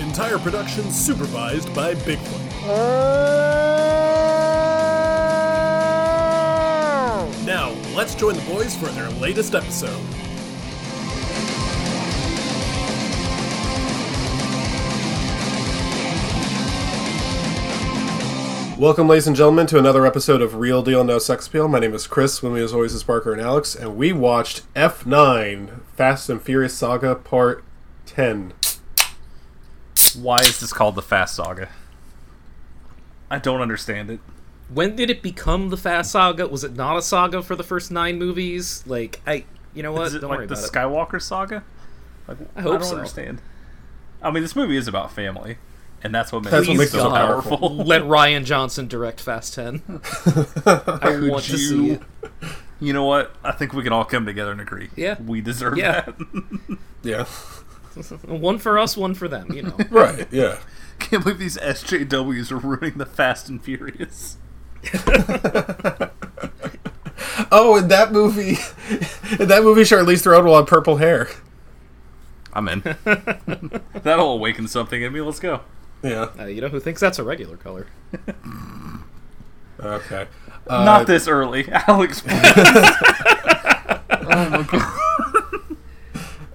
Entire production supervised by Bigfoot. Now, let's join the boys for their latest episode. Welcome, ladies and gentlemen, to another episode of Real Deal No Sex Appeal. My name is Chris. With me, as always, is Parker and Alex, and we watched F9 Fast and Furious Saga Part 10. Why is this called the Fast Saga? I don't understand it. when did it become the Fast Saga? Was it not a saga for the first nine movies? Like, I, you know what? Is it Don't like worry the about it. Skywalker Saga? Like, I, hope I don't so. understand. I mean, this movie is about family, and that's what makes That's it what makes it so so powerful. powerful. Let Rian Johnson direct Fast Ten. I want to see it. You know what? I think we can all come together and agree. Yeah. we deserve Yeah. that. Yeah. One for us, one for them. You know. Right, yeah. Can't believe these SJWs are ruining the Fast and Furious. Oh, in that movie, in that movie, Charlize Theron will have purple hair. I'm in. That'll awaken something in me. Let's go. Yeah. Uh, you know who thinks that's a regular color? Okay. Uh, Not this early, Alex.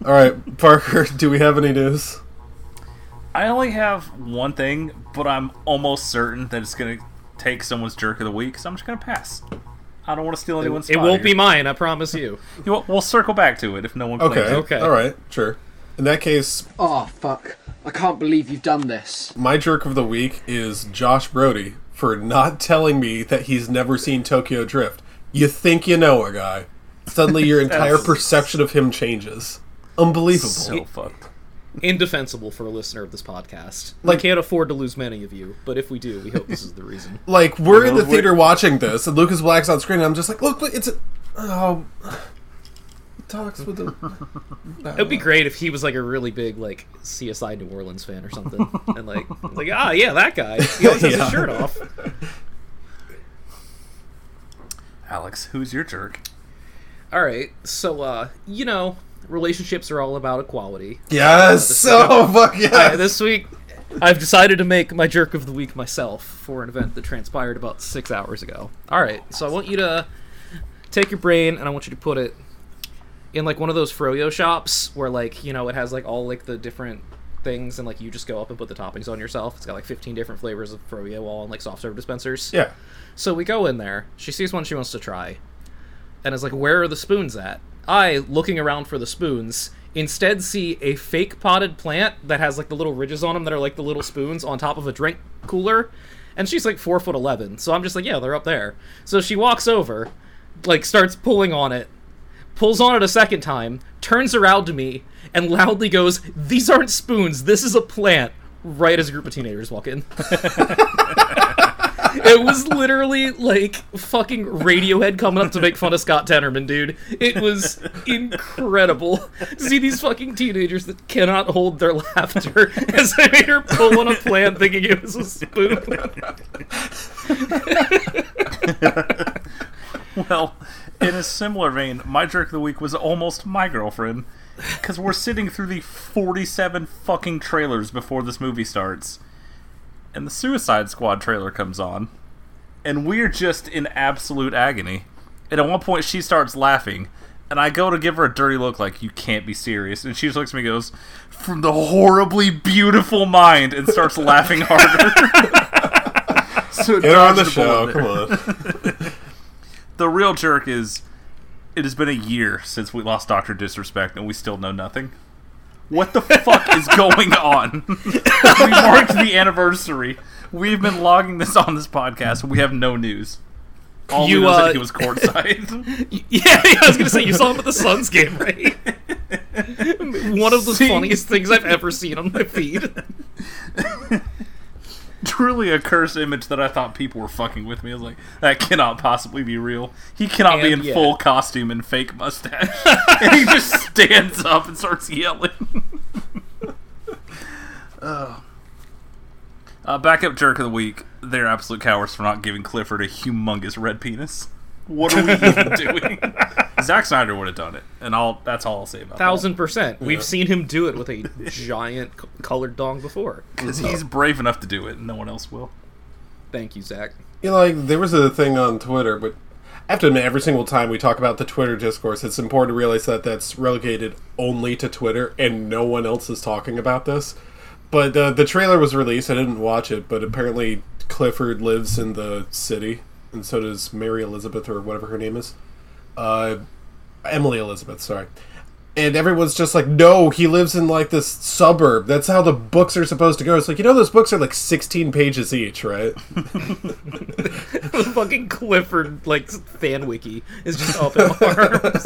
All right, Parker. Do we have any news? I only have one thing, but I'm almost certain that it's gonna take someone's jerk of the week, so I'm just gonna pass. I don't want to steal anyone's. It spot won't here. be mine. I promise you. You know We'll circle back to it if no one claims Okay. it. Okay. All right. Sure. In that case, Oh, fuck. I can't believe you've done this. my jerk of the week is Josh Brody for not telling me that he's never seen Tokyo Drift. You think you know a guy. Suddenly, your entire perception of him changes. Unbelievable. So fucked. Indefensible for a listener of this podcast. Like- we can't afford to lose many of you, but if we do, we hope this is the reason. like we're in the Wait. theater watching this, and Lucas Black's on screen, and I'm just like, look, but it's a oh. Talks with the. It'd be great if he was like a really big like CSI New Orleans fan or something, and like like ah yeah that guy. He always has Yeah. his shirt off. Alex, who's your jerk? All right, so uh, you know, relationships are all about equality. Yes. Oh fuck Uh, this week, I've decided to make my jerk of the week myself for an event that transpired about six hours ago. All right, so I want you to take your brain and I want you to put it in like one of those froyo shops where like you know it has like all like the different things and like you just go up and put the toppings on yourself. It's got like 15 different flavors of froyo all in like soft serve dispensers. yeah. So we go in there. She sees one she wants to try, and is like, "Where are the spoons at?" I, looking around for the spoons, instead see a fake potted plant that has like the little ridges on them that are like the little spoons on top of a drink cooler, and she's like four foot eleven. So I'm just like, "Yeah, they're up there." So she walks over, like starts pulling on it, pulls on it a second time, turns around to me, and loudly goes, "These aren't spoons. This is a plant." Right as a group of teenagers walk in. it was literally like fucking Radiohead coming up to make fun of Scott Tenorman, dude. It was incredible to see these fucking teenagers that cannot hold their laughter as I made her pull on a plant thinking it was a spoon. Well, in a similar vein, my jerk of the week was almost my girlfriend. Because we're sitting through the 47 fucking trailers before this movie starts. And the Suicide Squad trailer comes on. And we're just in absolute agony. And at one point, she starts laughing. And I go to give her a dirty look, like, you can't be serious. And she just looks at me and goes, From the horribly beautiful mind, and starts laughing harder. so Get on the show. Come on. The real jerk is it has been a year since we lost Doctor Disrespect and we still know nothing. What the fuck is going on? we marked the anniversary. We've been logging this on this podcast. We have no news. All You, we know is uh, that he was courtside. Yeah, I was gonna say you saw him at the Suns game, right? One of the See? funniest things I've ever seen on my feed. truly a cursed image that I thought people were fucking with me. I was like, that cannot possibly be real. He cannot be in yeah. full costume and fake mustache. and he just stands up and starts yelling. Uh, uh, backup jerk of the week. They're absolute cowards for not giving Clifford a humongous red penis. What are we even doing? Zack Snyder would have done it, and all that's all I'll say about that. Thousand percent. We've seen him do it with a giant c- colored dong before. Because he's brave enough to do it, and no one else will. Thank you, Zach. You know, like there was a thing on Twitter, but I have to admit, every single time we talk about the Twitter discourse, it's important to realize that that's relegated only to Twitter, and no one else is talking about this. But uh, the trailer was released. I didn't watch it, but apparently Clifford lives in the city, and so does Mary Elizabeth or whatever her name is. Uh, Emily Elizabeth, sorry. And everyone's just like, no, he lives in like this suburb. That's how the books are supposed to go. It's like, you know, those books are like 16 pages each, right? the fucking Clifford like fan wiki is just up in arms.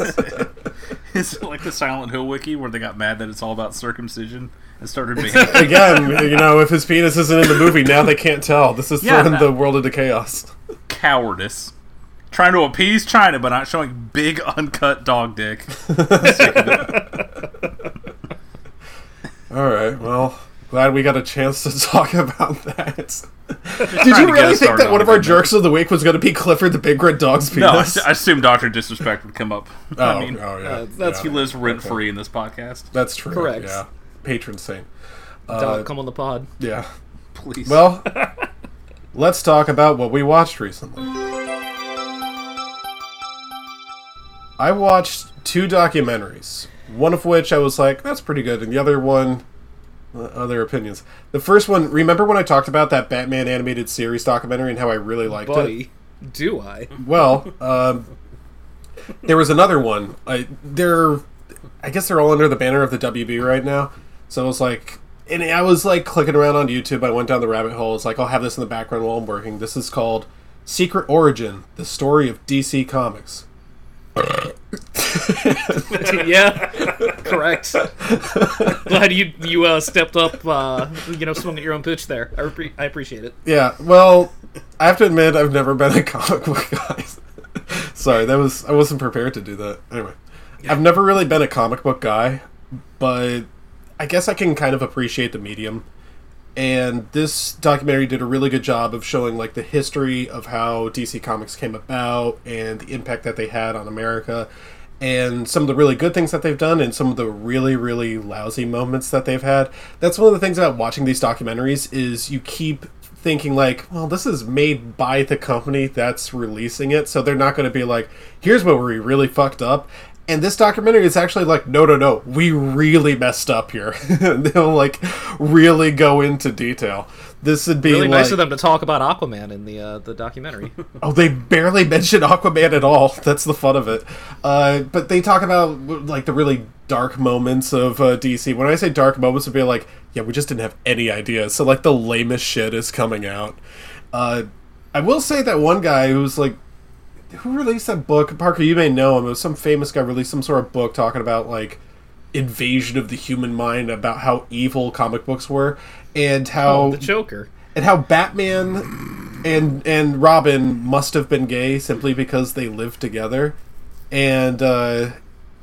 Is it like the Silent Hill wiki where they got mad that it's all about circumcision and started being Again, you know, if his penis isn't in the movie, now they can't tell. This is Yeah, throwing that- the world into chaos. Cowardice? Trying to appease China, but not showing big uncut dog dick. All right, well, glad we got a chance to talk about that. Did you really think that one of our it, jerks of the week was going to be Clifford the Big Red Dog's penis? No, I. I assume Doctor Disrespect would come up. oh, I mean, oh, yeah. uh, that's- he lives rent free in this podcast. That's true. Correct. Yeah. Patron saint. Dog, come on the pod. Yeah. Please. Well, let's talk about what we watched recently. I watched two documentaries, one of which I was like, that's pretty good, and the other one, uh, other opinions. The first one, remember when I talked about that Batman animated series documentary and how I really liked it? Do I? Well, um, there was another one. I they're, I guess they're all under the banner of the WB right now. So it was like, and I was like clicking around on YouTube. I went down the rabbit hole. It's like I'll have this in the background while I'm working. This is called Secret Origin: The Story of DC Comics. yeah, correct. Glad you you uh, stepped up. Uh, you know, swung at your own pitch there. I, I appreciate it. Yeah, well, I have to admit I've never been a comic book guy. Sorry, that was I wasn't prepared to do that. Anyway, I've never really been a comic book guy, but I guess I can kind of appreciate the medium. And this documentary did a really good job of showing like the history of how DC Comics came about and the impact that they had on America and some of the really good things that they've done and some of the really really lousy moments that they've had. That's one of the things about watching these documentaries is you keep thinking like, well, this is made by the company that's releasing it, so they're not going to be like, here's what we really fucked up. And this documentary is actually like, no, no, no, we really messed up here. They'll like really go into detail. This would be Really like, nice of them to talk about Aquaman in the uh, the documentary. Oh, they barely mention Aquaman at all. That's the fun of it. Uh, but they talk about like the really dark moments of uh, DC. When I say dark moments, would be like, yeah, we just didn't have any ideas So like the lamest shit is coming out. Uh, I will say that one guy who's like, who released that book? Parker, you may know him. It was some famous guy released some sort of book talking about like invasion of the human mind, about how evil comic books were, and how oh, the Joker. and how Batman and and Robin must have been gay simply because they lived together, and uh,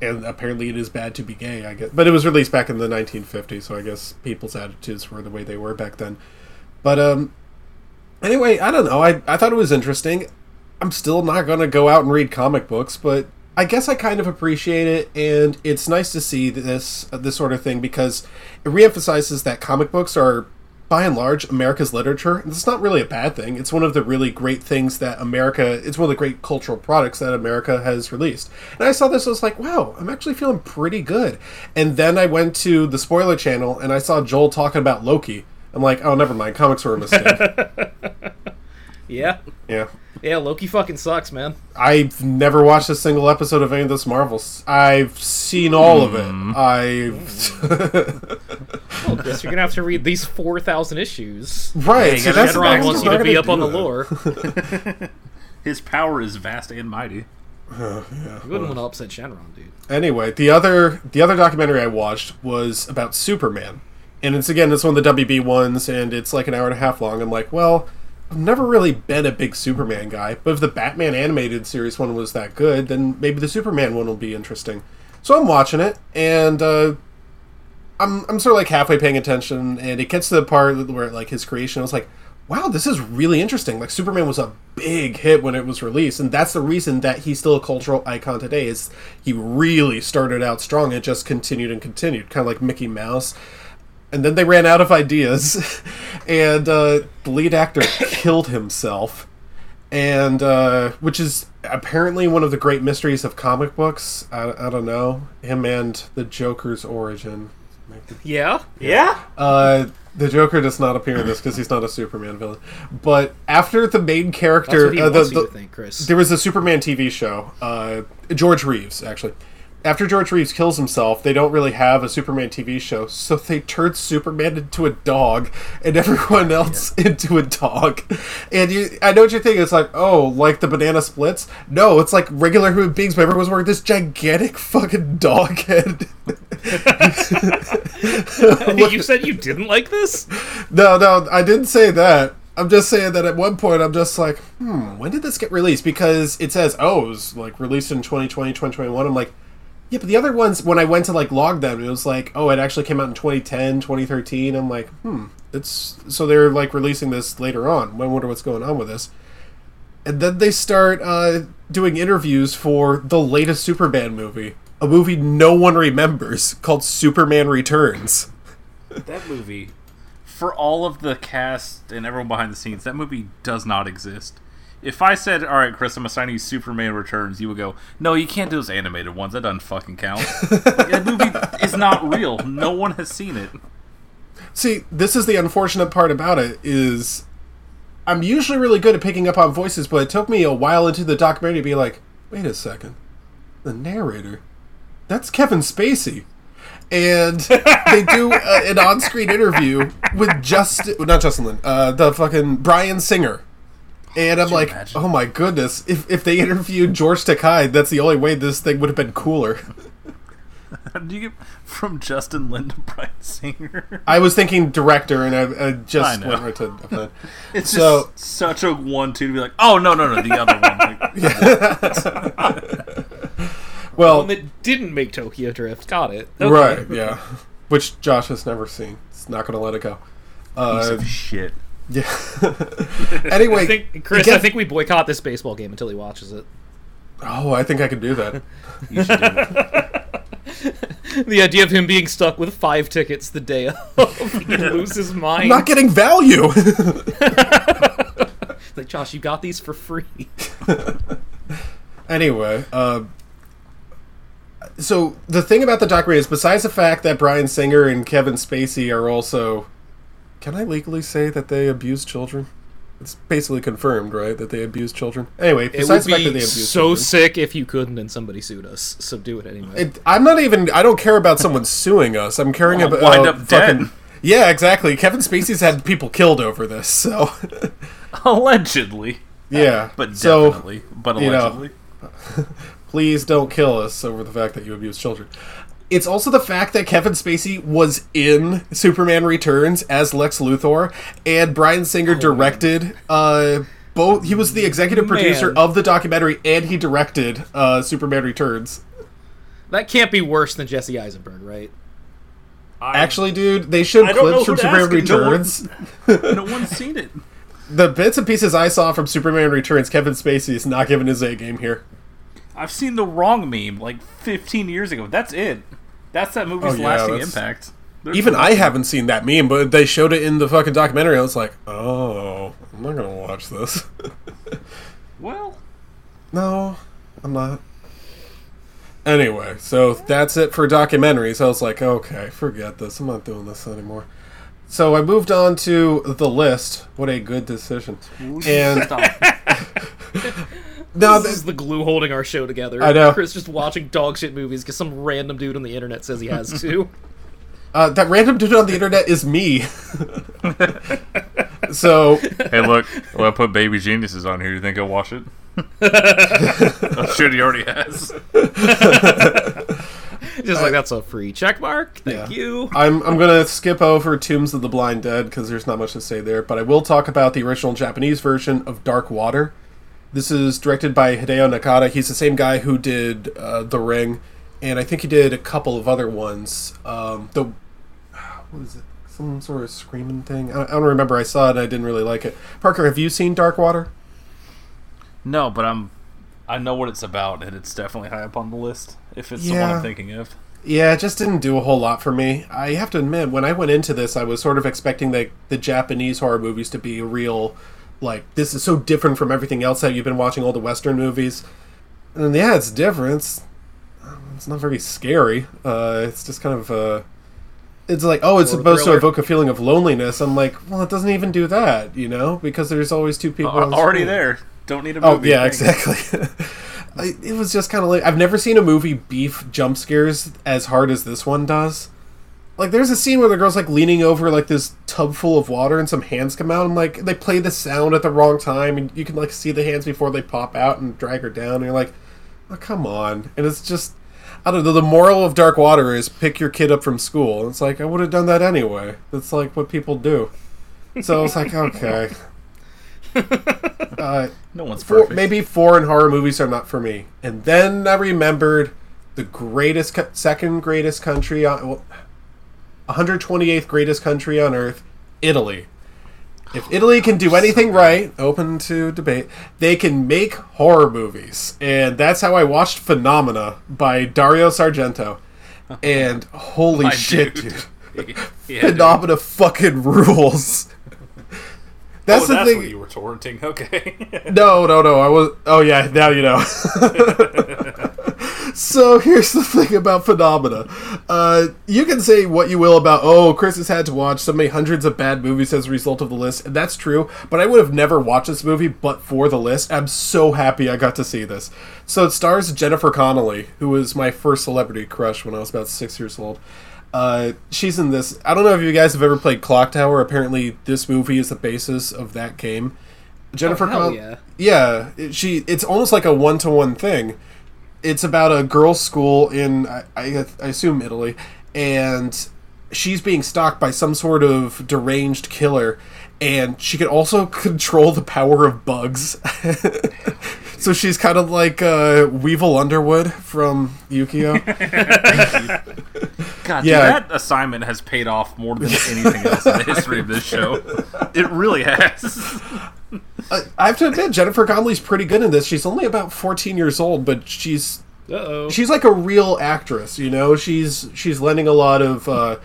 and apparently it is bad to be gay. I guess, but it was released back in the 1950s, so I guess people's attitudes were the way they were back then. But um, anyway, I don't know. I I thought it was interesting. I'm still not gonna go out and read comic books, but I guess I kind of appreciate it, and it's nice to see this uh, this sort of thing because it reemphasizes that comic books are, by and large, America's literature. And it's not really a bad thing. It's one of the really great things that America. It's one of the great cultural products that America has released. And I saw this, I was like, wow, I'm actually feeling pretty good. And then I went to the spoiler channel and I saw Joel talking about Loki. I'm like, oh, never mind. Comics were a mistake. Yeah, yeah. Yeah. Loki fucking sucks, man. I've never watched a single episode of any of this Marvels. I've seen all of it. Mm-hmm. I've Well, guess you're gonna have to read these four thousand issues. right. you so that's get the around next Shenron wants you to be up on the lore. His power is vast and mighty. yeah You wouldn't want to upset Shenron, dude. Anyway, the other the other documentary I watched was about Superman, and it's again it's one of the WB ones, and it's like an hour and a half long. I'm like, well, I've never really been a big Superman guy, but if the Batman animated series one was that good, then maybe the Superman one will be interesting. So I'm watching it, and uh, I'm I'm sort of like halfway paying attention, and it gets to the part where like his creation. I was like, wow, this is really interesting. Like Superman was a big hit when it was released, and that's the reason that he's still a cultural icon today. Is he really started out strong and just continued and continued, kind of like Mickey Mouse. And then they ran out of ideas, and uh, the lead actor killed himself, and uh, which is apparently one of the great mysteries of comic books. I, I don't know him and the Joker's origin. Yeah. Yeah? Uh, the Joker does not appear in this because he's not a Superman villain. But after the main character, That's what he uh, the, wants you the- to think, Chris. there was a Superman TV show. Uh, George Reeves, actually. After George Reeves kills himself, they don't really have a Superman TV show, so they turned Superman into a dog and everyone else into a dog. And you, I know what you're thinking. It's like, oh, like the banana splits? No, it's like regular human beings, but everyone's wearing this gigantic fucking dog head. you said you didn't like this? No, no, I didn't say that. I'm just saying that at one point I'm just like, hmm, when did this get released? Because it says, oh, it was like released in 2020, 2021. I'm like, yeah, but the other ones, when I went to like log them, it was like, oh, it actually came out in 2010, 2013. I'm like, hmm, it's so they're like releasing this later on. I wonder what's going on with this. And then they start uh, doing interviews for the latest Superman movie, a movie no one remembers called Superman Returns. That movie, for all of the cast and everyone behind the scenes, that movie does not exist. If I said, "All right, Chris, I'm assigning you Superman Returns," you would go, "No, you can't do those animated ones. That doesn't fucking count." that movie is not real. No one has seen it. See, this is the unfortunate part about it is I'm usually really good at picking up on voices, but it took me a while into the documentary to be like, wait a second. The narrator. That's Kevin Spacey. And they do uh, an on-screen interview with Justin, not Justin Lin, uh, the fucking Bryan Singer. And I'm like, imagine? oh my goodness, if, if they interviewed George Takei, that's the only way this thing would have been cooler. How do you get from Justin Lin to Bryan Singer? I was thinking director, and I, I just I went right to that. It's So- just such a one-two to be like, "Oh no, no, no, the other one." Like, Well, One that didn't make Tokyo Drift. Got it. Okay. Right, yeah. Which Josh has never seen. It's not going to let it go. piece Uh, of shit. Yeah. anyway, I think, Chris, again- I think we boycott this baseball game until he watches it. Oh, I think I can do that. You do it. The idea of him being stuck with five tickets the day of, he lose his mind. I'm not getting value. like, Josh, you got these for free. anyway, uh, so the thing about the documentary is, besides the fact that Bryan Singer and Kevin Spacey are also, can I legally say that they abuse children? It's basically confirmed, right, that they abuse children. Anyway, It would besides the fact that they abuse so children, sick if you couldn't and somebody sued us. So do it anyway. It, I'm not even. I don't care about someone suing us. I'm caring Well, about wind uh, up dead. Yeah, exactly. Kevin Spacey's had people killed over this, so Allegedly, yeah. but so definitely, but you know, allegedly. please don't kill us over the fact that you abuse children. It's also the fact that Kevin Spacey was in Superman Returns as Lex Luthor, and Bryan Singer directed. Uh, both. He was the executive producer Man. of the documentary, and he directed uh, Superman Returns. that can't be worse than Jesse Eisenberg, right? Actually, dude, they showed I don't know clips from Superman ask. No one- Returns. no one's seen it. the bits and pieces I saw from Superman Returns, Kevin Spacey is not giving his A game here. I've seen the wrong meme like 15 years ago. That's it. That's that movie's Oh, yeah, lasting impact. There's Even I haven't seen that meme, but they showed it in the fucking documentary. I was like, oh, I'm not gonna watch this. Well, no, I'm not. Anyway, so that's it for documentaries. I was like, okay, forget this. I'm not doing this anymore. So I moved on to the list. What a good decision. And stop. now, This is the glue holding our show together. I know. Chris just watching dog shit movies because some random dude on the internet says he has to. uh, that random dude on the internet is me. so hey, look. Well, I put Baby Geniuses on here. You think I'll watch it? I'm sure he already has. Just like that's a free check mark. Thank Yeah. you. I'm I'm gonna skip over Tombs of the Blind Dead because there's not much to say there, but I will talk about the original Japanese version of Dark Water. This is directed by Hideo Nakata. He's the same guy who did uh, The Ring, and I think he did a couple of other ones. Um, the what is it? Some sort of screaming thing. I, I don't remember. I saw it. and I didn't really like it. Parker, have you seen Dark Water? No, but I'm. I know what it's about, and it's definitely high up on the list. If it's the one I'm thinking of. Yeah, it just didn't do a whole lot for me. I have to admit, when I went into this, I was sort of expecting the the Japanese horror movies to be a real, like, this is so different from everything else that you've been watching all the Western movies. And yeah, it's different. It's, it's not very scary. Uh, it's just kind of uh, it's like, oh, it's supposed thriller. to evoke a feeling of loneliness. I'm like, well, it doesn't even do that, you know, because there's always two people Al- Already screen. there. Don't need a movie Oh yeah, Thanks. exactly. It was just kind of like I've never seen a movie beef jump scares as hard as this one does. Like there's a scene where the girl's like leaning over like this tub full of water and some hands come out and like they play the sound at the wrong time and you can like see the hands before they pop out and drag her down and you're like, oh come on. And it's just I don't know. The moral of Dark Water is pick your kid up from school. And it's like I would have done that anyway. That's like what people do. So I was like, okay. Uh, No one's for, perfect. maybe foreign horror movies are not for me. And then I remembered the greatest, co- second greatest country on, well, 128th greatest country on earth, Italy. If Italy can do anything right, open to debate, they can make horror movies. And that's how I watched Phenomena by Dario Argento. And holy My shit, dude. dude. yeah, dude. Phenomena fucking rules. That's oh, the that's thing. you were torrenting. Okay. No, no, no. I was. Oh yeah, now you know. so here's the thing about Phenomena. Uh, you can say what you will about oh, Chris has had to watch so many hundreds of bad movies as a result of the list, and that's true. But I would have never watched this movie but for the list. I'm so happy I got to see this. So it stars Jennifer Connelly, who was my first celebrity crush when I was about six years old. Uh, she's in this. I don't know if you guys have ever played Clock Tower. Apparently, this movie is the basis of that game. Jennifer Oh, Con- yeah. yeah, it- she. It's almost like a one to one thing. It's about a girls' school in I, I, I assume Italy, and she's being stalked by some sort of deranged killer, and she can also control the power of bugs. so she's kind of like uh, Weevil Underwood from Yu-Gi-Oh. God, Yeah. dude, that assignment has paid off more than anything else in the history of this show. It really has. I, I have to admit, Jennifer Connelly's pretty good in this. She's only about 14 years old, but she's Uh oh. she's like a real actress you know she's she's lending a lot of uh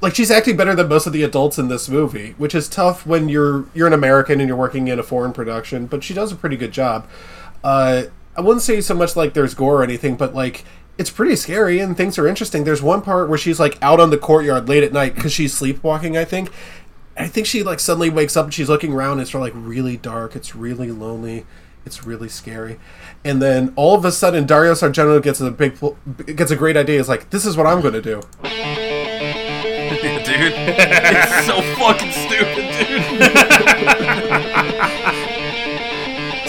like she's acting better than most of the adults in this movie which is tough when you're you're an american and you're working in a foreign production but she does a pretty good job uh i wouldn't say so much like there's gore or anything but like it's pretty scary and things are interesting there's one part where she's like out on the courtyard late at night because she's sleepwalking i think I think she like suddenly wakes up and she's looking around. And it's like really dark. It's really lonely. It's really scary. And then all of a sudden, Dario Argento gets a big gets a great idea. Is like, this is what I'm to do. dude. It's so fucking stupid, dude.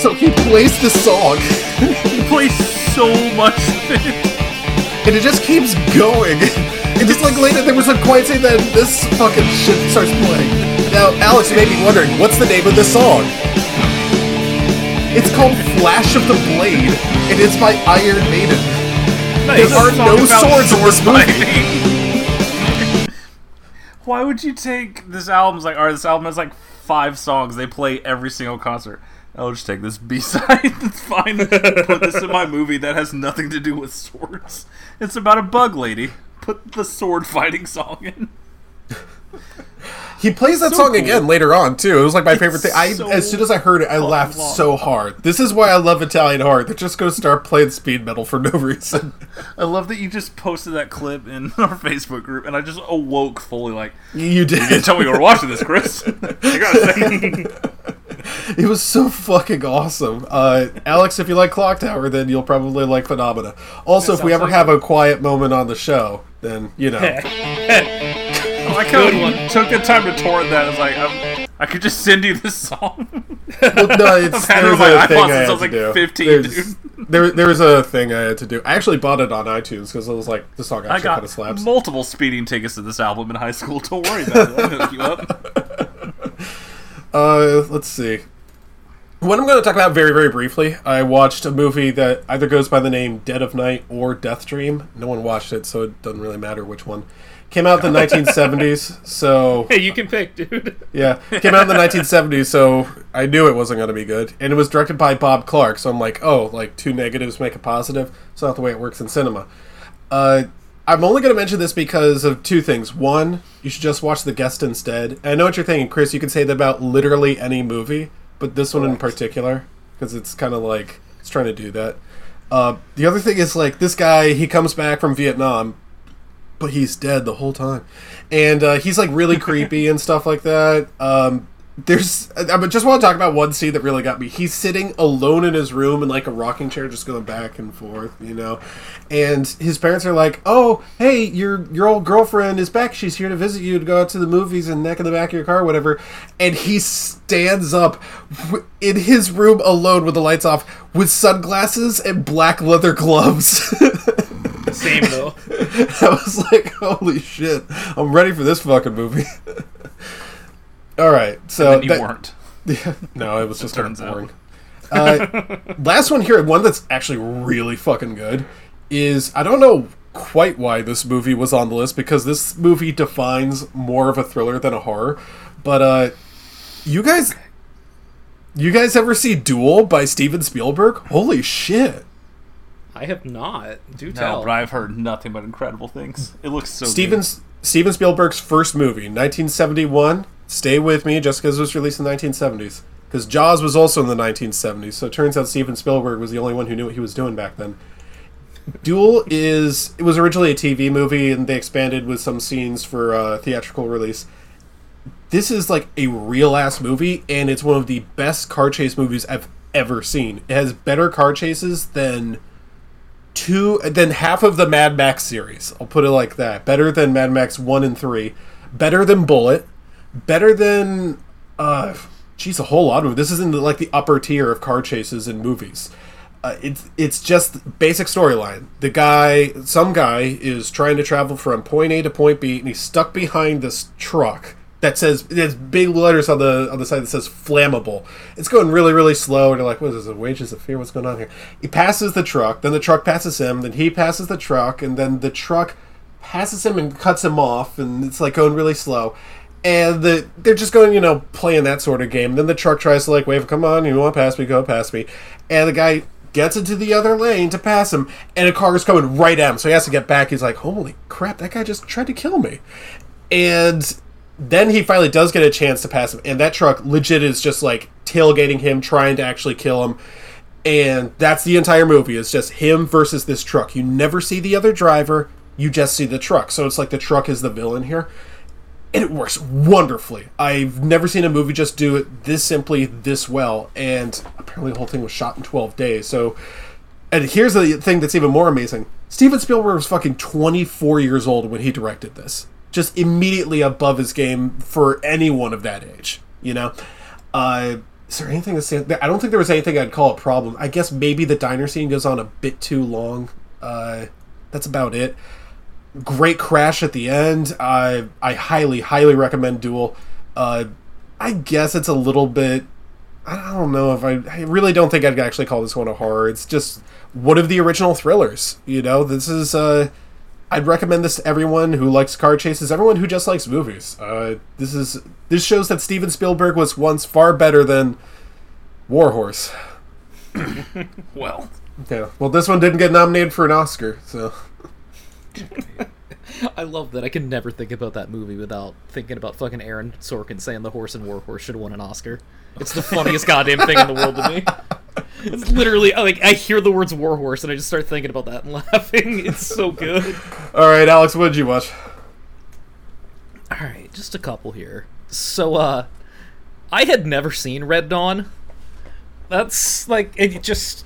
So he plays this song, He plays so much and it just keeps going. And just like later, there was a quiet scene that this fucking shit starts playing. Now, Alex you may be wondering, what's the name of this song? It's called Flash of the Blade, and it's by Iron Maiden. Nice. There are no swords in this movie. Why would you take this album's like, or this album has like five songs they play every single concert? I'll just take this B side. It's fine. Put this in my movie that has nothing to do with swords. It's about a bug lady. Put the sword fighting song in. He plays that So song cool. again later on too. It was like my favorite thing. I so as soon as I heard it, I laughed long. so hard. This is why I love Italian horror. They're just going to start playing speed metal for no reason. I love that you just posted that clip in our Facebook group, and I just awoke fully like, You you didn't tell me you were watching this, Chris. I gotta say. It was so fucking awesome. Uh, Alex, if you like Clock Tower, then you'll probably like Phenomena. Also, if we ever like have a quiet moment on the show, then you know. I like how you took the time to torrent that. I was like, um, I could just send you this song. Well, no, it's I've had it there's on my a thing iPod I since I was to like do. 15, There's- dude. there there was a thing I had to do. I actually bought it on iTunes because I was like, this song I actually kind got of slaps. multiple speeding tickets to this album in high school. Don't worry about it. I'll hook you up. Uh, let's see. What I'm going to talk about very, very briefly, I watched a movie that either goes by the name Dead of Night or Death Dream. No one watched it, so it doesn't really matter which one. Came out in the 1970s, so Hey, you can pick, dude. yeah, came out in the 1970s, so I knew it wasn't going to be good. And it was directed by Bob Clark, so I'm like, oh, like two negatives make a positive. It's not the way it works in cinema. Uh, I'm only going to mention this because of two things. One, you should just watch The Guest instead. And I know what you're thinking, Chris. You can say that about literally any movie, but this one in particular, because it's kind of like it's trying to do that. Uh, the other thing is like this guy, he comes back from Vietnam, but he's dead the whole time, and uh, he's like really creepy and stuff like that. Um, there's, I just want to talk about one scene that really got me. He's sitting alone in his room in like a rocking chair, just going back and forth, you know. And his parents are like, "Oh, hey, your your old girlfriend is back. She's here to visit you to go out to the movies and neck in the back of your car, whatever." And he stands up in his room alone with the lights off, with sunglasses and black leather gloves. Same though. I was like, "Holy shit! I'm ready for this fucking movie." All right, so And you that- weren't. yeah, no, it was just kind of turns out. boring. Uh, last one here, one that's actually really fucking good, is I don't know quite why this movie was on the list because this movie defines more of a thriller than a horror. But uh, you guys, you guys ever see Duel by Steven Spielberg? Holy shit! I have not. Do No, tell. but I've heard nothing but incredible things. It looks so Steven Steven Spielberg's first movie, 1971. Stay with me, just because it was released in the 1970s. Because Jaws was also in the 1970s, so it turns out Steven Spielberg was the only one who knew what he was doing back then. Duel is it was originally a TV movie, and they expanded with some scenes for uh, theatrical release. This is like a real ass movie, and it's one of the best car chase movies I've ever seen. It has better car chases than two than half of the Mad Max series. I'll put it like that. Better than Mad Max one and three. Better than Bullitt. Better than uh, geez, a whole lot of this is in the, like the upper tier of car chases in movies. Uh, it's it's just basic storyline. The guy, some guy, is trying to travel from point A to point B, and he's stuck behind this truck that says there's big letters on the on the side that says flammable. It's going really really slow, and you're like, what is this? Wages of fear? What's going on here? He passes the truck, then the truck passes him, then he passes the truck, and then the truck passes him and cuts him off, and it's like going really slow. And the they're just going, you know, playing that sort of game. Then the truck tries to like wave, come on, you want to pass me, go past me. And the guy gets into the other lane to pass him, and a car is coming right at him. So he has to get back. He's like, holy crap, that guy just tried to kill me. And then he finally does get a chance to pass him, and that truck legit is just like tailgating him, trying to actually kill him. And that's the entire movie. It's just him versus this truck. You never see the other driver, you just see the truck. So it's like the truck is the villain here. And it works wonderfully. I've never seen a movie just do it this simply, this well. And apparently the whole thing was shot in 12 days. So, and here's the thing that's even more amazing Steven Spielberg was fucking 24 years old when he directed this. Just immediately above his game for anyone of that age, you know? Uh, is there anything say? I don't think there was anything I'd call a problem. I guess maybe the diner scene goes on a bit too long. Uh, that's about it. Great crash at the end. I I highly highly recommend Duel. Uh, I guess it's a little bit. I don't know if I. I really don't think I'd actually call this one a horror. It's just one of the original thrillers. You know, this is. Uh, I'd recommend this to everyone who likes car chases, everyone who just likes movies. Uh, this is this shows that Steven Spielberg was once far better than Warhorse. Well, Yeah. Well, this one didn't get nominated for an Oscar, so. I love that I can never think about that movie without thinking about fucking Aaron Sorkin saying the horse and warhorse should have won an Oscar. It's the funniest goddamn thing in the world to me. It's literally like I hear the words warhorse and I just start thinking about that and laughing. It's so good. All right, Alex, what did you watch? All right, just a couple here. So, uh, I had never seen Red Dawn. That's like it just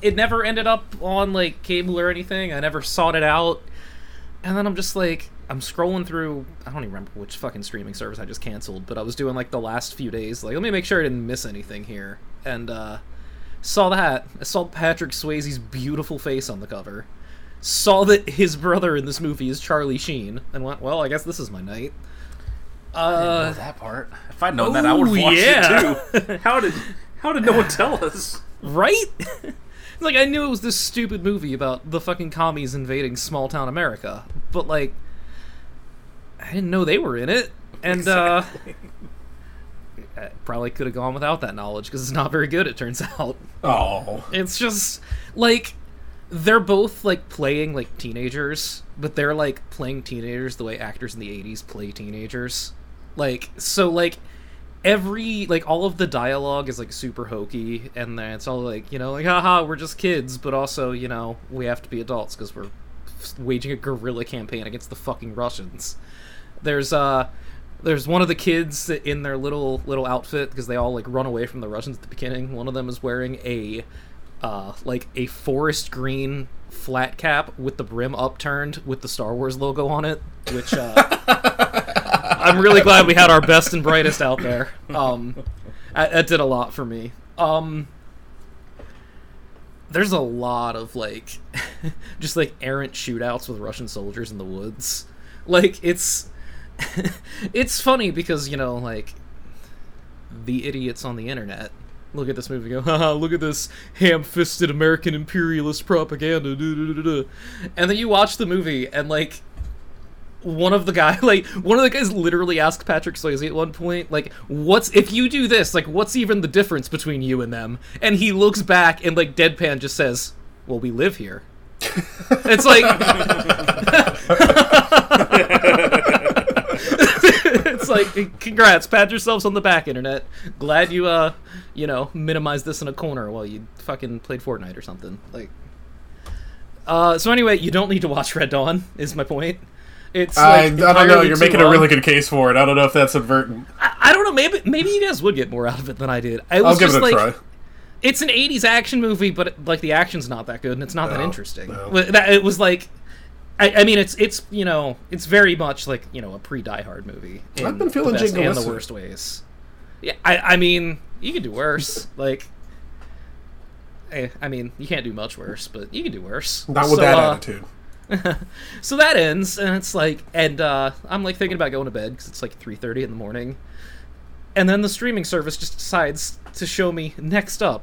it never ended up on like cable or anything. I never sought it out. And then I'm just like I'm scrolling through I don't even remember which fucking streaming service I just canceled, but I was doing like the last few days like let me make sure I didn't miss anything here. And uh Saw that. I saw Patrick Swayze's beautiful face on the cover. Saw that his brother in this movie is Charlie Sheen, and went, well, I guess this is my night. Uh, that part. If I'd known that, I would have watched yeah. it too. How did how did no one tell us? right? Like I knew it was this stupid movie about the fucking commies invading small town America, but like I didn't know they were in it, and uh I probably could have gone without that knowledge because it's not very good. It turns out Oh, it's just like they're both like playing like teenagers, but they're like playing teenagers the way actors in the '80s play teenagers. Like so, like every like all of the dialogue is like super hokey, and then it's all like you know like haha we're just kids, but also you know we have to be adults because we're waging a guerrilla campaign against the fucking Russians. There's uh there's one of the kids in their little little outfit because they all like run away from the Russians at the beginning. One of them is wearing a uh like a forest green flat cap with the brim upturned with the Star Wars logo on it, which uh I'm really glad we had our best and brightest out there. Um that, did a lot for me. Um there's a lot of like just like errant shootouts with Russian soldiers in the woods. Like it's it's funny because you know like the idiots on the internet look at this movie and go haha look at this ham-fisted American imperialist propaganda duh, duh, duh, duh, duh." and then you watch the movie and like one of the guy like one of the guys literally asked Patrick Swayze at one point like what's if you do this like what's even the difference between you and them? And he looks back and like deadpan just says well we live here. It's like it's like congrats pat yourselves on the back internet. Glad you uh you know minimized this in a corner while you fucking played fortnite or something like. Uh so anyway you don't need to watch red dawn is my point it's I, like, I don't know. You're making a really good case for it. I don't know if that's advertent. I, I don't know maybe maybe you guys would get more out of it than i did i was I'll give just it a like try. it's an 80s action movie but like the action's not that good and it's not that interesting no. That, it was like I, I mean it's it's you know it's very much like you know a pre Die Hard movie I've been feeling the best and the worst ways yeah I, I mean you could do worse like eh, I mean you can't do much worse but you can do worse Not with So, that uh, attitude. so that ends and it's like and uh i'm like thinking about going to bed because it's like 3.30 in the morning. And then the streaming service just decides to show me next up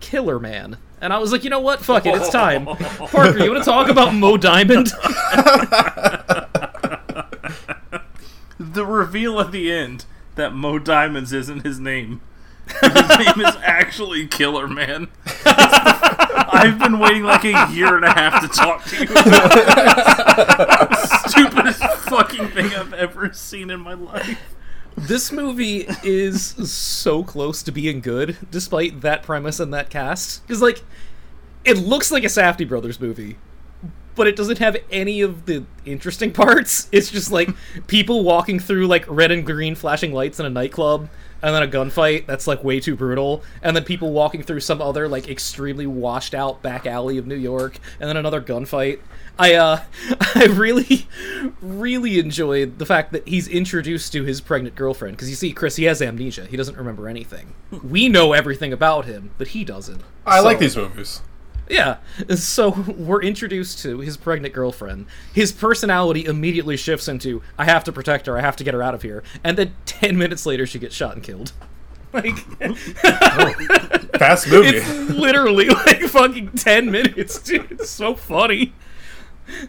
killer man. And i was like you know what? Fuck it it's time. Parker you want to talk about mo diamond? The reveal at the end that Mo Diamonds isn't his name. His name is actually Killer Man. I've been waiting like a year and a half to talk to you about it. Stupidest fucking thing I've ever seen in my life. this movie is so close to being good despite that premise and that cast because like it looks like a Safdie brothers movie but it doesn't have any of the interesting parts. It's just like people walking through like red and green flashing lights in a nightclub and then a gunfight that's like way too brutal and then people walking through some other like extremely washed out back alley of new york and then another gunfight. I uh i really really enjoyed the fact that he's introduced to his pregnant girlfriend because you see chris he has amnesia. He doesn't remember anything. We know everything about him but he doesn't. I like these movies. Yeah. So we're introduced to his pregnant girlfriend. His personality immediately shifts into I have to protect her, I have to get her out of here. And then 10 minutes later she gets shot and killed. Like Fast movie. it's literally like fucking 10 minutes, dude. It's so funny.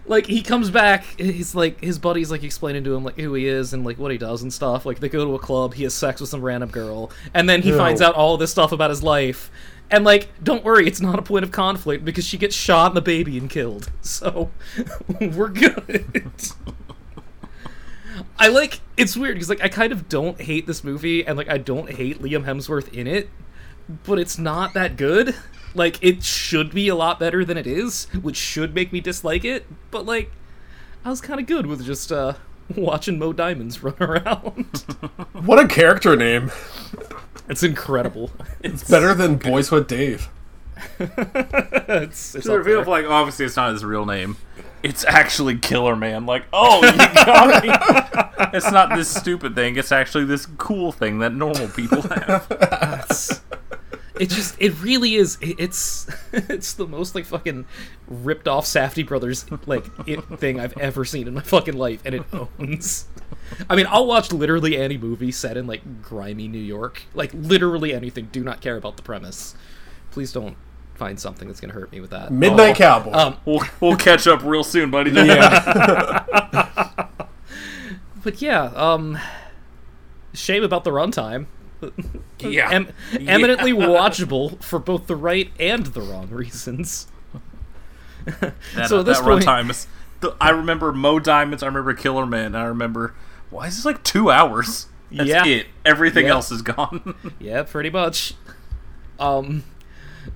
Like he comes back, he's like his buddy's like explaining to him like who he is and like what he does and stuff. Like they go to a club, he has sex with some random girl, and then he finds out all this stuff about his life. And like, don't worry, it's not a point of conflict because she gets shot in the baby and killed. So we're good. I like it's weird because like I kind of don't hate this movie and like I don't hate Liam Hemsworth in it, but it's not that good. Like it should be a lot better than it is, which should make me dislike it. But like, I was kind of good with just uh watching Mo Diamonds run around. What a character name. It's incredible. It's Better than Boys with Dave. it's, it's the reveal of like obviously it's not his real name. It's actually Killer Man. Like, oh, you got me. it's not this stupid thing. It's actually this cool thing that normal people have. It's- it just it really is it- it's it's the most like fucking ripped off Safdie Brothers like it thing I've ever seen in my fucking life and it owns I mean I'll watch literally any movie set in like grimy New York like literally anything do not care about the premise please don't find something that's gonna hurt me with that Midnight Oh. Cowboy. um We'll, we'll catch up real soon, buddy. yeah. but yeah um shame about the runtime yeah. em- eminently watchable for both the right and the wrong reasons That, So uh, this that point- runtime is. I remember Mo Diamonds. I remember Killer Man. I remember. Why is this like two hours? That's Yeah. it. Everything Yeah. else is gone. Yeah, pretty much. Um,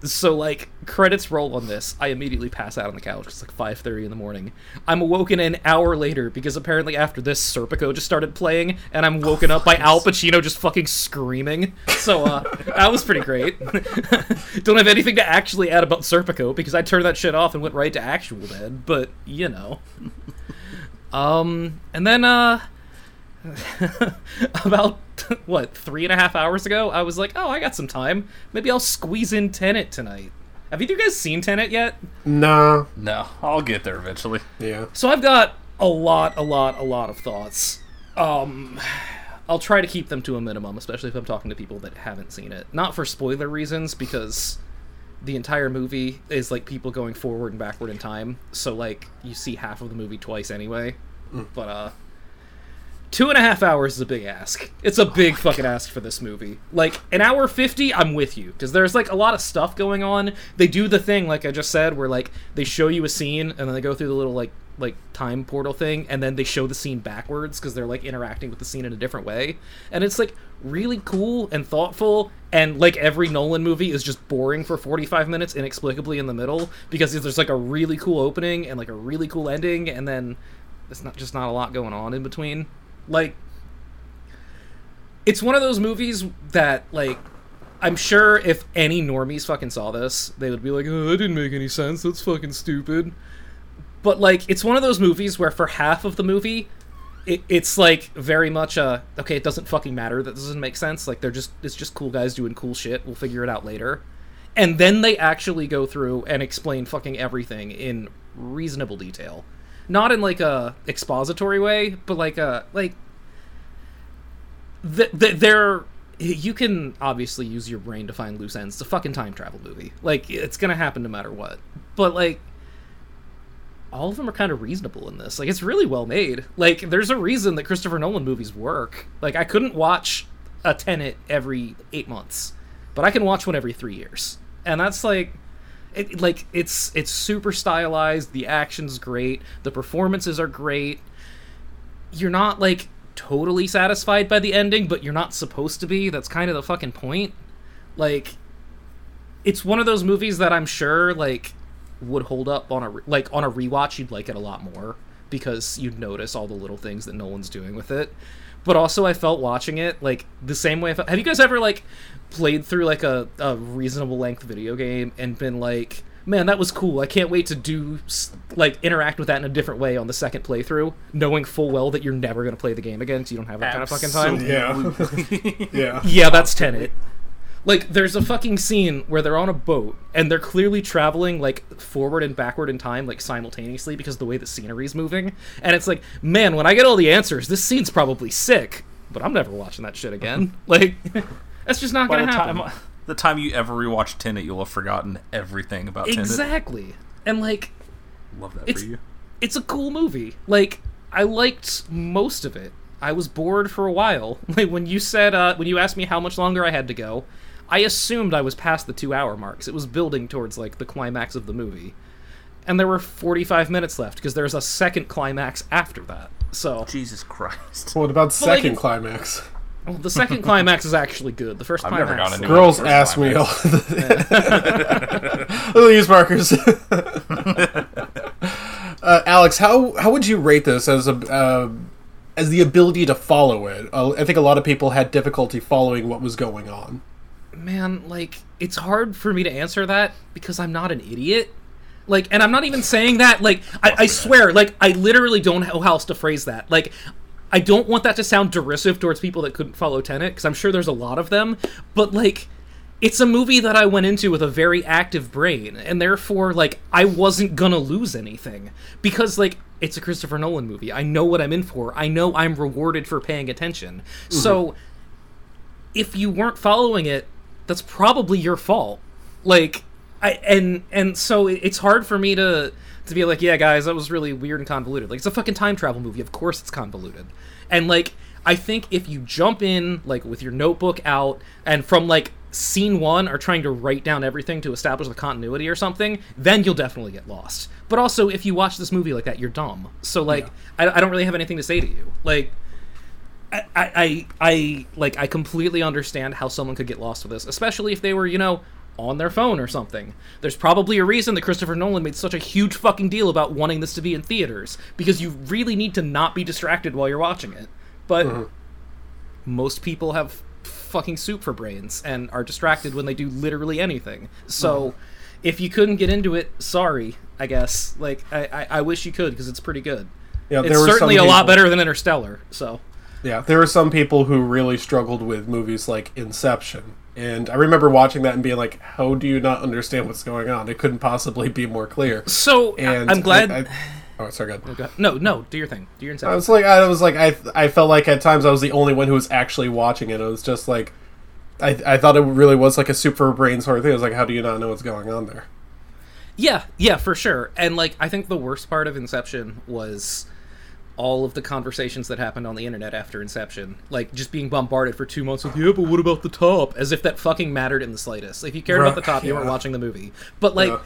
so like credits roll on this, I immediately pass out on the couch. It's like five thirty in the morning. I'm awoken an hour later because apparently after this, Serpico just started playing, and I'm woken up by Al Pacino just fucking screaming. So uh, that was pretty great. Don't have anything to actually add about Serpico because I turned that shit off and went right to Actual Dead. But you know. Um, and then uh about what three and a half hours ago, I was like, "Oh, I got some time. Maybe I'll squeeze in Tenet tonight." Have either of you guys seen Tenet yet? No. no, I'll get there eventually. Yeah. So I've got a lot, a lot, a lot of thoughts. Um, I'll try to keep them to a minimum, especially if I'm talking to people that haven't seen it. Not for spoiler reasons, because the entire movie is like people going forward and backward in time. So like you see half of the movie twice anyway. But uh, two and a half hours is a big ask. It's a oh big fucking ask for this movie. Like an hour fifty, I'm with you because there's like a lot of stuff going on. They do the thing like I just said, where like they show you a scene and then they go through the little like like time portal thing and then they show the scene backwards because they're like interacting with the scene in a different way and it's like really cool and thoughtful and like every nolan movie is just boring for 45 minutes inexplicably in the middle because there's like a really cool opening and like a really cool ending and then it's not just not a lot going on in between like it's one of those movies that like I'm sure if any normies fucking saw this, they would be like, "Oh, that didn't make any sense. That's fucking stupid." But like, it's one of those movies where for half of the movie, it, it's like very much a okay. It doesn't fucking matter that this doesn't make sense. Like they're just it's just cool guys doing cool shit. We'll figure it out later. And then they actually go through and explain fucking everything in reasonable detail, not in like a expository way, but like a like th- th- they're you can obviously use your brain to find loose ends. It's a fucking time travel movie. Like it's gonna happen no matter what. But like all of them are kind of reasonable in this. Like it's really well made. Like there's a reason that Christopher Nolan movies work. Like I couldn't watch a Tenet every eight months, but I can watch one every three years, and that's like. It, like it's it's super stylized the action's great the performances are great you're not like totally satisfied by the ending, but you're not supposed to be. That's kind of the fucking point. Like, it's one of those movies that I'm sure like would hold up on a re- like on a rewatch. You'd like it a lot more because you'd notice all the little things that Nolan's doing with it. But also, I felt watching it like the same way. I felt, have you guys ever like played through like a, a reasonable length video game and been like, man, that was cool. I can't wait to do like interact with that in a different way on the second playthrough, knowing full well that you're never going to play the game again, so you don't have that kind of fucking time. Yeah. yeah. Yeah, that's Tenet. Like, there's a fucking scene where they're on a boat and they're clearly traveling like forward and backward in time, like simultaneously, because of the way the scenery's moving. And it's like, man, when I get all the answers, this scene's probably sick, but I'm never watching that shit again. like, that's just not By gonna the happen. time, the time you ever rewatch Tenet, you'll have forgotten everything about Tenet. Exactly. And like, Love that It's- for you. it's a cool movie. Like I liked most of it. I was bored for a while. Like when you said uh, when you asked me how much longer I had to go, I assumed I was past the two hour marks. It was building towards like the climax of the movie, and there were forty five minutes left because there's a second climax after that. So Jesus Christ. What about But, like, second it's- climax? well, the second climax is actually good. The first I've never climax. gone into Girls First ask me all climax. Little use markers. uh, Alex, how how would you rate this as a uh, as the ability to follow it? Uh, I think a lot of people had difficulty following what was going on. Man, like it's hard for me to answer that because I'm not an idiot. Like, and I'm not even saying that. Like, I, I swear, like I literally don't know how else to phrase that. Like, I don't want that to sound derisive towards people that couldn't follow Tenet because I'm sure there's a lot of them. But like, it's a movie that I went into with a very active brain, and therefore, like, I wasn't gonna lose anything because, like, it's a Christopher Nolan movie. I know what I'm in for. I know I'm rewarded for paying attention. So, mm-hmm. if you weren't following it, that's probably your fault. Like, I and and so it's hard for me to to be like, yeah, guys, that was really weird and convoluted. Like, it's a fucking time travel movie. Of course, it's convoluted. And like, I think if you jump in like with your notebook out and from like scene one are trying to write down everything to establish the continuity or something, then you'll definitely get lost. But also, if you watch this movie like that, you're dumb. So like, I, I don't really have anything to say to you. Like, I, I, I like I completely understand how someone could get lost with this, especially if they were, you know, on their phone or something. There's probably a reason that Christopher Nolan made such a huge fucking deal about wanting this to be in theaters because you really need to not be distracted while you're watching it. But most people have fucking soup for brains and are distracted when they do literally anything. So if you couldn't get into it, sorry, I guess. Like I, I, I wish you could because it's pretty good. Yeah, It's there certainly a lot better than Interstellar. So Yeah, there were some people who really struggled with movies like Inception. And I remember watching that and being like, how do you not understand what's going on? It couldn't possibly be more clear. So And I'm glad. I- I- oh, sorry, go ahead. No, no, do your thing. Do your I was like, I was like, I, I felt like at times I was the only one who was actually watching it. It was just like, I, I thought it really was like a super brain sort of thing. I was like, how do you not know what's going on there? Yeah, yeah, for sure. And like, I think the worst part of Inception was all of the conversations that happened on the internet after Inception, like just being bombarded for two months with, yeah, but what about the top? As if that fucking mattered in the slightest. If you cared about the top, you weren't watching the movie. But like. Yeah.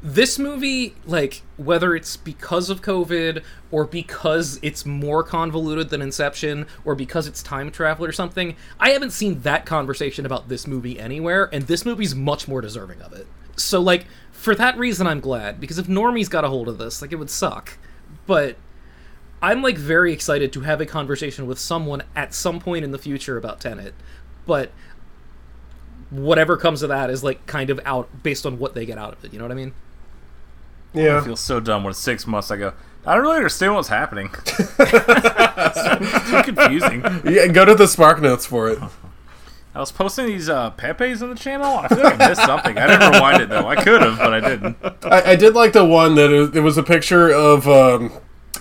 This movie, like, whether it's because of COVID or because it's more convoluted than Inception or because it's time travel or something, I haven't seen that conversation about this movie anywhere, and this movie's much more deserving of it. So, like, for that reason, I'm glad, because if normies got a hold of this, like, it would suck. But I'm, like, very excited to have a conversation with someone at some point in the future about Tenet. But whatever comes of that is, like, kind of out based on what they get out of it, you know what I mean? Yeah. I Yeah. feel so dumb when six months I go. I don't really understand what's happening. it's too confusing. yeah. Go to the SparkNotes for it. I was posting these uh, Pepe's on the channel. I feel like I missed something. I didn't rewind it though. I could have, but I didn't. I, I did like the one that it, it was a picture of. Um,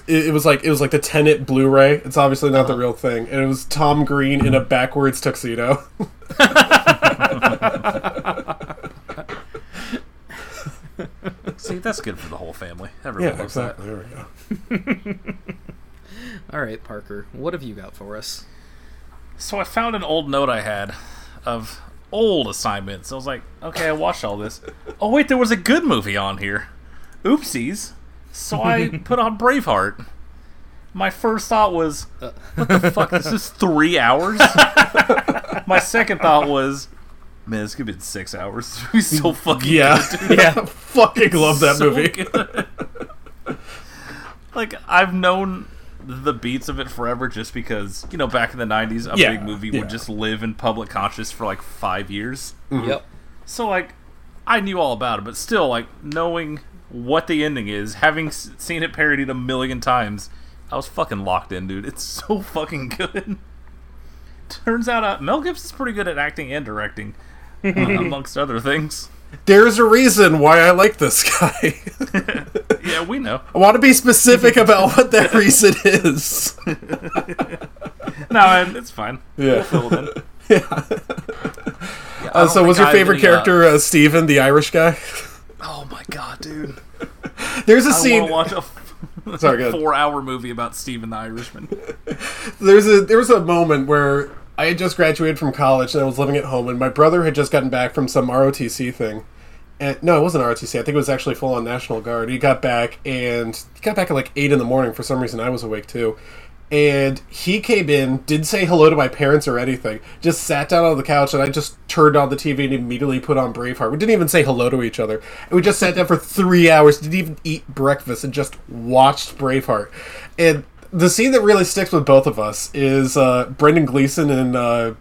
it, it was like it was like the Tenet Blu-ray. It's obviously not the uh-huh. real thing, and it was Tom Green in a backwards tuxedo. See, that's good for the whole family. Everyone yeah, loves that. There we go. All right, Parker, what have you got for us? So I found an old note I had of old assignments. I was like, okay, I watched all this. Oh wait, there was a good movie on here. Oopsies. So I put on Braveheart. My first thought was, what the fuck? This is three hours. My second thought was, man, this could have been six hours. This movie's so fucking Yeah, good, dude. yeah. Fucking love that So movie. good. like I've known the beats of it forever, just because you know back in the '90s, a Yeah, big movie yeah. would just live in public conscious for like five years. Mm-hmm. Yep. So like, I knew all about it, but still, like knowing what the ending is, having seen it parodied a million times, I was fucking locked in, dude. It's so fucking good. Turns out uh, Mel Gibson's pretty good at acting and directing, uh, amongst other things. There's a reason why I like this guy. Yeah, we know. I want to be specific about what that reason is. No, it's fine. Yeah. Fill it in. Uh, so, was your favorite uh, character uh, Steven, the Irish guy? Oh my god, dude! There's a I scene. watch a Sorry, go four-hour movie about Stephen the Irishman. There's a there was a moment where I had just graduated from college and I was living at home, and my brother had just gotten back from some ROTC thing. And no, it wasn't ROTC. I think it was actually full on National Guard. He got back and he got back at like eight in the morning. For some reason, I was awake too. And he came in, didn't say hello to my parents or anything. Just sat down on the couch, and I just turned on the TV and immediately put on Braveheart. We didn't even say hello to each other. And we just sat down for three hours, didn't even eat breakfast, and just watched Braveheart. And the scene that really sticks with both of us is uh, Brendan Gleeson and uh,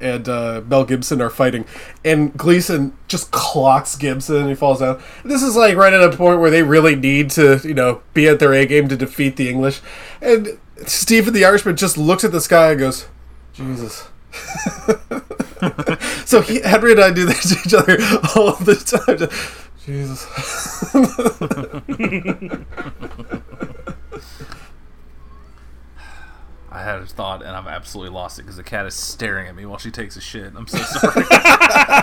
and uh, Mel Gibson are fighting, and Gleeson just clocks Gibson and he falls down. This is like right at a point where they really need to, you know, be at their A game to defeat the English. And Stephen the Irishman just looks at the sky and goes, Jesus. So he, Henry and I do this to each other all the time. Jesus. I had a thought and I've absolutely lost it because the cat is staring at me while she takes a shit. I'm so sorry.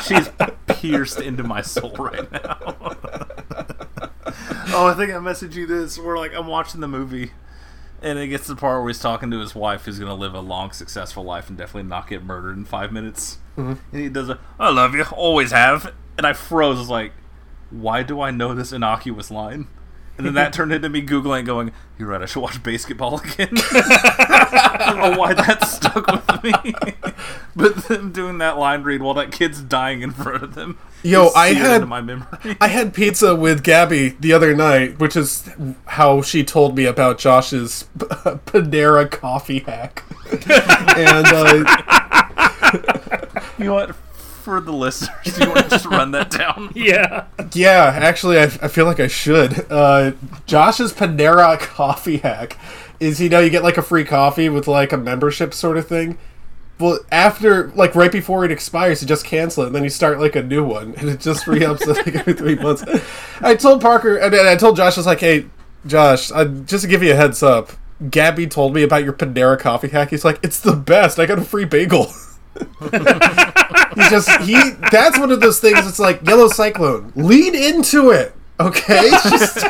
She's pierced into my soul right now. oh, I think I messaged you this. We're like I'm watching the movie, and it gets to the part where he's talking to his wife, who's gonna live a long, successful life and definitely not get murdered in five minutes. Mm-hmm. And he does a "I love you, always have," and I froze. I was like, "Why do I know this innocuous line?" And then that turned into me googling, going, "You're right. I should watch BASEketball again." I don't know why that stuck with me. but them doing that line read while that kid's dying in front of them. Yo, I had- my memory. I had pizza with Gabby the other night, which is how she told me about Josh's Panera coffee hack. and uh, you know what? For the listeners, do you want to just run that down? Yeah. yeah, actually, I, I feel like I should. Uh, Josh's Panera coffee hack is you know you get like a free coffee with like a membership sort of thing. Well, after like right before it expires, you just cancel it, and then you start like a new one, and it just re-ups it like every three months. I told Parker, and then I told Josh, I was like, "Hey, Josh, uh, just to give you a heads up, Gabby told me about your Panera coffee hack. He's like, it's the best. I got a free bagel." He's just he. That's one of those things. It's like yellow cyclone. Lean into it, okay? Just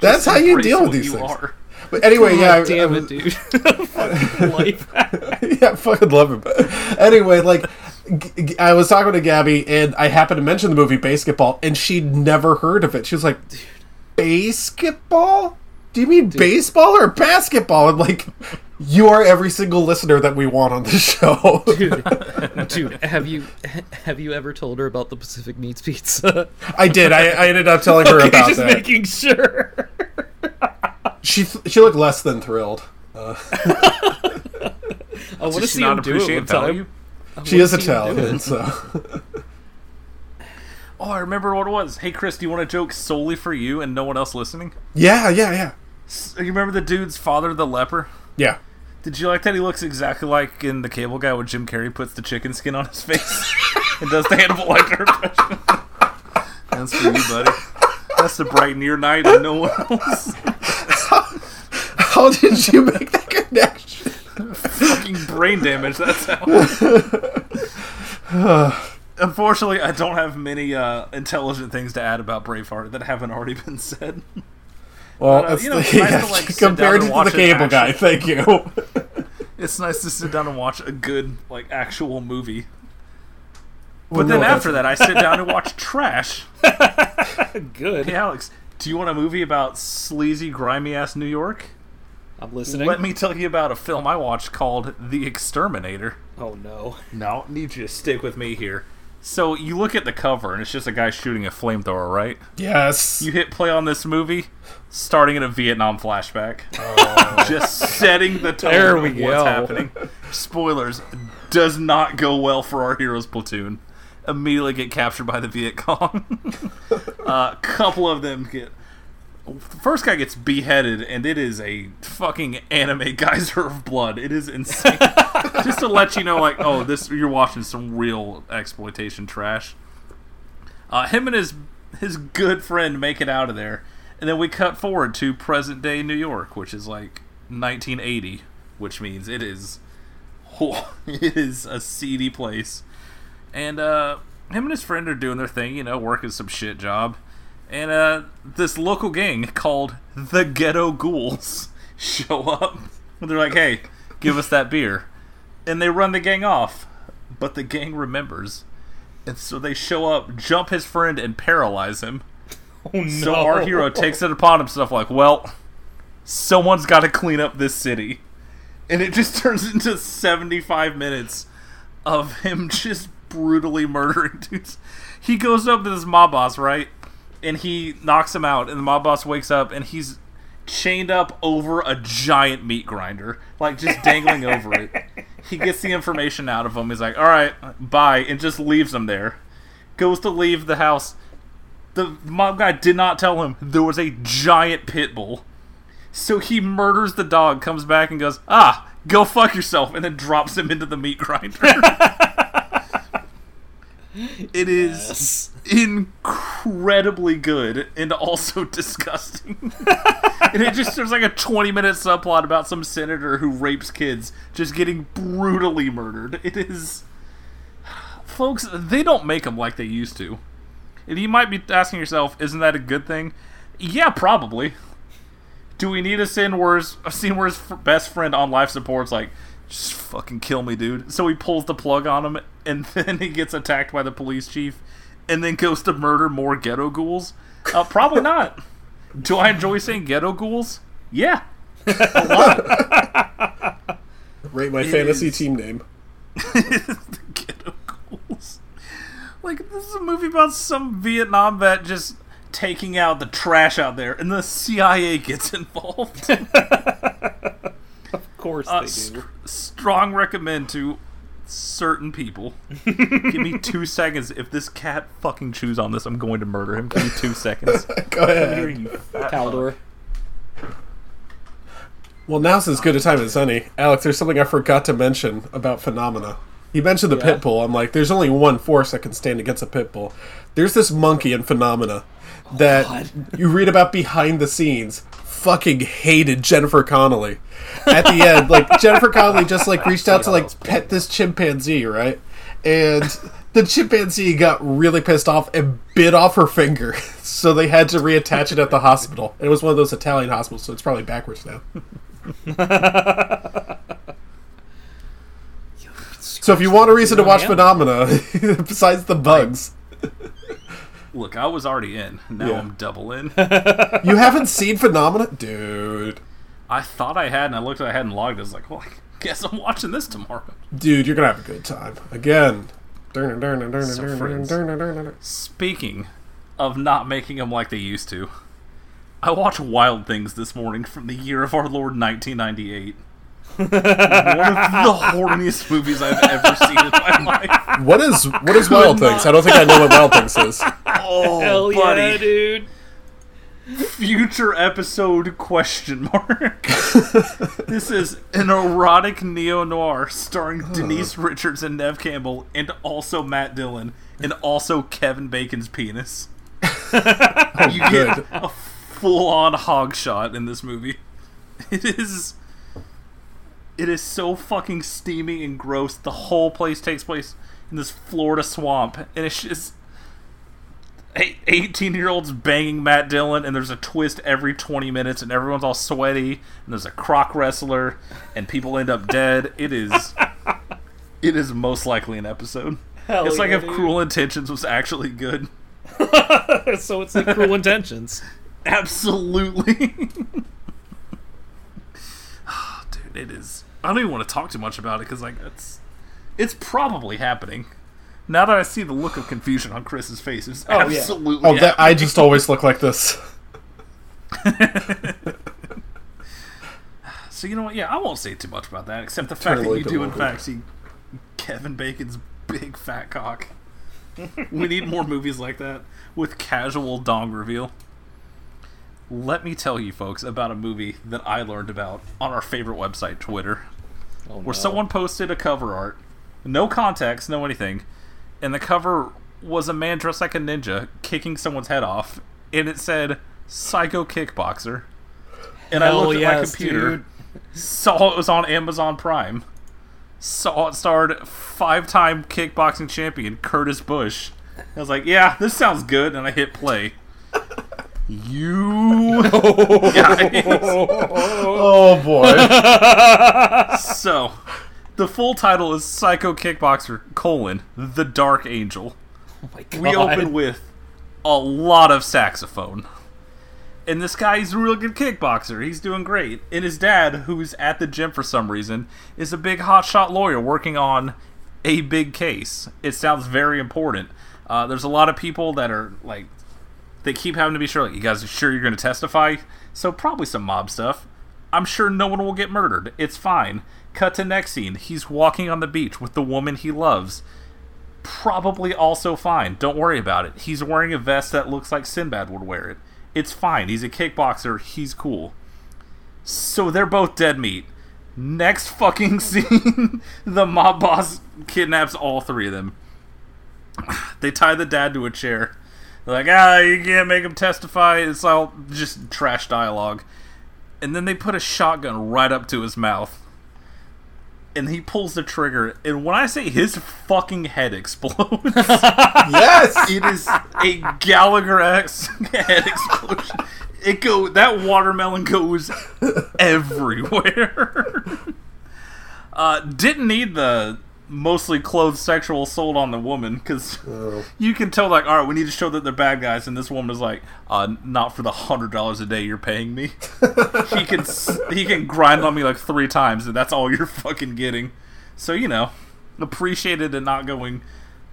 that's how you deal with these things. are. But anyway, yeah, I- damn I it, dude. Fucking life. yeah, fucking love him. Anyway, like, I was talking to Gabby, and I happened to mention the movie BASEketball, and she'd never heard of it. She was like, "BASEketball? Do you mean baseball or basketball?" I'm like, "You are every single listener that we want on this show." dude, dude, have you have you ever told her about the Pacific Meats Pizza? I did. I, I ended up telling her Okay, about just that. making sure. She she looked less than thrilled. Uh, I want to Does she see not him do it appreciate one time. value? she is see him do Italian, so Oh, I remember what it was. Hey, Chris, do you want a joke solely for you and no one else listening? yeah, yeah, yeah, S- You remember the dude's father, the leper? yeah. Did you like that he looks exactly like in the Cable Guy when Jim Carrey puts the chicken skin on his face and does the Hannibal Lecter impression? That's for you, buddy. That's to brighten your night and no one else. How did you make that connection? Fucking brain damage. That's how. Unfortunately, I don't have many uh, intelligent things to add about Braveheart that haven't already been said. Well, But, uh, that's you know, the, it's nice yeah, to, like, compared to the cable guy. Thank you. It's nice to sit down and watch a good, like, actual movie. Well, But then no, after that, I sit down and watch trash. Good. Hey, Alex, do you want a movie about sleazy, grimy ass New York? I'm listening. Let me tell you about a film I watched called The Exterminator. Oh no. No, need you to stick with me here. So you look at the cover, and it's just a guy shooting a flamethrower, right? Yes. You hit play on this movie, starting in a Vietnam flashback, oh. just setting the tone There of we what's go. happening. Spoilers: does not go well for our hero's platoon. Immediately get captured by the Viet Cong. A uh, couple of them get. The first guy gets beheaded, and it is a fucking anime geyser of blood. It is insane. Just to let you know, like, oh, this you're watching some real exploitation trash. Uh, him and his his good friend make it out of there, and then we cut forward to present day New York, which is like 1980, which means it is, oh, it is a seedy place. And uh, him and his friend are doing their thing, you know, working some shit job. And uh, this local gang called the Ghetto Ghouls show up. They're like, "Hey, give us that beer," and they run the gang off. But the gang remembers, and so they show up, jump his friend, and paralyze him. Oh no. So our hero takes it upon himself, like, well, someone's got to clean up this city. And it just turns into 75 minutes of him just brutally murdering dudes. He goes up to this mob boss, right? And he knocks him out, and the mob boss wakes up, and he's chained up over a giant meat grinder, like just dangling over it. He gets the information out of him. He's like, all right, bye, and just leaves him there. Goes to leave the house the mob guy did not tell him there was a giant pit bull. So he murders the dog, comes back and goes, ah, go fuck yourself, and then drops him into the meat grinder. It is incredibly good and also disgusting. and it just there's like a 20 minute subplot about some senator who rapes kids just getting brutally murdered. It is folks, they don't make them like they used to. And you might be asking yourself, isn't that a good thing? Yeah, probably. Do we need a scene where his, a scene where his best friend on life support's like, just fucking kill me, dude? So he pulls the plug on him, and then he gets attacked by the police chief, and then goes to murder more ghetto ghouls? Uh, probably not. Do I enjoy saying ghetto ghouls? Yeah. a lot. Rate my It fantasy is- team name. the ghetto ghouls. Like this is a movie about some Vietnam vet just taking out the trash out there, and the CIA gets involved. Of course Uh, they s- do. strong recommend to certain people. Give me two seconds. If this cat fucking chews on this, I'm going to murder him. Give me two seconds. Go Come here, ahead. you fat Caldor. Well, now's as good a time as any. Alex, there's something I forgot to mention about phenomena. You mentioned the Yeah? pit bull. I'm like, there's only one force that can stand against a pit bull. There's this monkey in phenomena that you read about behind the scenes. Fucking hated Jennifer Connelly. At the end, like Jennifer Connelly just like reached out to like pet this chimpanzee, right? And the chimpanzee got really pissed off and bit off her finger. So they had to reattach it at the hospital. It was one of those Italian hospitals, so it's probably backwards now. So if you want a reason to watch Phenomena, besides the bugs, Look, I was already in. Now Yeah. I'm double in. you haven't seen Phenomena, dude. I thought I had, and I looked at I hadn't logged. I was like, well, I guess I'm watching this tomorrow. Dude, you're gonna have a good time again. So friends. Speaking of not making them like they used to, I watched Wild Things this morning from the year of our Lord 1998. One of the horniest movies I've ever seen in my life. What is what is Wild Things? I don't think I know what Wild Things is. Oh, Hell buddy. yeah, dude. Future episode question mark. this is an erotic neo noir starring Denise Richards and Neve Campbell, and also Matt Dillon, and also Kevin Bacon's penis. Oh, you get a full on hog shot in this movie. It is. It is so fucking steamy and gross. The whole place takes place in this Florida swamp, and it's just 18 year olds banging Matt Dillon, and there's a twist every 20 minutes, and everyone's all sweaty, and there's a croc wrestler, and people end up dead. It is. It is most likely an episode. Hell it's like yeah, if dude. Cruel Intentions was actually good. so it's like cruel intentions. Absolutely. Ah, Dude, it is. I don't even want to talk too much about it because, like, it's it's probably happening. Now that I see the look of confusion on Chris's face, it's oh, yeah. absolutely. Oh, that I just always look like this. So you know what? Yeah, I won't say too much about that, except the fact that Totally you do in fact see Kevin Bacon's big fat cock. we need more movies like that with casual dong reveal. Let me tell you, folks, about a movie that I learned about on our favorite website, Twitter, Oh, where no. someone posted a cover art, no context, no anything, and the cover was a man dressed like a ninja kicking someone's head off, and it said "Psycho Kickboxer." And I Hell looked at my computer, dude. saw it was on Amazon Prime, saw it starred five-time kickboxing champion Curtis Bush. I was like, "Yeah, this sounds good," and I hit play. You guys. Oh boy. So, the full title is Psycho Kickboxer: colon The Dark Angel. Oh my God. We open with a lot of saxophone. And this guy, he's a real good kickboxer. He's doing great. And his dad, who's at the gym for some reason, is a big hotshot lawyer working on a big case. It sounds very important. Uh, there's a lot of people that are like, they keep having to be sure, like, you guys are sure you're going to testify? So probably some mob stuff. I'm sure no one will get murdered. It's fine. Cut to next scene. He's walking on the beach with the woman he loves probably also fine. Don't worry about it. He's wearing a vest that looks like Sinbad would wear it. It's fine. He's a kickboxer. He's cool. So they're both dead meat. Next fucking scene, the mob boss kidnaps all three of them. They tie the dad to a chair. They're like, ah, you can't make him testify. It's all just trash dialogue. And then they put a shotgun right up to his mouth. And he pulls the trigger. And when I say his fucking head explodes, yes, it is a Gallagher X head explosion. It go that watermelon goes everywhere. uh, didn't need the mostly clothed sexual assault on the woman because you can tell like all right we need to show that they're bad guys and this woman is like uh, not for the hundred dollars a day you're paying me. He can he can grind on me like three times and that's all you're fucking getting. So you know appreciated and not going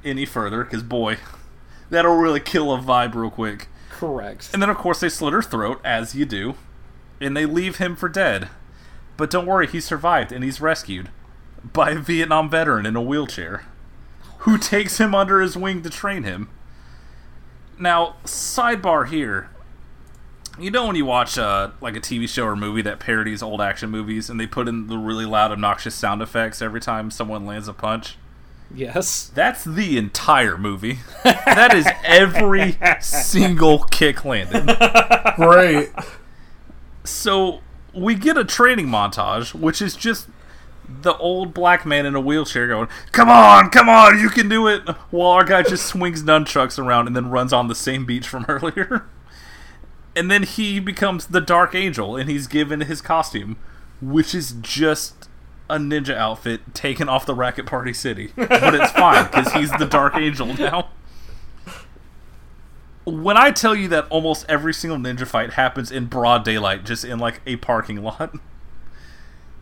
any further because boy that'll really kill a vibe real quick. Correct. and then, of course, they slit her throat, as you do, and they leave him for dead. But don't worry, he survived, and he's rescued by a Vietnam veteran in a wheelchair who takes him under his wing to train him. Now, sidebar here. You know when you watch uh, like a TV show or movie that parodies old action movies, and they put in the really loud, obnoxious sound effects every time someone lands a punch? Yes. That's the entire movie. that is every single kick landed. Great. So we get a training montage, which is just the old black man in a wheelchair going, "Come on, come on, you can do it!" While our guy just swings nunchucks around and then runs on the same beach from earlier. And then he becomes the Dark Angel, and he's given his costume, which is just a ninja outfit taken off the Racket Party City. But it's fine because he's the Dark Angel now. When I tell you that almost every single ninja fight happens in broad daylight, just in like a parking lot,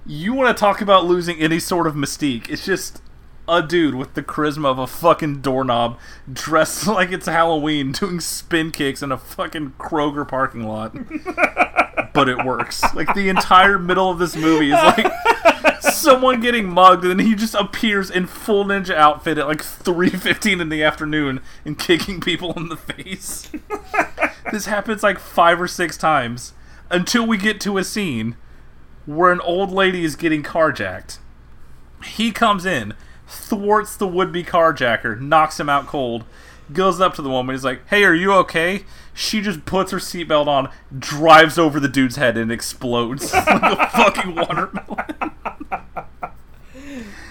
you want to talk about losing any sort of mystique. It's just a dude with the charisma of a fucking doorknob dressed like it's Halloween doing spin kicks in a fucking Kroger parking lot. but it works. Like the entire middle of this movie is like someone getting mugged and he just appears in full ninja outfit at like 3:15 in the afternoon and kicking people in the face. this happens like 5 or 6 times until we get to a scene where an old lady is getting carjacked. He comes in, thwarts the would-be carjacker, knocks him out cold, goes up to the woman, he's like, "Hey, are you okay?" She just puts her seatbelt on, drives over the dude's head, and explodes like a fucking watermelon.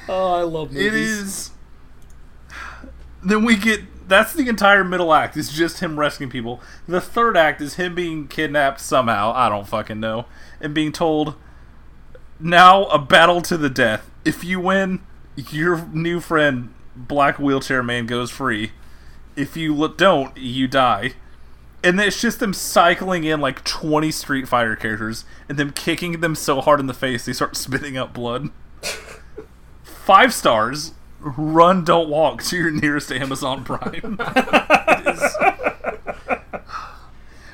Oh, I love movies. It is. Then we get. That's the entire middle act. Is just him rescuing people. The third act is him being kidnapped somehow. I don't fucking know, and being told, "Now a battle to the death. If you win, your new friend Black Wheelchair Man goes free. If you don't, you die." And it's just them cycling in like 20 Street Fighter characters and them kicking them so hard in the face they start spitting up blood. Five stars. Run, don't walk to your nearest Amazon Prime.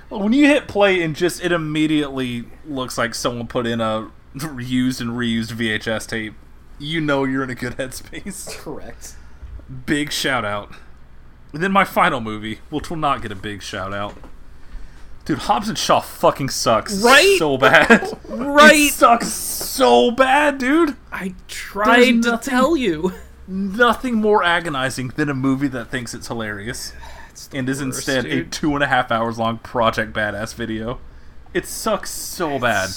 When you hit play and just it immediately looks like someone put in a used and reused VHS tape, you know you're in a good headspace. Correct. Big shout out. And then my final movie, which will not get a big shout out. Dude, Hobbs and Shaw fucking sucks Right? so bad. Right. It sucks so bad, dude. I tried to tell you. Nothing more agonizing than a movie that thinks it's hilarious and is worst, instead a two and a half hours long Project Badass video. It sucks so bad.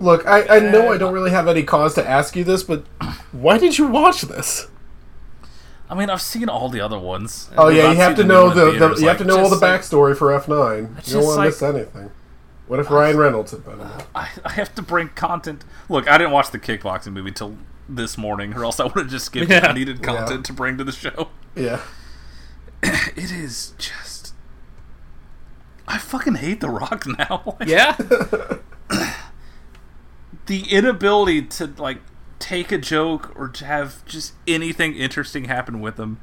Look, I, I know I don't really have any cause to ask you this, but why did you watch this? I mean, I've seen all the other ones. Oh yeah, you have to seen the know the, the theaters, you have to know all the just, like, backstory for F nine. You don't want to like- miss anything. What if Ryan Reynolds had been in it? I, I have to bring content. Look, I didn't watch the kickboxing movie till this morning, or else I would have just skipped it. I needed content Yeah. to bring to the show. Yeah. It is just. I fucking hate The Rock now. Like, Yeah. the inability to like take a joke or to have just anything interesting happen with him.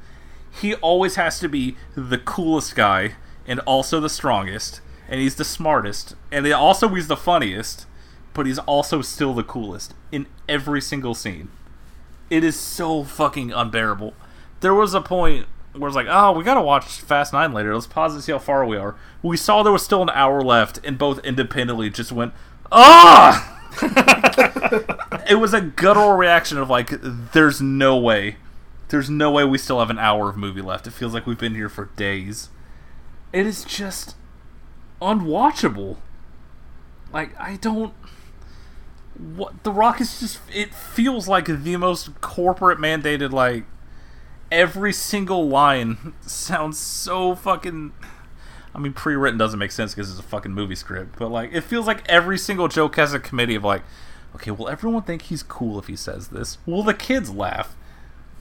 He always has to be the coolest guy and also the strongest, and he's the smartest, and also he's the funniest, but he's also still the coolest in every single scene. It is so fucking unbearable. There was a point where it's like, oh, we gotta watch Fast Nine later. Let's pause and see how far we are. We saw there was still an hour left, and both independently just went, ah. it was a guttural reaction of like, "There's no way There's no way we still have an hour of movie left. It feels like we've been here for days. It is just unwatchable. Like I don't what The Rock is just it feels like the most corporate mandated like every single line sounds so fucking I mean pre-written doesn't make sense because it's a fucking movie script, but like it feels like every single joke has a committee of like okay, will everyone think he's cool if he says this? Will the kids laugh?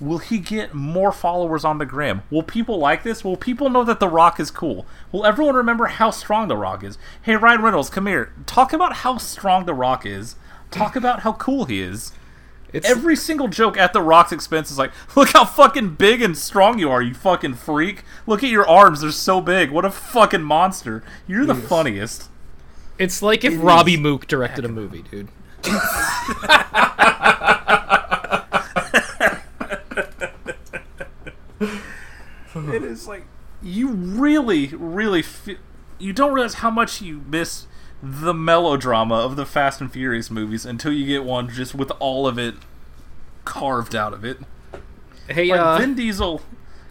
Will he get more followers on the gram? Will people like this? Will people know that The Rock is cool? Will everyone remember how strong The Rock is? Hey, Ryan Reynolds, come here. Talk about how strong The Rock is. Talk about how cool he is. It's Every single joke at The Rock's expense is like, look how fucking big and strong you are, you fucking freak. Look at your arms, they're so big. What a fucking monster. You're the funniest. it's like if Robbie Mook directed a movie, dude. it is like you really, really feel. You don't realize how much you miss the melodrama of the Fast and Furious movies until you get one just with all of it carved out of it. Hey, Like uh, Vin Diesel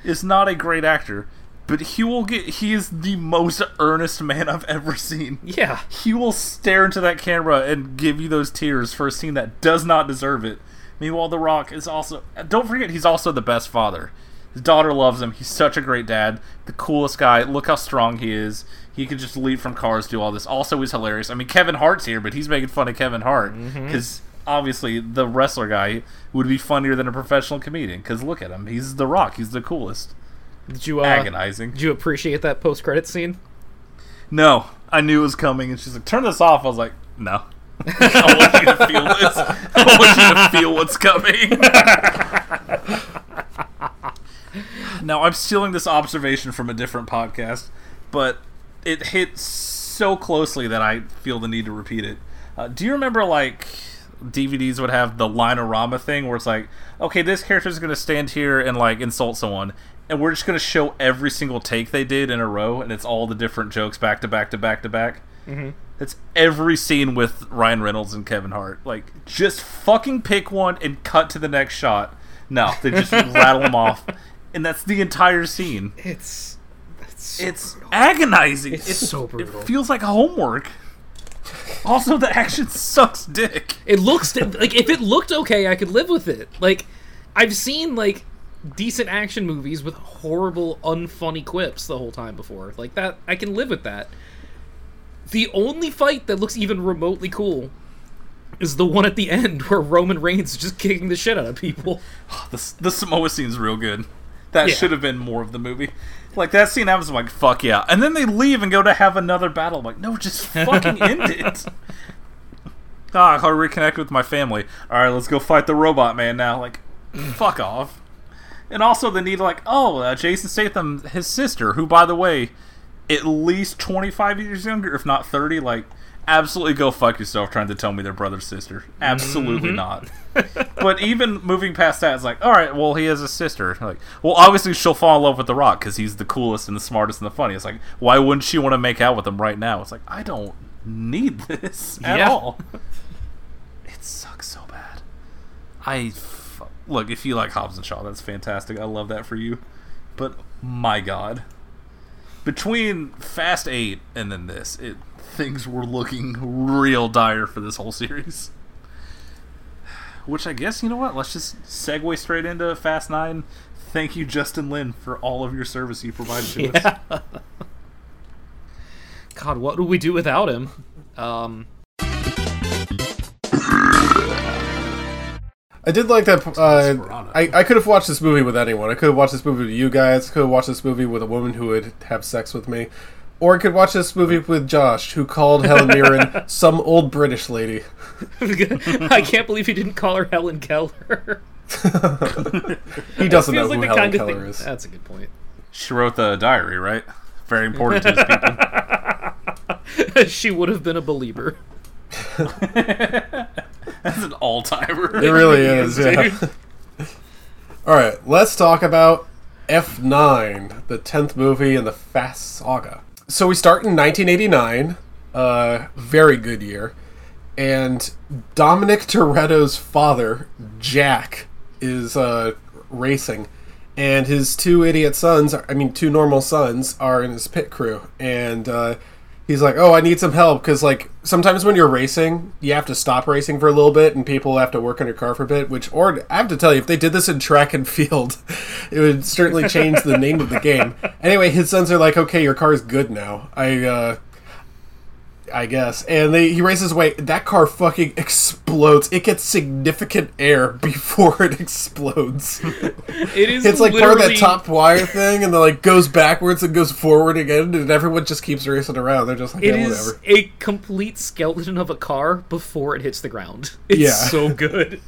is not a great actor, but he will get. He is the most earnest man I've ever seen. yeah, He will stare into that camera and give you those tears for a scene that does not deserve it. Meanwhile, The Rock is also. Don't forget, he's also the best father. His daughter loves him. He's such a great dad. The coolest guy. Look how strong he is. He can just leap from cars, do all this. Also, he's hilarious. I mean, Kevin Hart's here, but he's making fun of Kevin Hart because obviously the wrestler guy would be funnier than a professional comedian. Because look at him. He's The Rock. He's the coolest. did you uh, Agonizing. Did you appreciate that post-credit scene? No, I knew it was coming, and she's like, "Turn this off." I was like, "No." I want you to feel this. I want you to feel what's coming. now I'm stealing this observation from a different podcast, but it hits so closely that I feel the need to repeat it. Uh, do you remember like DVDs would have the Line-O-Rama thing where it's like, okay, this character is gonna stand here and like insult someone, and we're just gonna show every single take they did in a row, and it's all the different jokes back to back to back to back. Mm-hmm. It's every scene with Ryan Reynolds and Kevin Hart. Like, just fucking pick one and cut to the next shot. No, they just rattle them off, and that's the entire scene. It's it's, so It's brutal. agonizing. It's so brutal. It feels like homework. Also, the action sucks dick. It looks like if it looked okay, I could live with it. Like I've seen like decent action movies with horrible, unfunny quips the whole time before. Like that, I can live with that. The only fight that looks even remotely cool is the one at the end where Roman Reigns is just kicking the shit out of people. The, the Samoa scene's real good. That Yeah. should have been more of the movie. Like that scene happens, I'm like, fuck yeah. And then they leave and go to have another battle. I'm like, no, just fucking end it. Ah, I'll reconnect with my family. Alright, let's go fight the robot man now. Like, fuck off. And also the need like, oh, uh, Jason Statham, his sister, who by the way, at least 25 years younger, if not 30, like, absolutely go fuck yourself trying to tell me they're brother sister. Absolutely mm-hmm. not. but even moving past that, it's like, all right, well, he has a sister. Like, well, obviously she'll fall in love with The Rock because he's the coolest and the smartest and the funniest. Like, why wouldn't she want to make out with him right now? It's like, I don't need this at Yeah. all. It sucks so bad. I look if you like Hobbs and Shaw, that's fantastic. I love that for you. But my God, between Fast Eight and then this, it things were looking real dire for this whole series. Which I guess you know what? Let's just segue straight into Fast Nine. Thank you, Justin Lin, for all of your service you provided to us. God, what would we do without him? Um, I did like that. Uh, I, I could have watched this movie with anyone. I could have watched this movie with you guys. Could have watched this movie with a woman who would have sex with me. Or I could watch this movie with Josh, who called Helen Mirren some old British lady. I can't believe he didn't call her Helen Keller. He doesn't know Feels who the Helen kind of Keller thing. is. That's a good point. She wrote the diary, right? Very important to his people. she would have been a believer. That's an all timer. It really is, yeah. All right, let's talk about F9, the 10th movie in the Fast Saga. So we start in 1989, uh, very good year, and Dominic Toretto's father, Jack, is uh, racing, and his two idiot sons, I mean, two normal sons, are in his pit crew, and uh, he's like, "Oh, I need some help," because like sometimes when you're racing, you have to stop racing for a little bit, and people have to work on your car for a bit. Which, or I have to tell you, if they did this in track and field, it would certainly change the name of the game. Anyway, his sons are like, "Okay, your car is good now." I. uh I guess. And they, he races away. That car fucking explodes. It gets significant air before it explodes. It is It's like part of that top wire thing, and then like goes backwards and goes forward again, and everyone just keeps racing around. They're just like, It yeah, is whatever. a complete skeleton of a car before it hits the ground. It's Yeah. so good.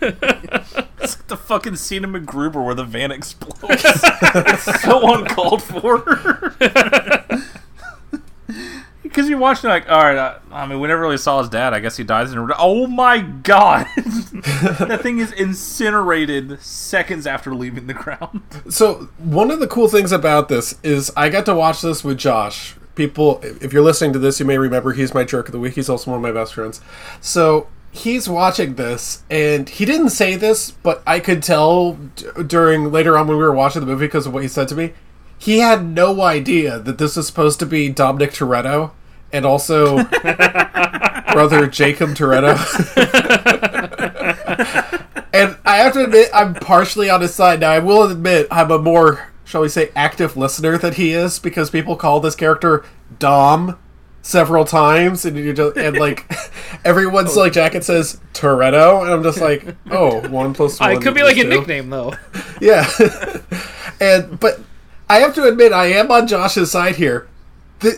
It's like the fucking scene in MacGruber where the van explodes. it's so uncalled for. Because you're watching, like, all right. I, uh, I mean, we never really saw his dad. I guess he dies in a. Oh my god! that thing is incinerated seconds after leaving the ground. So one of the cool things about this is I got to watch this with Josh. People, if you're listening to this, you may remember he's my jerk of the week. He's also one of my best friends. So he's watching this, and he didn't say this, but I could tell d- during later on when we were watching the movie because of what he said to me. He had no idea that this was supposed to be Dominic Toretto and also brother Jacob Toretto. And I have to admit, I'm partially on his side now. I will admit, I'm a more, shall we say, active listener than he is because people call this character Dom several times, and you just and like everyone's oh. like jacket says Toretto, and I'm just like, oh, one plus one. It could be like a nickname though. Yeah, and but I have to admit, I am on Josh's side here. The,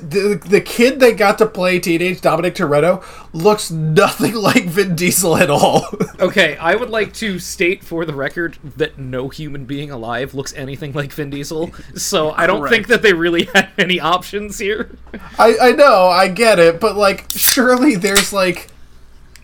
the, the kid that got to play teenage Dominic Toretto looks nothing like Vin Diesel at all. Okay, I would like to state for the record that no human being alive looks anything like Vin Diesel, so I don't think that they really had any options here. I, I know, I get it, but like, surely there's like,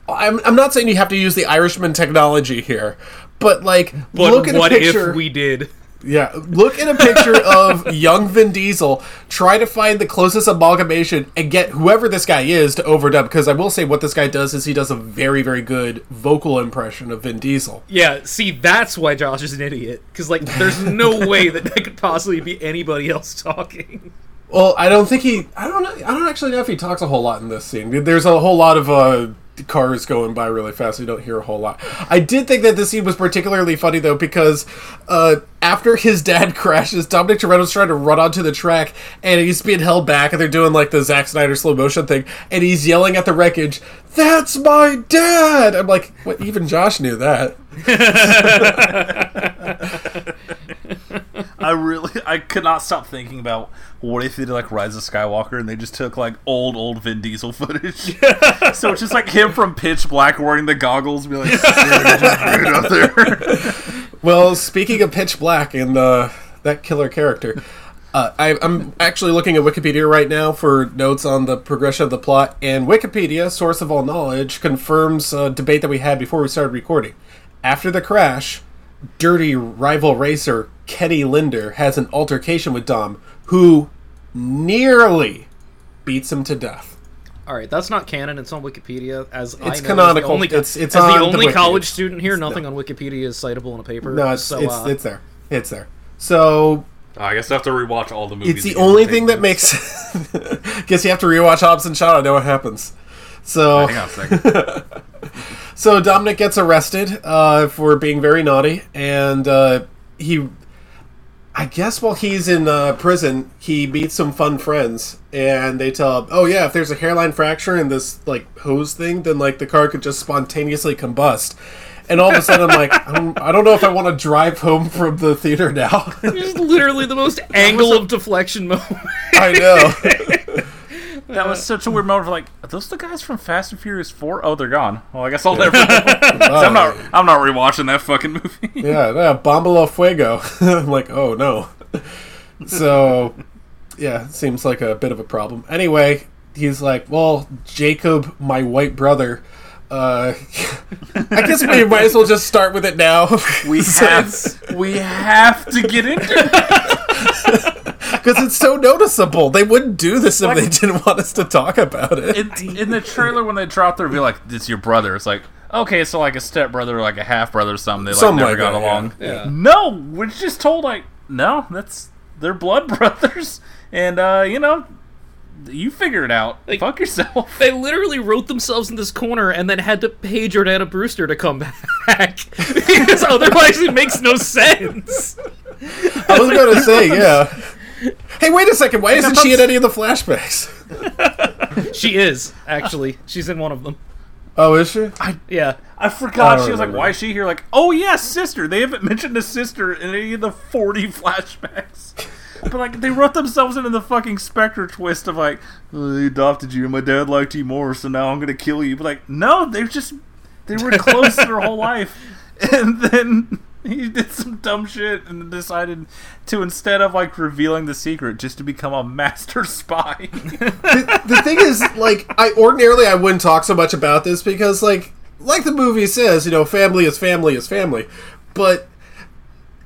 I'm, I'm not saying you have to use the Irishman technology here, but like, But look at what a picture. if we did? Yeah, look at a picture of young Vin Diesel. Try to find the closest amalgamation and get whoever this guy is to overdub. Because I will say, what this guy does is he does a very, very good vocal impression of Vin Diesel. Yeah, see, that's why Josh is an idiot. Because, like, there's no way that that could possibly be anybody else talking. Well, I don't think he. I don't know. I don't actually know if he talks a whole lot in this scene. There's a whole lot of uh, cars going by really fast. So you don't hear a whole lot. I did think that this scene was particularly funny though because uh, after his dad crashes, Dominic Toretto's trying to run onto the track and he's being held back, and they're doing like the Zack Snyder slow motion thing, and he's yelling at the wreckage, "That's my dad!" I'm like, what? Even Josh knew that. I really, I could not stop thinking about what if they did like Rise of Skywalker and they just took like old, old Vin Diesel footage. so it's just like him from Pitch Black wearing the goggles, and be like, "Yeah, just it up there." Well, speaking of Pitch Black and uh, that killer character, uh, I, I'm actually looking at Wikipedia right now for notes on the progression of the plot, and Wikipedia, source of all knowledge, confirms a debate that we had before we started recording. After the crash, dirty rival racer Kenny Linder has an altercation with Dom, who nearly beats him to death. All right, that's not canon. It's on Wikipedia. As I know, It's as the canonical. only, It's- it's as on the the only wiki. college student here. It's- Nothing no. on Wikipedia is citable in a paper. No, it's so, it's, uh, it's there. It's there. So I guess I have to rewatch all the movies. it's the only thing that notes. makes. Guess you have to rewatch Hobbs and Shaw to know what happens. So, Hang on a second. so Dominic gets arrested uh, for being very naughty, and uh, he, I guess, while he's in uh, prison, he meets some fun friends, and they tell him, "Oh yeah, if there's a hairline fracture in this like hose thing, then like the car could just spontaneously combust." And all of a sudden, I'm like, I don't, I don't know if I want to drive home from the theater now. It's literally the most angle of deflection moment. I know. That was such a weird moment. For like, are those the guys from Fast and Furious Four? Oh, they're gone. Well, I guess I'll never. know. 'Cause I'm not. I'm not rewatching that fucking movie. Yeah, yeah, Bombalo Fuego. I'm like, oh no. So, yeah, it seems like a bit of a problem. Anyway, he's like, well, Jacob, my white brother. Uh, I guess we might as well just start with it now. We have. we have to get into. it. Because it's so noticeable. They wouldn't do this if they didn't want us to talk about it. In, in the trailer, when they drop their reveal, like, "It's your brother," it's like, okay, so like a stepbrother or like a half brother or something. They like Something never like got that, yeah. along. Yeah. No, we're just told like no, that's they're blood brothers, and uh, you know, you figure it out. Like- Fuck yourself. They literally wrote themselves in this corner and then had to pay Jordana Brewster to come back because otherwise it makes no sense. I was going to say, yeah. Hey, wait a second. Why isn't she in any of the flashbacks? She is actually. She's in one of them. Oh, is she? Yeah. I forgot. Oh, I she was like, "Why is she here?" Like, "Oh yeah, sister." They haven't mentioned a sister in any of the forty flashbacks. But like, they wrote themselves into the fucking Spectre twist of like, "Oh, "They adopted you, and my dad liked you more, so now I'm gonna kill you." But like, no, they just they were close their whole life, and then he did some dumb shit and decided to instead of like revealing the secret, just to become a master spy. the thing is, like, I ordinarily I wouldn't talk so much about this because, like, like the movie says, you know, family is family is family, but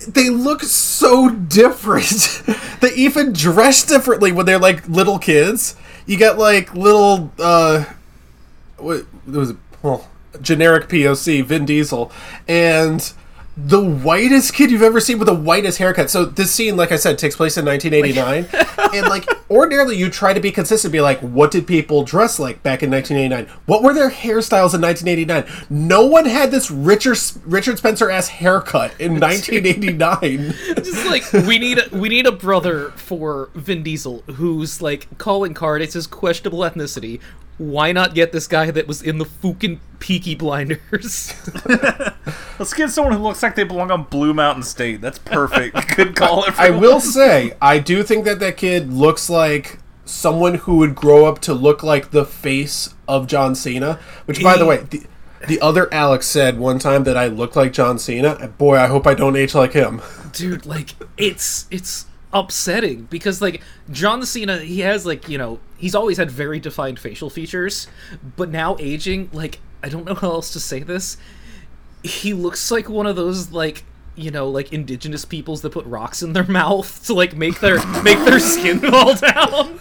they look so different. they even dress differently when they're like little kids. You got like little, uh, what was it? Well, generic POC, Vin Diesel, and the whitest kid you've ever seen with the whitest haircut. So this scene, like I said, takes place in 1989, and like ordinarily you try to be consistent, be like, what did people dress like back in 1989? What were their hairstyles in 1989? No one had this Richard Richard Spencer ass haircut in 1989. Just like we need a, we need a brother for Vin Diesel who's like calling card. It's his questionable ethnicity. Why not get this guy that was in the fucking Peaky Blinders? Let's get someone who looks like they belong on Blue Mountain State. That's perfect. Good call. I will say, I do think that that kid looks like someone who would grow up to look like the face of John Cena. Which, by the way, the, the other Alex said one time that I look like John Cena. Boy, I hope I don't age like him. dude like it's it's upsetting because like john cena he has like you know he's always had very defined facial features but now aging like i don't know how else to say this he looks like one of those like you know like indigenous peoples that put rocks in their mouth to like make their make their skin fall down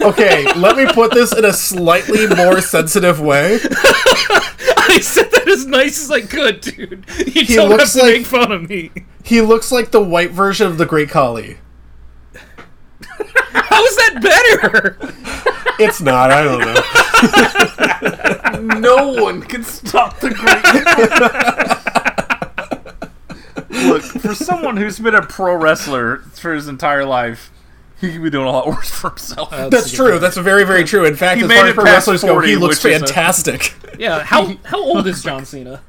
Okay, let me put this in a slightly more sensitive way. i said that as nice as i could dude you He don't have looks to like- make fun of me He looks like the white version of the Great Khali. How is that better It's not, I don't know. no one can stop the great. Look, for someone who's been a pro wrestler for his entire life, he could be doing a lot worse for himself. That's true. That's very, very true. In fact, He as made far as it pro past wrestlers go, he looks which is a- fantastic. yeah how how old is john cena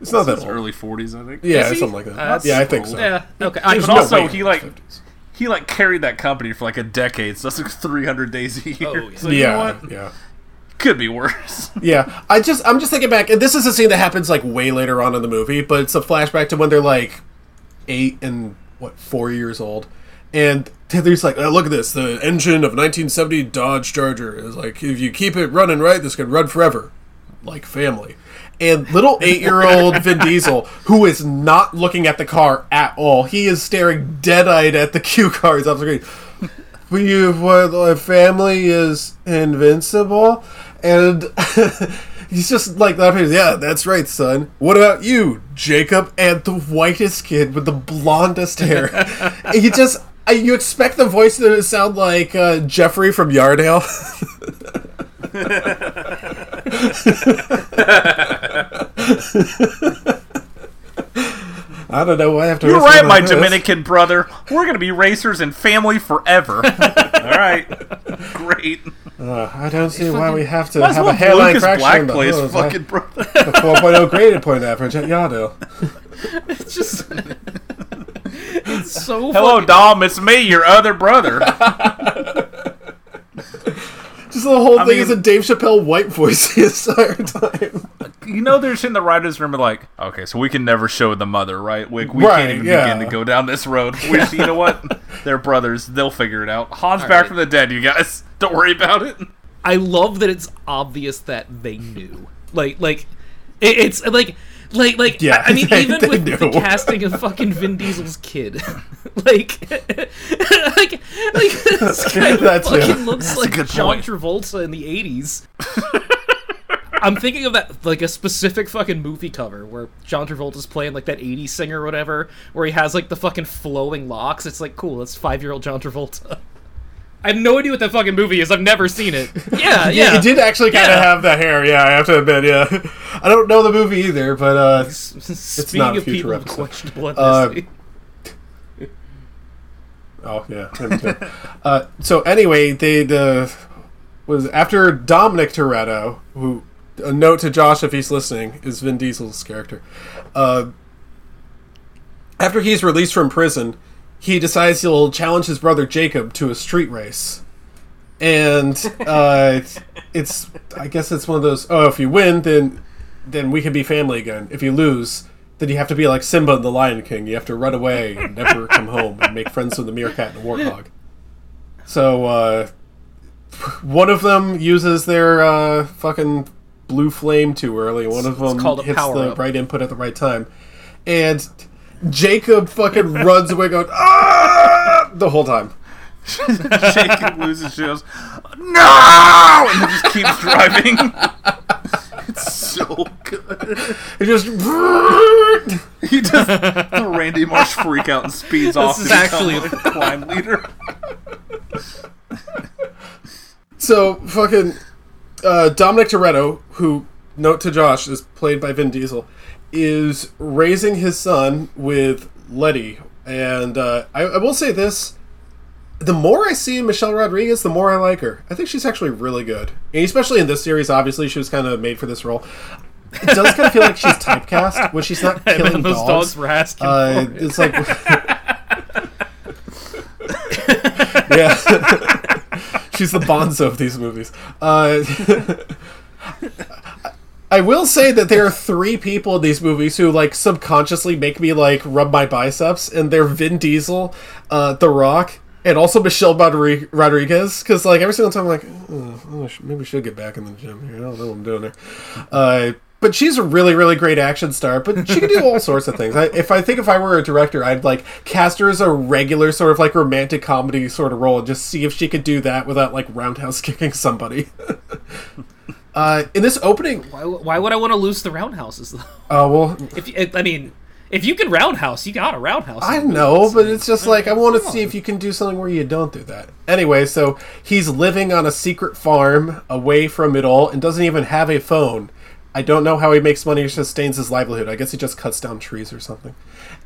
It's not that old. early forties, I think. Yeah, something like that. Uh, yeah, I think so. yeah okay I, There's But no also, he his like 50s. He like carried that company for like a decade, so that's like 300 days a year. Oh, yeah. So you know what? yeah. Could be worse. Yeah, I just I'm just thinking back, and this is a scene that happens like way later on in the movie, but it's a flashback to when they're like eight and what four years old, and He's like, oh, look at this, the engine of 1970 Dodge Charger is like, if you keep it running right, this could run forever, like family. And little eight-year-old Vin Diesel, who is not looking at the car at all, he is staring dead-eyed at the cue cards off the screen. We, what, family is invincible, and he's just like that. Yeah, that's right, son. What about you, Jacob? And the whitest kid with the blondest hair. he just. uh, You expect the voice to sound like uh, Jeffrey from Yardale. I don't know. I have to. You're right, my this. Dominican brother. We're gonna be racers and family forever. All right, great. Uh, I don't see why we have to have well a hairline Lucas fracture Black the play his hose. fucking brother. The 4.0 graded point average at Yardale. It's just it's so Hello, fucking- Dom. It's me, your other brother. Just the whole I thing is a Dave Chappelle white voice the entire time. you know, they're in the writers' room, like, okay, so we can never show the mother, right? We, we Right, can't even yeah. begin to go down this road. Which, you know what? They're brothers. They'll figure it out. Han's back right. from the dead, you guys. Don't worry about it. I love that it's obvious that they knew. Like, like it, it's like, like, like. Yeah, I, I mean, they- even they with the casting of fucking Vin Diesel's kid, like, like, like this guy That's- fucking yeah. looks a like John point. Travolta in the '80s. I'm thinking of that like a specific fucking movie cover where John Travolta's playing like that 80s singer or whatever, where he has like the fucking flowing locks. It's like cool. That's five year old John Travolta. I have no idea what that fucking movie is. I've never seen it. Yeah, yeah. He did actually kind of Yeah. have the hair. Yeah, I have to admit. Yeah, I don't know the movie either, but uh, Speaking not a of future people of episode. questionable Uh, ethnicity. Oh yeah. uh, so anyway, they the was after Dominic Toretto, who a note to Josh if he's listening is Vin Diesel's character. Uh, after he's released from prison, he decides he'll challenge his brother Jacob to a street race, and uh, it's I guess it's one of those. Oh, if you win, then then we can be family again. If you lose, then you have to be like Simba in the Lion King. You have to run away and never come home and make friends with the meerkat and the warthog. So uh, one of them uses their uh, fucking blue flame too early. One of them called a hits the up. right input at the right time, and Jacob fucking runs away going ah the whole time. Jacob loses shit. goes, No! And then just keeps driving. it's so good. It just He does the Randy Marsh freak out and speeds off is to actually- a climb leader. So fucking uh, Dominic Toretto, who note to Josh is played by Vin Diesel, is raising his son with Letty, and uh, I, I will say this: the more I see Michelle Rodriguez, the more I like her. I think she's actually really good, and especially in this series. Obviously, she was kind of made for this role. It does kind of feel like she's typecast when she's not killing those dogs were asking Uh, it. it's like, yeah, she's the Bonzo of these movies. Uh, I will say that there are three people in these movies who like subconsciously make me like rub my biceps, and they're Vin Diesel, uh, The Rock, and also Michelle Rodri- Rodriguez. Because like every single time, I'm like, oh, maybe I should get back in the gym here. I don't know what I'm doing there. Uh, but she's a really, really great action star. But she can do all sorts of things. I, if I think if I were a director, I'd like cast her as a regular sort of like romantic comedy sort of role, and just see if she could do that without like roundhouse kicking somebody. uh, in this opening, Why, why would I want to lose the roundhouses though? oh well, If you- I mean, if you can roundhouse, you got a roundhouse. I know, but it's just like I want to see if you can do something where you don't do that. Anyway, so he's living on a secret farm away from it all and doesn't even have a phone. I don't know how he makes money or sustains his livelihood. I guess he just cuts down trees or something.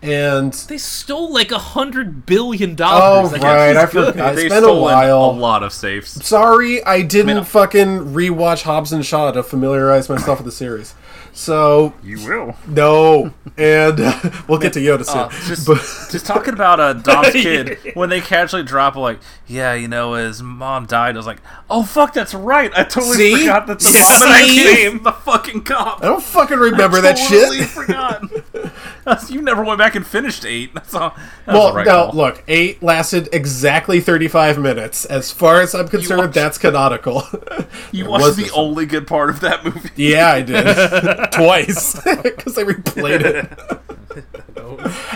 And They stole like a hundred billion oh dollars. Like, right, I forgot. It's They've been a stolen while. a lot of safes. Sorry, I didn't Man, I- fucking rewatch Hobbs and Shaw to familiarize myself with the series. So You will. no, and we'll get to Yoda soon. Uh, just, but just talking about uh, Dom's kid when they casually drop like, yeah, you know, his mom died. I was like, oh fuck, that's right. I totally See? forgot that the See? mom in that game, the fucking cop. I don't fucking remember that totally shit. forgot. you never went back and finished eight. That's all. That Well, the right no, call. look, eight lasted exactly 35 minutes. As far as I'm concerned, watched- that's canonical. you watched was the this- only good part of that movie. Yeah, I did. Twice. Because they replayed it.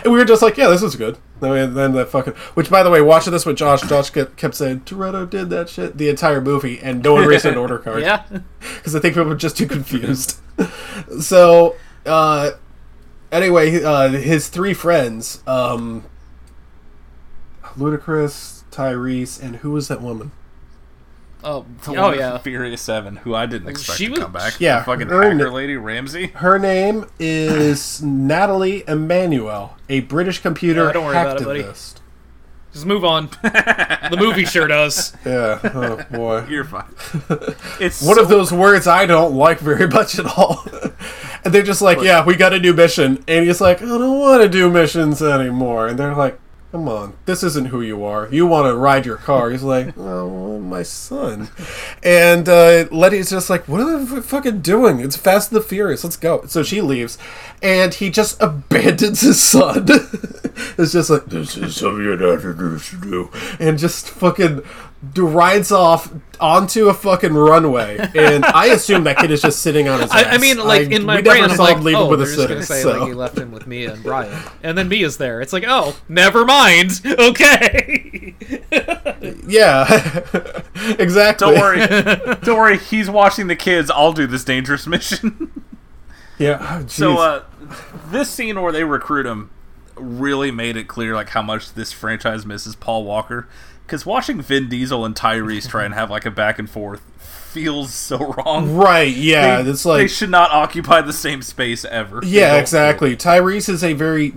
and we were just like, yeah, this is good. Then, we- then that fucking. Which, by the way, watching this with Josh, Josh kept, kept saying, Toretto did that shit the entire movie, and no one raised an order card. Yeah. because I think people were just too confused. so, uh, anyway, uh, his three friends, um, Ludacris, Tyrese, and who was that woman? Oh, The oh one yeah. from Furious Seven, who I didn't expect she to was- come back. Yeah, the fucking her hacker na- lady Ramsey. Her name is Nathalie Emmanuel, a British computer Yeah, don't worry about it, buddy. Hacktivist. Just move on. the movie sure does. Yeah, oh boy. You're fine. It's One so- of those words I don't like very much at all. and they're just like, yeah, we got a new mission. And he's like, I don't want to do missions anymore. And they're like, come on, this isn't who you are. You want to ride your car. He's like, oh, my son. And uh, Letty's just like, what are they fucking doing? It's Fast and the Furious. Let's go. So she leaves. And he just abandons his son. it's just like, this is something you're not supposed to do. And just fucking rides off onto a fucking runway. And I assume that kid is just sitting on his I, ass. I mean, like I- in my we brain, never I'm saw like, him leave oh, him with they're a just gonna sitter. say like he left him with Mia and Brian, and then Mia's there. It's like, oh, never mind. Okay. Yeah. exactly. Don't worry, don't worry. He's watching the kids. I'll do this dangerous mission. Yeah. Oh, so, uh, this scene where they recruit him really made it clear like how much this franchise misses Paul Walker. Because watching Vin Diesel and Tyrese try and have like a back and forth feels so wrong. right. Yeah. they, it's like they should not occupy the same space ever. Yeah, exactly. Tyrese is a very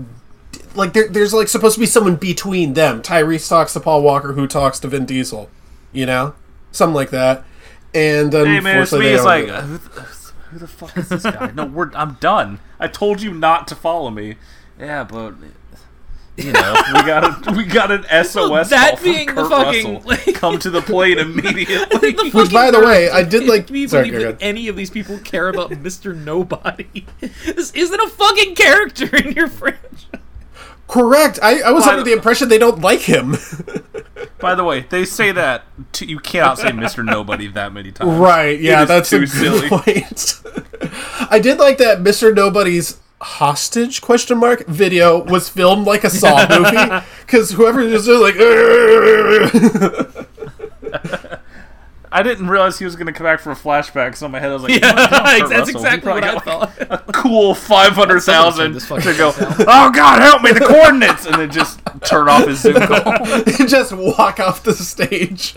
like there, there's like supposed to be someone between them. Tyrese talks to Paul Walker, who talks to Vin Diesel. You know, something like that. And Hey man, it's unfortunately, me. It's like uh, who, the, who the fuck is this guy? no, we're I'm done. I told you not to follow me. Yeah, but you know we got a we got an SOS that call from being the fucking, like- Come to the plate immediately. The Which, by the way. I did like- Can you sorry, believe that any of these people care about Mr. Nobody? This isn't a fucking character in your franchise. correct. I, I was By under the- the impression they don't like him. By the way, they say that to, you cannot say Mr. Nobody that many times. right? Yeah, that's too a good silly. point. I did like that Mr. Nobody's hostage question mark video was filmed like a Saw movie because whoever is just like. I didn't realize he was going to come back for a flashback. So in my head, I was like, Yeah, "Oh, Kurt that's Russell, he exactly what I got, like, thought. a cool five hundred thousand to go. Oh God, help me! The coordinates, and then just turn off his Zoom call. and just walk off the stage.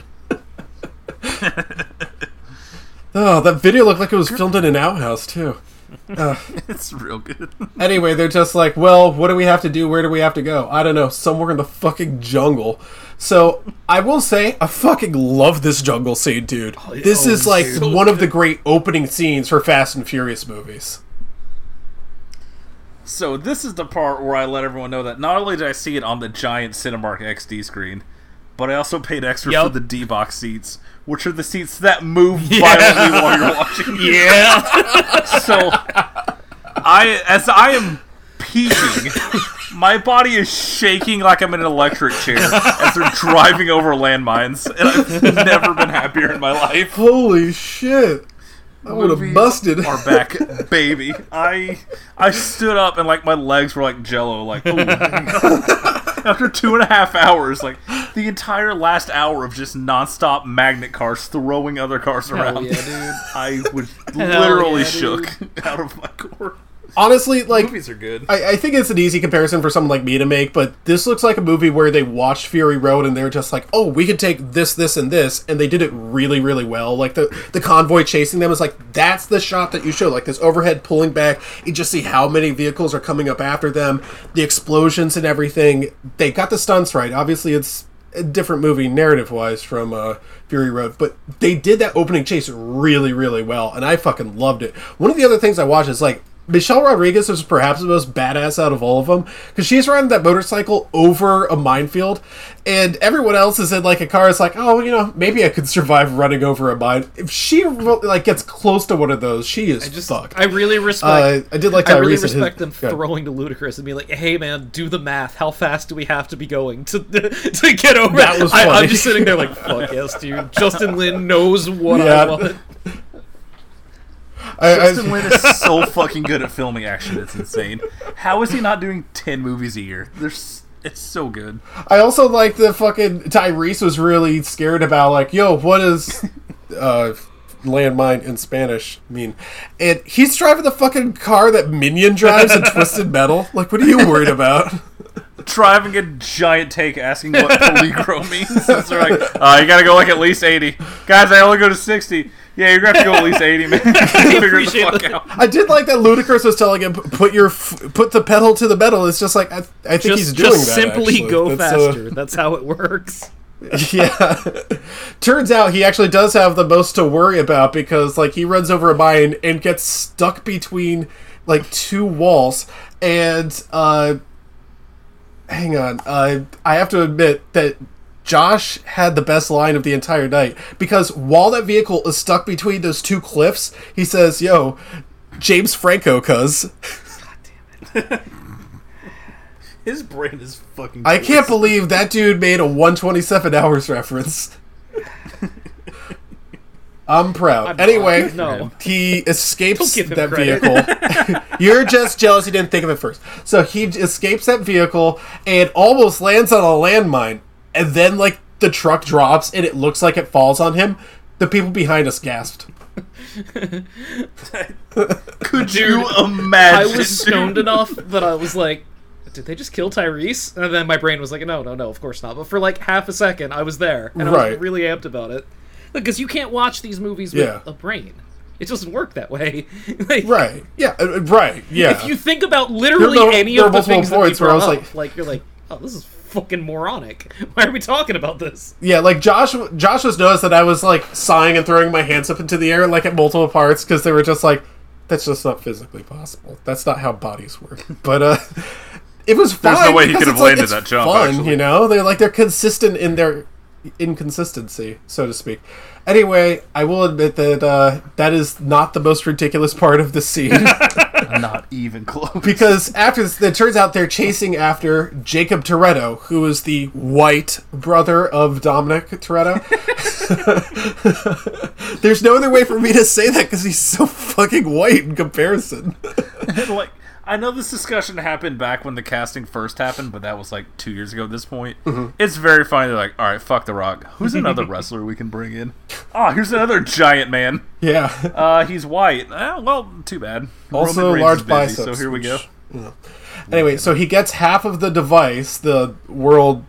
oh, that video looked like it was filmed in an outhouse too. it's real good. Anyway, they're just like, well, what do we have to do? Where do we have to go? I don't know. Somewhere in the fucking jungle. So I will say, I fucking love this jungle scene, dude. Oh, this oh, is like one of the great opening scenes for Fast and Furious movies. So this is the part where I let everyone know that not only did I see it on the giant Cinemark XD screen, but I also paid extra Yep. for the D box seats, which are the seats that move violently while you're watching. Yeah. So I, as I am peeking, my body is shaking like I'm in an electric chair as they're driving over landmines, and I've never been happier in my life. Holy shit! I would have busted. our back, baby. I I stood up and like my legs were like jello. Like ooh. After two and a half hours, like the entire last hour of just nonstop magnet cars throwing other cars around. yeah, dude. I was literally yeah, dude. shook out of my core. Honestly, like Movies are good. I, I think it's an easy comparison for someone like me to make, but this looks like a movie where they watched Fury Road and they're just like, oh, we could take this, this, and this, and they did it really, really well. Like the the convoy chasing them is like that's the shot that you show, like this overhead pulling back. You just see how many vehicles are coming up after them, the explosions and everything. They got the stunts right. Obviously, it's a different movie narrative wise from uh, Fury Road, but they did that opening chase really, really well, and I fucking loved it. One of the other things I watched is like Michelle Rodriguez is perhaps the most badass out of all of them because she's riding that motorcycle over a minefield, and everyone else is in like a car. It's like, oh, you know, maybe I could survive running over a mine. If she like gets close to one of those, she is I Just, fucked. I really respect. Uh, I did like I really Tyrese and his- respect them throwing to Ludacris and being like, "Hey, man, do the math. How fast do we have to be going to to get over?" That was I, funny. I'm just sitting there like, "Fuck yes, dude." Justin Lin knows what Yeah. I want. Justin Lin is so fucking good at filming action. It's insane. How is he not doing ten movies a year? There's, it's so good. I also like the fucking Tyrese was really scared about like, yo, what is uh landmine in Spanish mean? And he's driving the fucking car that Minion drives in Twisted Metal. Like, what are you worried about? Driving a giant tank, asking what peligro means. They're like, uh, you gotta go like at least eighty. Guys, I only go to sixty. Yeah, you're gonna have to go at least eighty, man. Figure the fuck that. out. I did like that Ludacris was telling him put your f- put the pedal to the metal. It's just like I, I think Just, he's doing just that. simply actually. go That's, uh, faster. That's how it works. yeah. Turns out he actually does have the most to worry about because like he runs over a mine and gets stuck between like two walls and uh hang on. Uh I have to admit that Josh had the best line of the entire night because while that vehicle is stuck between those two cliffs, he says, "Yo, James Franco cuz His brain is fucking. I can't believe that dude made a 127 hours reference. I'm proud. anyway, No. he escapes Don't give him that credit. vehicle. You're just jealous you didn't think of it first. So he escapes that vehicle and almost lands on a landmine. And then, like, the truck drops and it looks like it falls on him, the people behind us gasped. Could Dude, you imagine? I was stoned enough that I was like, did they just kill Tyrese? And then my brain was like, no, no, no, of course not. But for like half a second, I was there, and I was really amped about it. Because you can't watch these movies with Yeah. a brain. It doesn't work that way. like, Right. Yeah. uh, Right. Yeah. If you think about literally There- there- any of the multiple things that we points where I was up, like- like, you're like, oh, this is fucking moronic. Why are we talking about this? Yeah, like Josh, Josh was noticed that I was like sighing and throwing my hands up into the air, like at multiple parts, because they were just like, "That's just not physically possible. That's not how bodies work." But uh, it was fine. There's no way he could have it's, like, landed that jump, Fun, actually. you know? They're like they're consistent in their inconsistency, so to speak. Anyway, I will admit that uh, that is not the most ridiculous part of the scene. Not even close. because after this, it turns out they're chasing after Jacob Toretto, who is the white brother of Dominic Toretto. There's no other way for me to say that because he's so fucking white in comparison. like I know this discussion happened back when the casting first happened, but that was like two years ago at this point. Mm-hmm. It's very funny. They're like, all right, fuck The Rock. Who's another wrestler we can bring in? Oh, here's another giant man. Yeah. Uh, he's white. Eh, well, too bad. Also, large busy, biceps. So here we go. which, Anyway, so he gets half of the device, the world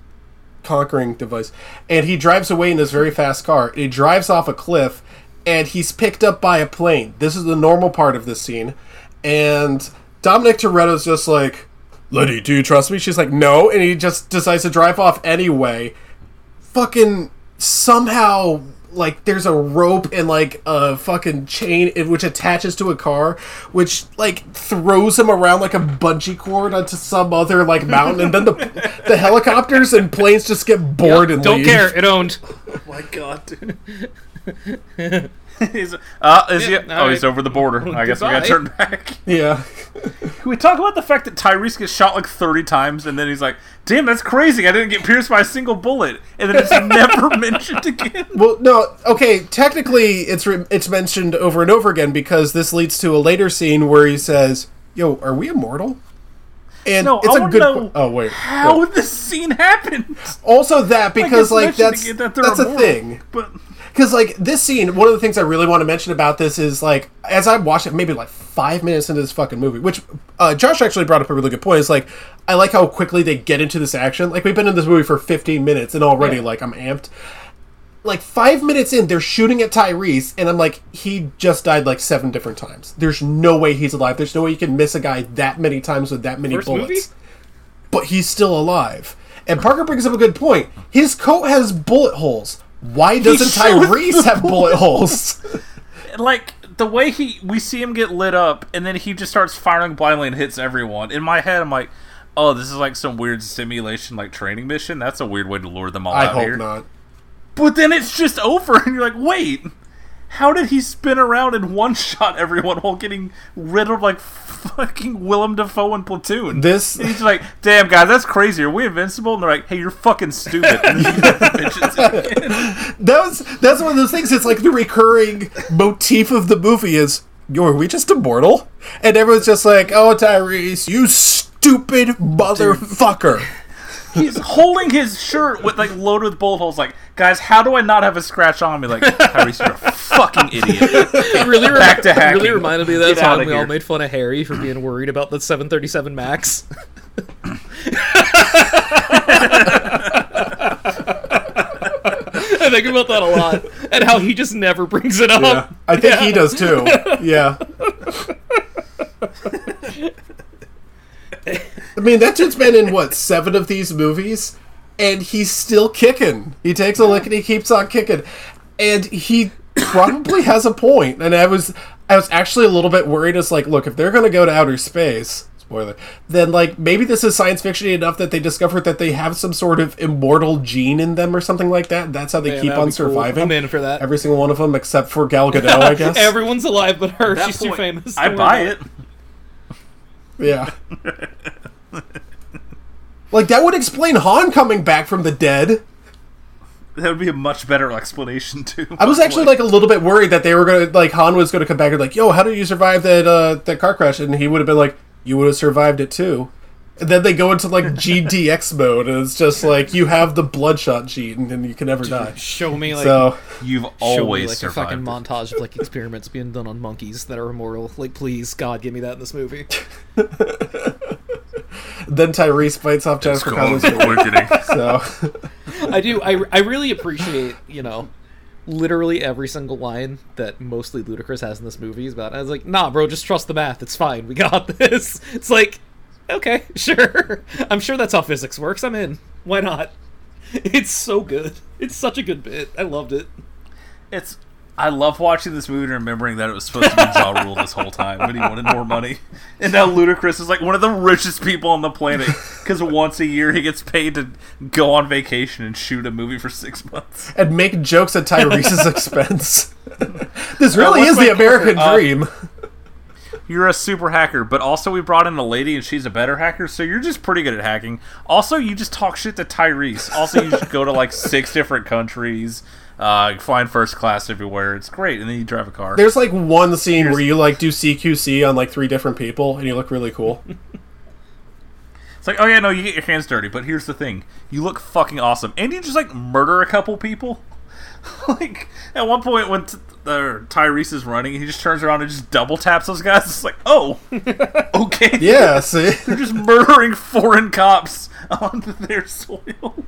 conquering device, and he drives away in this very fast car. He drives off a cliff, and he's picked up by a plane. This is the normal part of this scene. And Dominic Toretto's just like, Letty, do you trust me? She's like, no. And he just decides to drive off anyway. Fucking somehow, like, there's a rope and, like, a fucking chain which attaches to a car, which, like, throws him around like a bungee cord onto some other, like, mountain. and then the, the helicopters and planes just get bored and Don't leave. care. It owned. Oh my god, dude. he's, uh, is he? Oh, alright. he's over the border. I guess we gotta turn back. Yeah. Can we talk about the fact that Tyrese gets shot like 30 times and then he's like, damn, that's crazy. I didn't get pierced by a single bullet. And then it's never mentioned again. Well, no, okay. Technically, it's re- it's mentioned over and over again because this leads to a later scene where he says, "Yo, are we immortal?" And No, it's I a good. know qu- oh wait. How Wait. this scene happened. Also, that because it's like that's that they're that's a thing. But Because like this scene, one of the things I really want to mention about this is like as I watched it, maybe like five minutes into this fucking movie, which uh, Josh actually brought up a really good point. Is like I like how quickly they get into this action. Like we've been in this movie for fifteen minutes and already Yeah. like I'm amped. Like five minutes in, they're shooting at Tyrese, and I'm like, he just died like seven different times. There's no way he's alive. There's no way you can miss a guy that many times with that many First bullets movie? but he's still alive. And Parker brings up a good point. His coat has bullet holes. Why doesn't Tyrese have bullet holes? like the way he we see him get lit up and then he just starts firing blindly and hits everyone. In my head I'm like, "Oh, this is like some weird simulation like training mission. That's a weird way to lure them all I out hope here." not. But then it's just over and you're like, "Wait, how did he spin around and one shot everyone while getting riddled like fucking Willem Dafoe in Platoon?" This And he's like, "Damn, guys, that's crazy. Are we invincible?" And they're like, "Hey, you're fucking stupid." And he mentions it again. that was that's one of those things. It's like the recurring motif of the movie is, "Yo, are we just immortal?" And everyone's just like, "Oh, Tyrese, you stupid motherfucker." He's holding his shirt with like loaded with bullet holes. Like, guys, how do I not have a scratch on me? Like, Tyrese, you're a fucking idiot. It really, remi- Back to it really reminded me of that Get time we all made fun of Harry for being worried about the 737 Max. I think about that a lot, and how he just never brings it up. Yeah, I think he does too. Yeah. I mean, that dude's been in what seven of these movies, and he's still kicking. He takes a lick and he keeps on kicking, and he probably has a point. And I was, I was actually a little bit worried. It's like, look, if they're going to go to outer space, spoiler, then like maybe this is science fiction enough that they discovered that they have some sort of immortal gene in them or something like that. That's how they Man, keep on be cool. surviving. I'm in for that. Every single one of them, except for Gal Gadot, I guess. Everyone's alive but her. That She's too famous. I buy it. Yeah. like that would explain Han coming back from the dead. That would be a much better explanation too. I was actually like a little bit worried that they were gonna like Han was gonna come back and like, yo, how did you survive that uh that car crash? And he would have been like, you would have survived it too. And then they go into like GDX mode, and it's just like you have the bloodshot gene, and you can never die. Show me like So You've show me always like a survived. fucking montage of like experiments being done on monkeys that are immortal. Like, please, God, give me that in this movie. Then Tyrese bites off Jennifer Connelly's finger. Awakening. So I do. I, I really appreciate you know, literally every single line that mostly Ludacris has in this movie is about. I was like, nah, bro, just trust the math. It's fine. We got this. It's like, okay, sure. I'm sure that's how physics works. I'm in. Why not? It's so good. It's such a good bit. I loved it. It's. I love watching this movie and remembering that it was supposed to be Ja Rule this whole time, but he wanted more money. And now Ludacris is like one of the richest people on the planet because once a year he gets paid to go on vacation and shoot a movie for six months. and make jokes at Tyrese's expense. this really is the American uh, dream. You're a super hacker, but also we brought in a lady and she's a better hacker, so you're just pretty good at hacking. Also, you just talk shit to Tyrese. Also, you just go to like six different countries, uh, flying first class everywhere. It's great, and then you drive a car. There's like one scene where you like do CQC on like three different people, and you look really cool. It's like, oh yeah, no, you get your hands dirty, but here's the thing: you look fucking awesome, and you just like murder a couple people. like at one point when t- uh, Tyrese is running, he just turns around and just double taps those guys. It's like, oh, okay, Yeah, see, they're just murdering foreign cops on their soil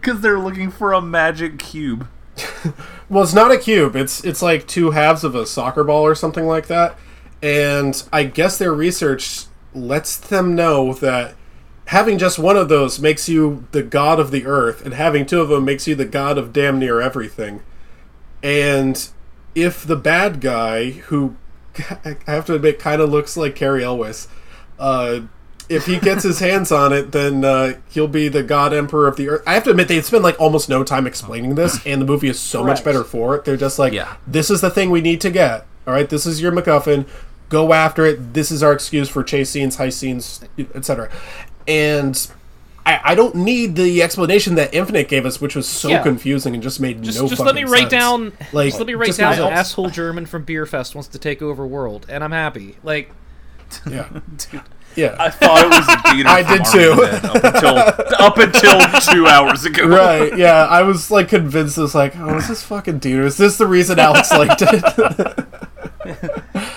because they're looking for a magic cube. well, it's not a cube. It's it's like two halves of a soccer ball or something like that. And I guess their research lets them know that having just one of those makes you the god of the earth, and having two of them makes you the god of damn near everything. And if the bad guy, who I have to admit kind of looks like Cary Elwes, uh, if he gets his hands on it, then uh, he'll be the god emperor of the earth. I have to admit, they spend like almost no time explaining this, and the movie is so much better for it. They're just like, Yeah. this is the thing we need to get. All right, this is your MacGuffin. Go after it. This is our excuse for chase scenes, high scenes, etc. And I, I don't need the explanation that Infinite gave us, which was so Yeah. confusing and just made Just, no. just let me write sense. down. Like, just let me write just down. results. Asshole German from Beerfest wants to take over world, and I'm happy. Like, Yeah, yeah. I thought it was Dieter I did Army too. Up until up until two hours ago. right, yeah. I was like convinced. I was like, oh, is this fucking dude? Is this the reason Alex liked it?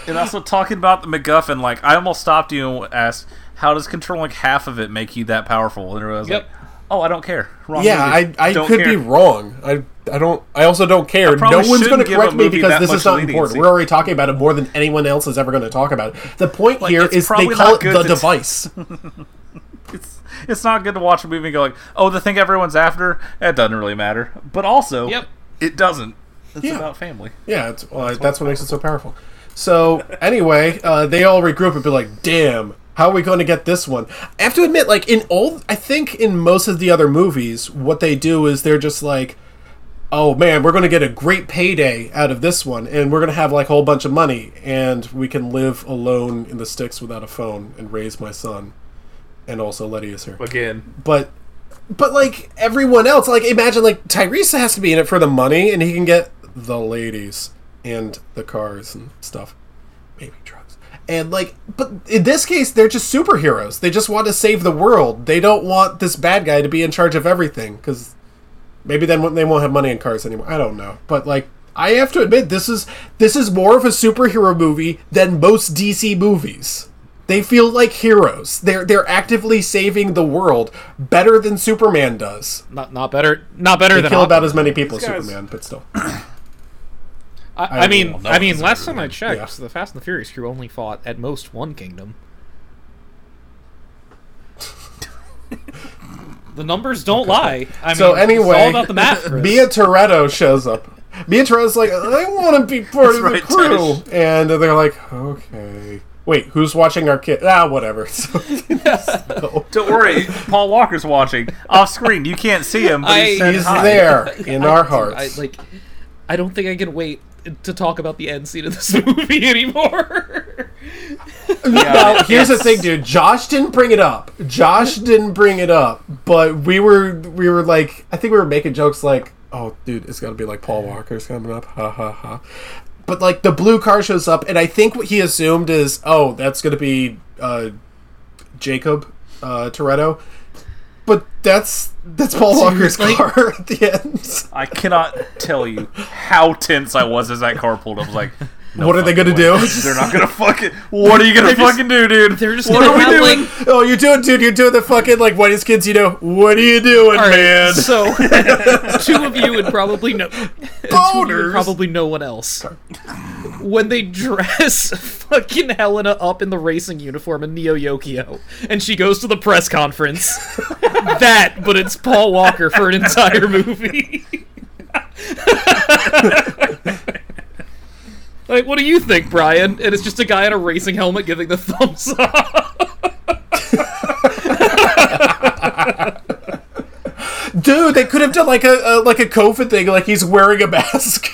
And also talking about the MacGuffin, like I almost stopped you and asked, "How does controlling half of it make you that powerful?" And I was Yep. like, "Oh, I don't care." Wrong yeah, I, movie. I Don't could care. be wrong. I, I don't. I also don't care. No one's going to correct me because this is not leniency. important. We're already talking about it more than anyone else is ever going to talk about it. The point Like, here it's is they call it the to- device. It's it's not good to watch a movie and go like, "Oh, the thing everyone's after." It doesn't really matter. But also, Yep. it doesn't. It's Yeah. about family. Yeah, it's, well, that's what makes it so powerful. So anyway, uh, they all regroup and be like, "Damn, how are we going to get this one?" I have to admit, like in all, I think in most of the other movies, what they do is they're just like, "Oh man, we're going to get a great payday out of this one, and we're going to have like a whole bunch of money, and we can live alone in the sticks without a phone and raise my son." And also, Letty is here Again, but but like everyone else like imagine like tyrese has to be in it for the money and he can get the ladies and the cars and stuff maybe drugs and like but in this case they're just superheroes they just want to save the world they don't want this bad guy to be in charge of everything because maybe then they won't have money and cars anymore i don't know but like i have to admit this is this is more of a superhero movie than most dc movies they feel like heroes. They're they're actively saving the world better than Superman does. not not better. Not better They than kill about as many people as Superman, but still. I, I I mean, I mean, last time I checked, Yeah. the Fast and the Furious crew only fought at most one kingdom. the numbers don't lie. I mean, so anyway, it's all about the math. Mia Toretto shows up. Mia Toretto's like, I want to be part of the right, crew, and they're like, okay. Wait, who's watching our kid? Ah, whatever. So, don't worry. Paul Walker's watching off screen. You can't see him, but I- he he's hi. there in our I, hearts. like, I don't think I can wait to talk about the end scene of this movie anymore. now, here's the thing, dude. Josh didn't bring it up. Josh didn't bring it up, but we were we were like, I think we were making jokes like, "Oh, dude, it's got to be like Paul Walker's coming up." Ha ha ha. But like the blue car shows up, and I think what he assumed is, "Oh, that's gonna be uh, Jacob uh, Toretto. But that's that's Paul Walker's like- car at the end. I cannot tell you how tense I was as that car pulled up. I was like, no what are they gonna way. do? They're not gonna fucking. What are you gonna They're just- fucking do, dude? They're just what are we doing? like- Oh, you're doing, dude. You're doing the fucking like whitest kids. You know what are you doing, right, man? so two of you would probably know. Two of you would Boners. probably no one else. When they dress fucking Helena up in the racing uniform in Neo Yokio, and she goes to the press conference. that, but it's Paul Walker for an entire movie. Like, what do you think, Brian? And it's just a guy in a racing helmet giving the thumbs up. Dude, they could have done like a, a like a COVID thing, like he's wearing a mask.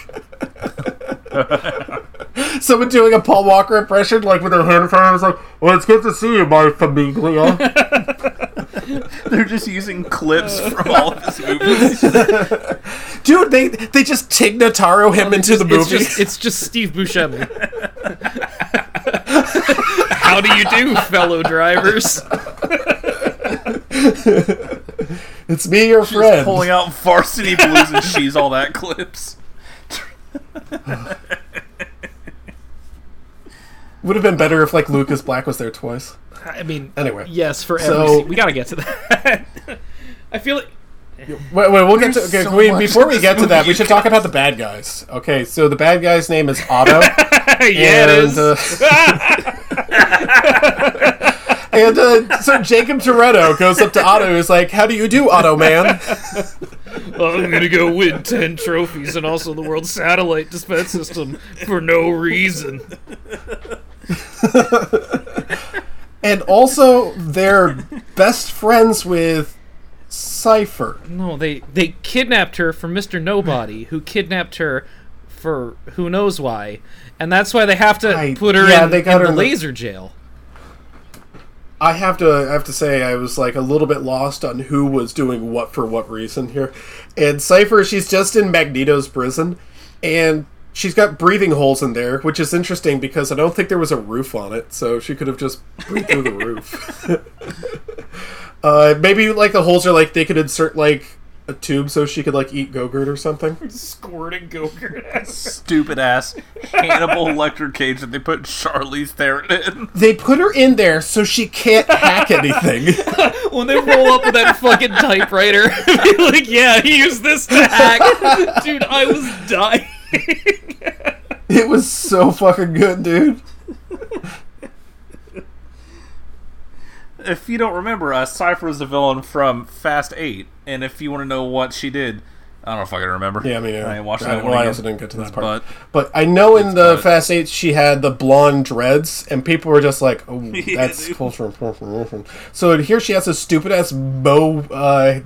Someone doing a Paul Walker impression, like with their hand in front of him, like, "Well, it's good to see you, my famiglia." They're just using clips from all of his movies. Dude, they they just Tig Notaro him into the it's movie. just it's just Steve Buscemi. How do you do, fellow drivers? it's me, your friend. Pulling out varsity blues and she's all that clips. Would have been better if like Lucas Black was there twice. I mean, Anyway, yes, for So- every scene. we gotta get to that. I feel like Wait, wait, we'll get to. Okay, so we, before we get to that, we you should talk about the bad guys. Okay, so the bad guy's name is Otto. yeah, it and, is. uh, and uh, so Jacob Toretto goes up to Otto. and is like, "How do you do, Otto man?" I'm gonna go win ten trophies and also the world satellite defense system for no reason. And also, they're best friends with Cipher. No, they they kidnapped her from Mr. Nobody, who kidnapped her for who knows why, and that's why they have to I- put her yeah, in, they got in her the- laser jail. I have to I have to say I was like a little bit lost on who was doing what for what reason here. And Cipher, she's just in Magneto's prison and she's got breathing holes in there, which is interesting because I don't think there was a roof on it, so she could have just breathed through the roof. uh maybe like the holes are like they could insert like a tube so she could like eat Gogurt or something. Squirting Gogurt. Stupid ass Hannibal Lecter cage that they put Charlize Theron in. They put her in there so she can't hack anything. when they roll up with that fucking typewriter, be like, yeah, use this to hack. Dude, I was dying. it was so fucking good, dude. If you don't remember, uh, Cipher is the villain from Fast 8, and if you want to know what she did, I don't know if I can remember. Yeah, I mean, I ain't watched I, that well, one I also didn't get to that part. But But I know in the but- Fast Eight she had the blonde dreads, and people were just like, "Oh, Yeah, that's dude. cultural appropriation." So here she has a stupid ass Mo, uh,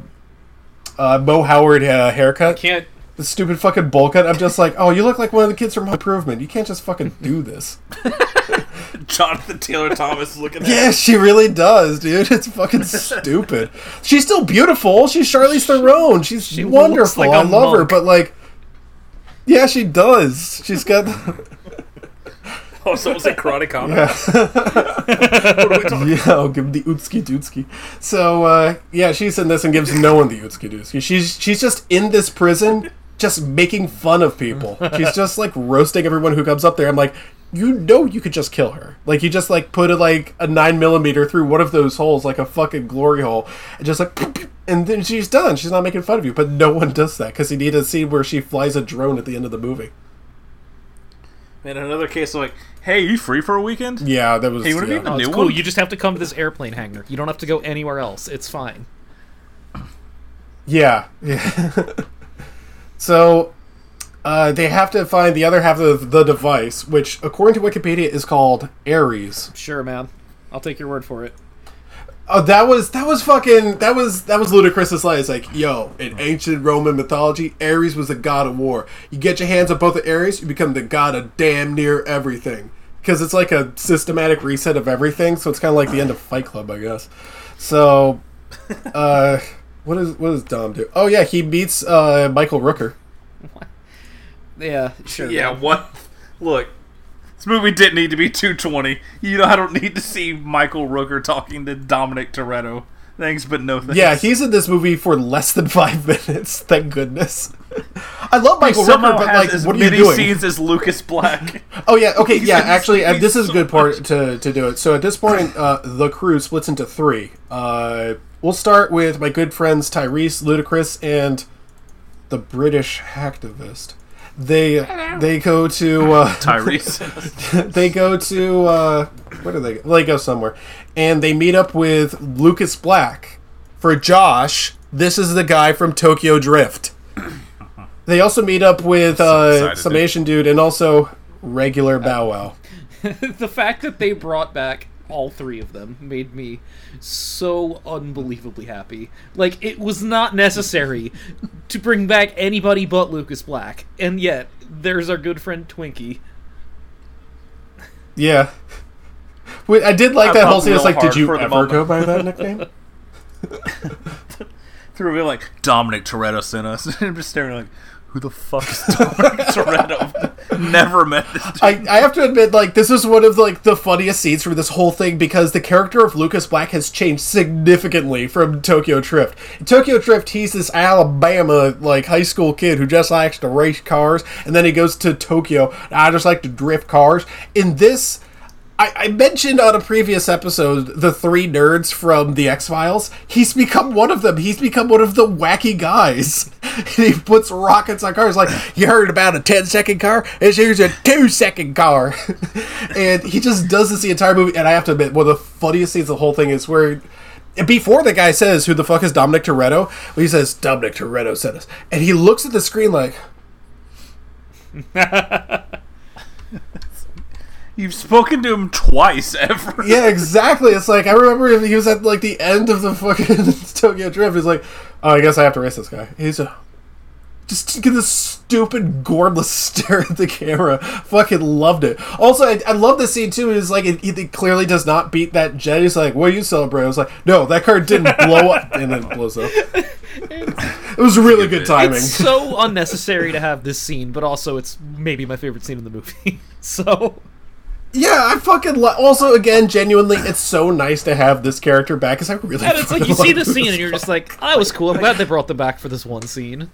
uh, Mo Howard uh, haircut, Can't. The stupid fucking bowl cut. I'm just like, "Oh, you look like one of the kids from Home Improvement. You can't just fucking do this." Jonathan Taylor Thomas looking at her. yeah, she really does, dude. It's fucking stupid. She's still beautiful. She's Charlize Theron. She's she wonderful. like I love her, but like. Yeah, she does. She's got. Oh, someone say karate comedy. Yeah, I'll give him the Utski Dutski. So, uh, yeah, she's in this and gives no one the Utski Dutski. She's she's just in this prison, just making fun of people. She's just like roasting everyone who comes up there. I'm like, you know, you could just kill her. Like, you just like put a like a nine millimeter through one of those holes, like a fucking glory hole, and just like, and then she's done. She's not making fun of you. But no one does that because you need a scene where she flies a drone at the end of the movie. And another case of like, hey, you free for a weekend? Yeah, that was. Hey, what if yeah. you- Oh, it's New cool. one? You just have to come to this airplane hangar. You don't have to go anywhere else. It's fine. Yeah, yeah. So uh, they have to find the other half of the device, which, according to Wikipedia, is called Ares. Sure, man. I'll take your word for it. Oh, that was that was fucking that was that was ludicrous. line. It's like, yo, in ancient Roman mythology, Ares was the god of war. You get your hands on both of Ares, you become the god of damn near everything. Because it's like a systematic reset of everything. So it's kind of like the end of Fight Club, I guess. So, uh, what is what does Dom do? Oh yeah, he meets uh, Michael Rooker. Yeah, sure. Yeah, man. what? Look, This movie didn't need to be 220. You know, I don't need to see Michael Rooker talking to Dominic Toretto. Thanks, but no thanks. Yeah, he's in this movie for less than five minutes. Thank goodness. I love Michael somehow Rooker, but like, what are you many doing? scenes as Lucas Black. Oh yeah, okay, yeah. in Actually, this is a good part to, to do it. So at this point, uh, the crew splits into three. Uh, we'll start with my good friends Tyrese, Ludacris, and the British hacktivist. They they go to uh, Tyrese. they go to uh, where do they go? They go somewhere, and they meet up with Lucas Black for Josh. This is the guy from Tokyo Drift. They also meet up with uh, excited, some dude. Asian dude and also regular Bow Wow. the fact that they brought back all three of them made me so unbelievably happy. Like it was not necessary to bring back anybody but Lucas Black, and yet there's our good friend Twinkie. Yeah. Wait, I did like I that whole felt scene. It's real like, did you for the ever moment. go by that nickname? Through me like Dominic Toretto sent us. And I'm just staring like, who the fuck is Dominic Toretto? Never met this dude. I, I have to admit, like, this is one of like the funniest scenes from this whole thing because the character of Lucas Black has changed significantly from Tokyo Drift. In Tokyo Drift, he's this Alabama like high school kid who just likes to race cars, and then he goes to Tokyo. I just like to drift cars. In this. I, I mentioned on a previous episode the three nerds from the X Files. He's become one of them. He's become one of the wacky guys. he puts rockets on cars. Like you heard about a 10 second car? This here's a two second car. and he just does this the entire movie. And I have to admit, one of the funniest scenes of the whole thing is where before the guy says, "Who the fuck is Dominic Toretto?" he says, "Dominic Toretto said us," and he looks at the screen like. You've spoken to him twice ever. Yeah, exactly. It's like I remember he was at like the end of the fucking Tokyo Drift. He's like, "Oh, I guess I have to race this guy." He's a just get this stupid, gormless stare at the camera. Fucking loved it. Also, I, I love this scene too. Is like it, it clearly does not beat that jet. He's like, "What are you celebrating?" I was like, "No, that car didn't blow up," and then it blows up. It was really good timing. It's so unnecessary to have this scene, but also it's maybe my favorite scene in the movie. so Yeah, I fucking lo- also again genuinely, it's so nice to have this character back because I really. and it's like you see the scene and you're just like, "I oh, was cool. I'm glad they brought them back for this one scene."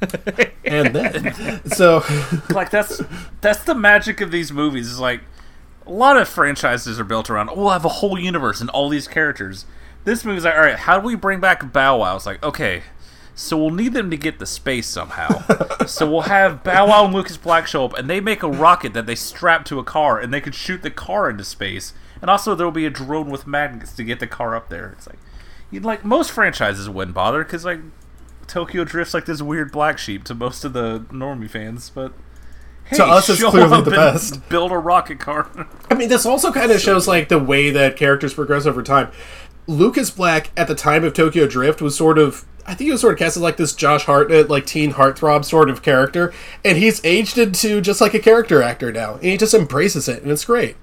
and then so like that's that's the magic of these movies. Is like a lot of franchises are built around. Oh, we'll have a whole universe and all these characters. This movie's like, all right, how do we bring back Bow Wow? It's like, okay, so we'll need them to get the space somehow. so we'll have Bow Wow and Lucas Black show up, and they make a rocket that they strap to a car, and they can shoot the car into space. And also, there will be a drone with magnets to get the car up there. It's like, you like most franchises wouldn't bother because like Tokyo Drift's like this weird black sheep to most of the normie fans, but hey, To us, it's clearly the best. Build a rocket car. I mean, this also kind of shows like the way that characters progress over time. Lucas Black at the time of Tokyo Drift was sort of. I think he was sort of cast as like this Josh Hartnett, like teen heartthrob sort of character, and he's aged into just like a character actor now, and he just embraces it, and it's great.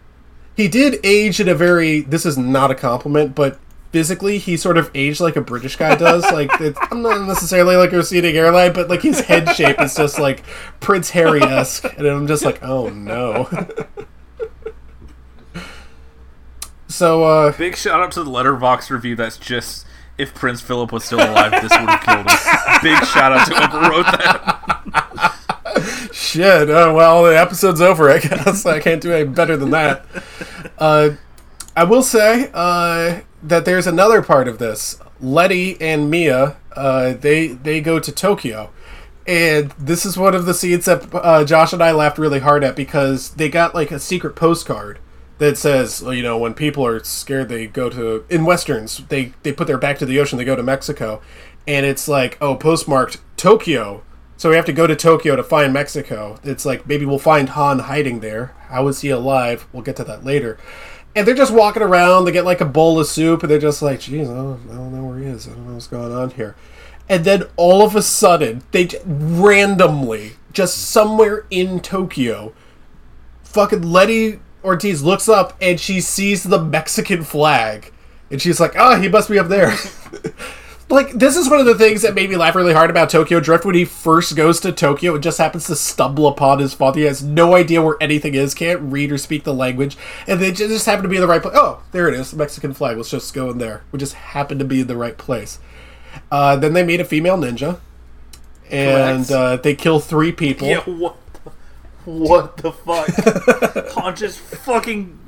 He did age in a very. This is not a compliment, but physically, he sort of aged like a British guy does. like, it's, I'm not necessarily like a receding airline, but like his head shape is just like Prince Harry esque, and I'm just like, oh no. so, uh, Big shout out to the Letterboxd review. That's just if Prince Philip was still alive, this would have killed us. Big shout out to whoever wrote that. Shit. Uh, well, the episode's over. I guess I can't do any better than that. Uh, I will say uh, that there's another part of this. Letty and Mia, uh, they they go to Tokyo, and this is one of the scenes that uh, Josh and I laughed really hard at because they got like a secret postcard that says, you know, when people are scared, they go to in westerns. They they put their back to the ocean. They go to Mexico, and it's like, oh, postmarked Tokyo. So we have to go to Tokyo to find Mexico. It's like maybe we'll find Han hiding there. How is he alive? We'll get to that later. And they're just walking around. They get like a bowl of soup, and they're just like, "Geez, I don't, I don't know where he is. I don't know what's going on here." And then all of a sudden, they randomly, just somewhere in Tokyo, fucking Letty Ortiz looks up and she sees the Mexican flag, and she's like, "Ah, he must be up there." like this is one of the things that made me laugh really hard about Tokyo Drift when he first goes to Tokyo and just happens to stumble upon his fault. He has no idea where anything is, can't read or speak the language, and they just happen to be in the right place. Oh, there it is, the Mexican flag. Let's just go in there. We just happen to be in the right place. Uh, then they meet a female ninja, and uh, they kill three people. Yeah, what the, fuck? Han just fucking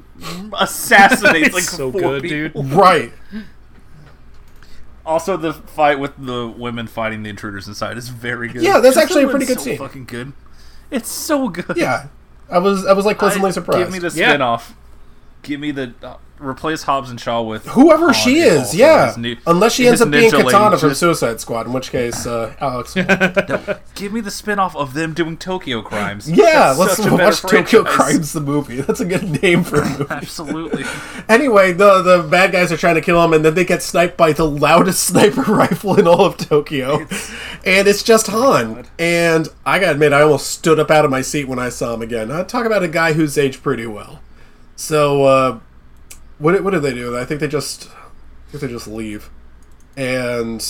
assassinates like so four good, people. dude. Right. Also, the fight with the women fighting the intruders inside is very good. Yeah, that's Just actually a pretty good so scene. Fucking good. It's so good. Yeah. I was I was like pleasantly I- surprised. Give me the Yeah. spin-off. Give me the uh, replace Hobbs and Shaw with Whoever she is, yeah. new- Unless she ends up being ninja lady Katana from Suicide Squad, in which case uh, Alex. Give me the spin-off of them doing Tokyo crimes. Yeah, That's let's watch Tokyo. Crimes the movie. That's a good name for a movie. Absolutely. anyway, the the bad guys are trying to kill him, and then they get sniped by the loudest sniper rifle in all of Tokyo, and it's just Han. And I gotta admit, I almost stood up out of my seat when I saw him again. I talk about a guy who's aged pretty well. So, uh, what did- what did they do? I think they just, I think they just leave, and.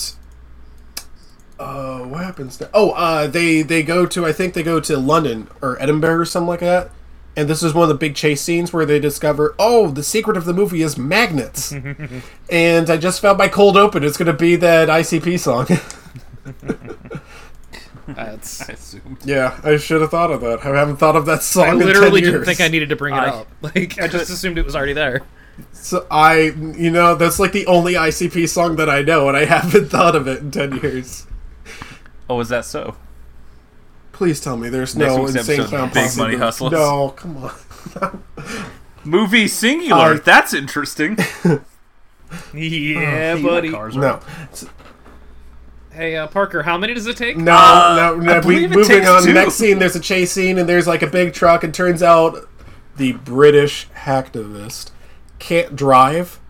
Uh, what happens now? Oh, uh, they they go to I think they go to London or Edinburgh or something like that. And this is one of the big chase scenes where they discover, oh, the secret of the movie is magnets. and I just found my cold open. It's going to be that ICP song. That's. I assumed. yeah, I should have thought of that. I haven't thought of that song. I in 10 literally didn't years. think I needed to bring it I- up. Like I just assumed it was already there. So I, you know, that's like the only ICP song that I know, and I haven't thought of it in ten years. Oh, is that so? Please tell me there's Next no insane episode, clown Big posse Money movie. Hustlers. No, come on. Movie singular. I- That's interesting. Yeah, Hey, buddy. cars No, Hey, uh, Parker, how many does it take? no, Uh, no. no we believe moving takes on. two. Next scene, there's a chase scene, and there's like a big truck, and turns out the British hacktivist can't drive.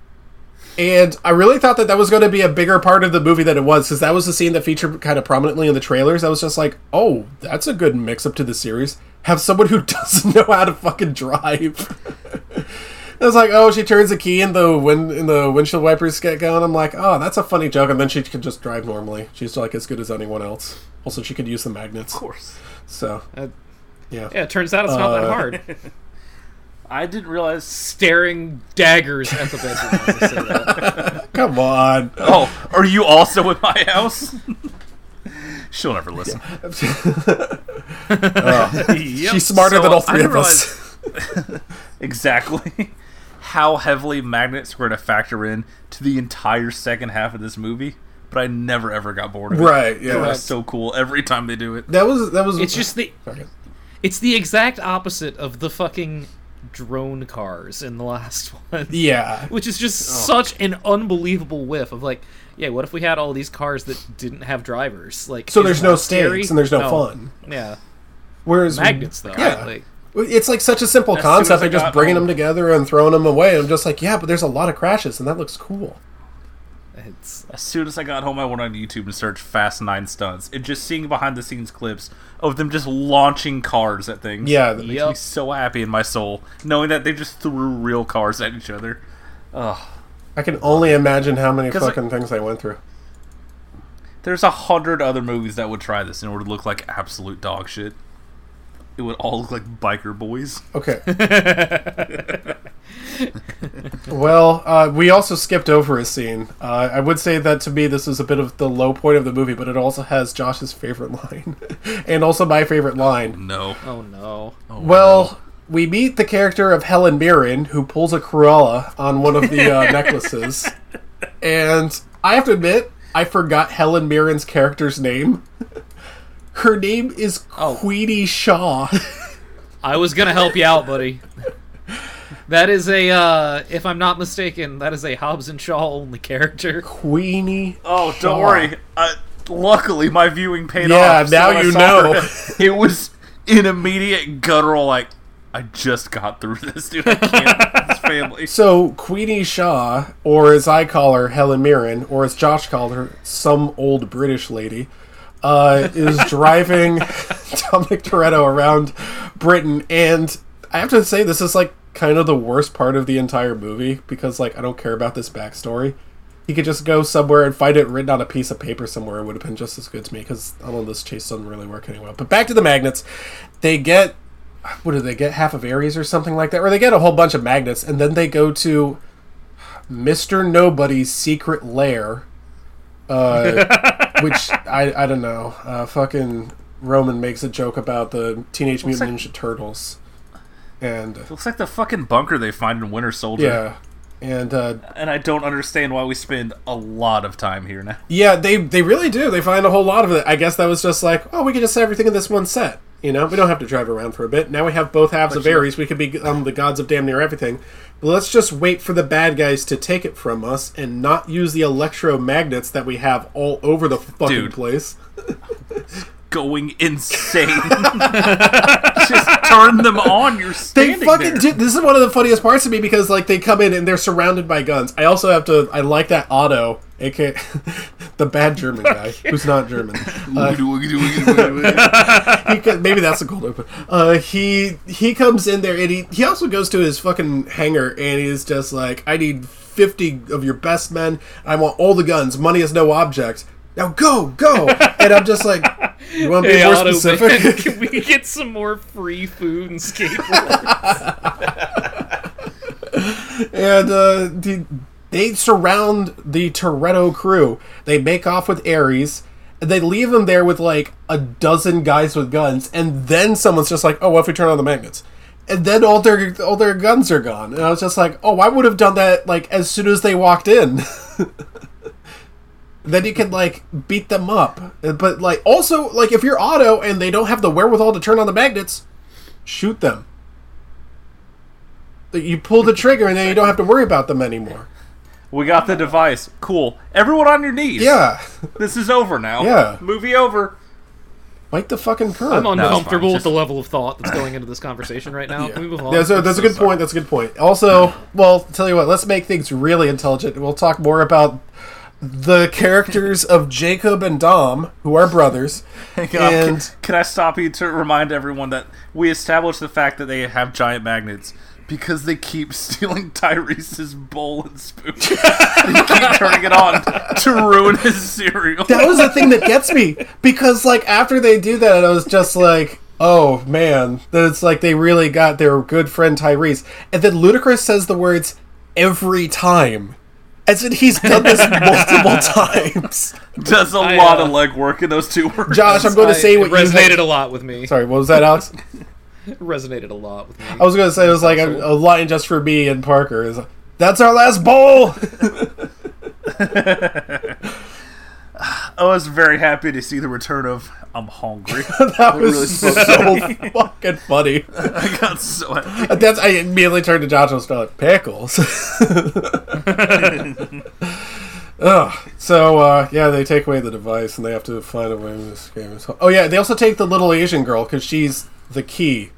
And I really thought that that was going to be a bigger part of the movie than it was, because that was the scene that featured kind of prominently in the trailers. I was just like, oh, that's a good mix up to the series. Have someone who doesn't know how to fucking drive. I was like, oh, she turns the key and the wind and the windshield wipers get going. I'm like, oh, that's a funny joke. And then she can just drive normally. She's like as good as anyone else. Also, she could use the magnets. Of course. So, Uh, yeah. Yeah, it turns out it's not that Uh, hard. I didn't realize. Staring daggers at the bedroom. as I say that. Come on. Oh, are you also in my house? She'll never listen. Uh, she's smarter So, than all three of us. exactly how heavily magnets were to factor in to the entire second half of this movie, but I never ever got bored of it. Right, yeah. It was so cool every time they do it. That was that was. It's just the it's the exact opposite of the fucking drone cars in the last one. Yeah. Which is just Oh. such an unbelievable whiff of like, yeah, what if we had all these cars that didn't have drivers? Like So there's no scary? stakes and there's no fun. Yeah. Whereas Magnets though. Yeah. Like, It's like such a simple concept. They're just bringing home- them together and throwing them away. I'm just like, yeah, but there's a lot of crashes, and that looks cool. it's As soon as I got home, I went on YouTube and searched Fast Nine stunts, and just seeing behind the scenes clips of them just launching cars at things. Yeah, that makes me so happy in my soul knowing that they just threw real cars at each other. Ugh. I can only imagine how many fucking things they went through. There's a hundred other movies that would try this and it would look like absolute dog shit. It would all look like biker boys. Okay. well, uh, we also skipped over a scene. Uh, I would say that to me, this is a bit of the low point of the movie, but it also has Josh's favorite line, and also my favorite line. No. oh no. Well, we meet the character of Helen Mirren, who pulls a Cruella on one of the uh, necklaces, and I have to admit, I forgot Helen Mirren's character's name. Her name is Queenie Shaw. I was gonna help you out, buddy. That is a, uh, if I'm not mistaken, that is a Hobbs and Shaw only character. Queenie. Oh, don't worry. Uh, luckily, my viewing paid Yeah, off. Yeah, now when I you know. her, it was an immediate guttural, like, I just got through this, dude. I can't this family. So Queenie Shaw, or as I call her, Helen Mirren, or as Josh called her, some old British lady, uh, is driving Dominic Toretto around Britain, and I have to say this is like kind of the worst part of the entire movie because like I don't care about this backstory. he could just go somewhere and find it written on a piece of paper somewhere. It would have been just as good to me because I don't know this chase doesn't really work anyway. But back to the magnets, they get what do they get? Half of Ares or something like that, or they get a whole bunch of magnets, and then they go to Mister Nobody's secret lair, uh, which I I don't know. Uh, fucking Roman makes a joke about the Teenage Mutant Ninja Turtles, and Looks like the fucking bunker they find in Winter Soldier. yeah, and uh, And I don't understand why we spend a lot of time here now. Yeah, they they really do. They find a whole lot of it. I guess that was just like, oh, we can just set everything in this one set. You know, we don't have to drive around for a bit. Now we have both halves of Ares. We could be um, the gods of damn near everything. Let's just wait for the bad guys to take it from us and not use the electromagnets that we have all over the fucking Dude. place. Going insane. Just turn them on. You're They standing fucking there. do. This is one of the funniest parts to me because like they come in and they're surrounded by guns. I also have to. I like that Otto, aka the bad German guy who's not German. Uh, he maybe that's a cold open. Uh, he he comes in there and he he also goes to his fucking hangar and he's just like, I need fifty of your best men. I want all the guns. Money is no object. Now go go. and I'm just like, you want to be Hey, more Otto, man, specific? can we get some more free food and skateboards? and uh, the, they surround the Toretto crew. They make off with Ares. They leave them there with like a dozen guys with guns, and then someone's just like, "Oh, what if we turn on the magnets?" And then all their all their guns are gone. And I was just like, "Oh, I would have done that like as soon as they walked in." then you can like beat them up. But like also like if you're auto and they don't have the wherewithal to turn on the magnets, shoot them. You pull the trigger and then you don't have to worry about them anymore. We got the device. Cool. Everyone on your knees. Yeah, This is over now. Yeah. Movie over. bite the fucking curb. I'm fine. uncomfortable with Just- the level of thought that's going into this conversation right now. Can we move on? That's a, that's a good point. That's a good point. Also, well, tell you what, let's make things really intelligent. We'll talk more about the characters of Jacob and Dom, who are brothers. Hang on, can, And can I stop you to remind everyone that we established the fact that they have giant magnets because they keep stealing Tyrese's bowl and spoon. they keep turning it on to ruin his cereal. that was the thing that gets me because, like, after they do that, I was just like. Oh man, that it's like they really got their good friend Tyrese, and then Ludacris says the words every time, as in he's done this multiple times. Does a I, lot uh, of legwork in those two words. Josh, I'm going to I- say it what you resonated had- a lot with me. Sorry, what was that, Alex? It resonated a lot with me. I was gonna say it was like a, a line just for me and Parker is that's our last bowl. I was very happy to see the return of I'm hungry. that was really so fucking funny. I got so happy. That's I immediately turned to Josh and was like pickles. Ugh. So uh, yeah, they take away the device and they have to find a way to escape. Oh yeah, they also take the little Asian girl because she's the key.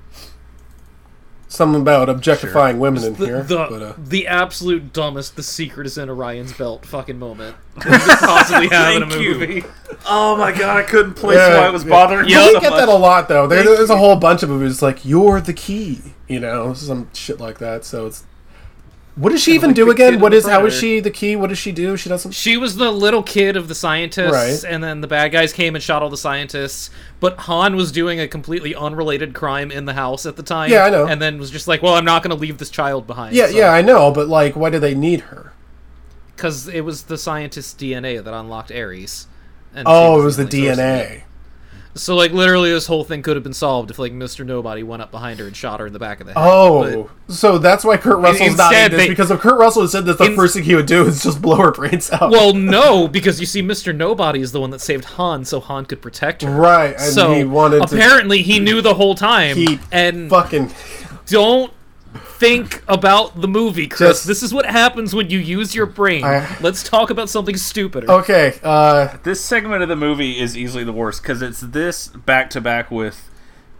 Something about objectifying women in the, here, the, but uh, the absolute dumbest the secret is in Orion's belt fucking moment you could possibly have in a Thank you. movie. Oh my god, I couldn't place Yeah, why it was yeah. bothering me You so get much. that a lot though. There, there's a whole bunch of movies like "You're the key," you know, some shit like that. So it's what does she even like do again? in What is how is she the key? What does she do? She doesn't. She was the little kid of the scientists, Right. and then the bad guys came and shot all the scientists. But Han was doing a completely unrelated crime in the house at the time. Yeah, I know. And then was just like, "Well, I'm not going to leave this child behind." Yeah, yeah, I know, but like, why do they need her? because it was the scientist's DNA that unlocked Ares. And Oh, it was the only source of it. DNA. So like literally, this whole thing could have been solved if like Mister Nobody went up behind her and shot her in the back of the head. Oh, so that's why Kurt Russell's not in instead this they- because if Kurt Russell had said that the In- first thing he would do is just blow her brains out. Well, no, because you see, Mister Nobody is the one that saved Han, so Han could protect her. right, and so he wanted to apparently he knew the whole time. He and fucking don't think about the movie, Chris. Just- this is what happens when you use your brain. I- Let's talk about something stupider. okay. Uh, This segment of the movie is easily the worst because it's this back to back with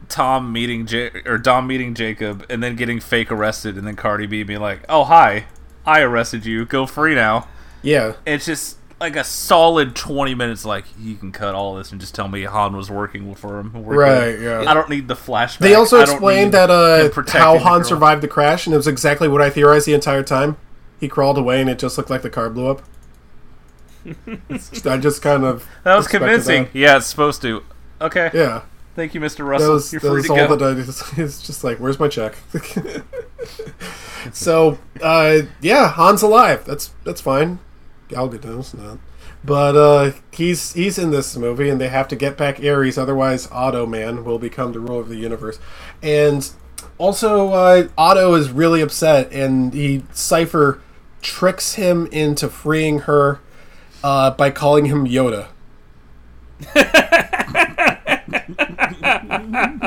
Tom meeting J- or Dom meeting Jacob and then getting fake arrested and then Cardi B being like, "Oh hi, I arrested you. Go free now." yeah. It's just like a solid twenty minutes. Like you can cut all this and just tell me Han was working for him. We're Right, yeah. I don't need the flashback. They also explained that uh, how Han survived the crash, and it was exactly what I theorized the entire time. He crawled away, and it just looked like the car blew up. I just kind of That was convincing. that. Yeah, it's supposed to. Okay. Yeah, Thank you, Mr. that Russell. was, You're that free was to all go. that I. just, It's just like, where's my check? so, uh, yeah, Han's alive. That's that's fine. Gal Gadot's not. But uh, he's he's in this movie, and they have to get back Ares, otherwise Otto Man will become the ruler of the universe. And also, uh, Otto is really upset, and he Cipher tricks him into freeing her uh, by calling him Yoda.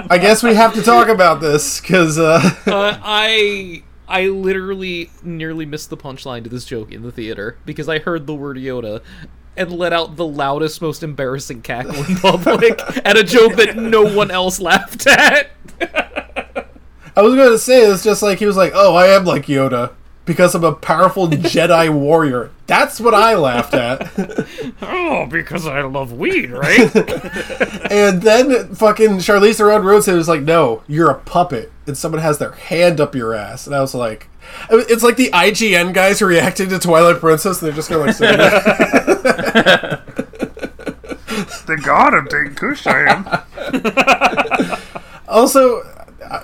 I guess we have to talk about this because uh, Uh, I I literally nearly missed the punchline to this joke in the theater because I heard the word Yoda and let out the loudest, most embarrassing cackle in public at a joke that no one else laughed at. I was going to say it's just like he was like, "Oh, I am like Yoda because I'm a powerful Jedi warrior." That's what I laughed at. oh, because I love weed, right? and then fucking Charlize Theron Rhodes was like, "No, you're a puppet," and someone has their hand up your ass, and I was like, "It's like the IGN guys reacting to Twilight Princess, and they're just going like." sitting there. The god take Kush I am. Also,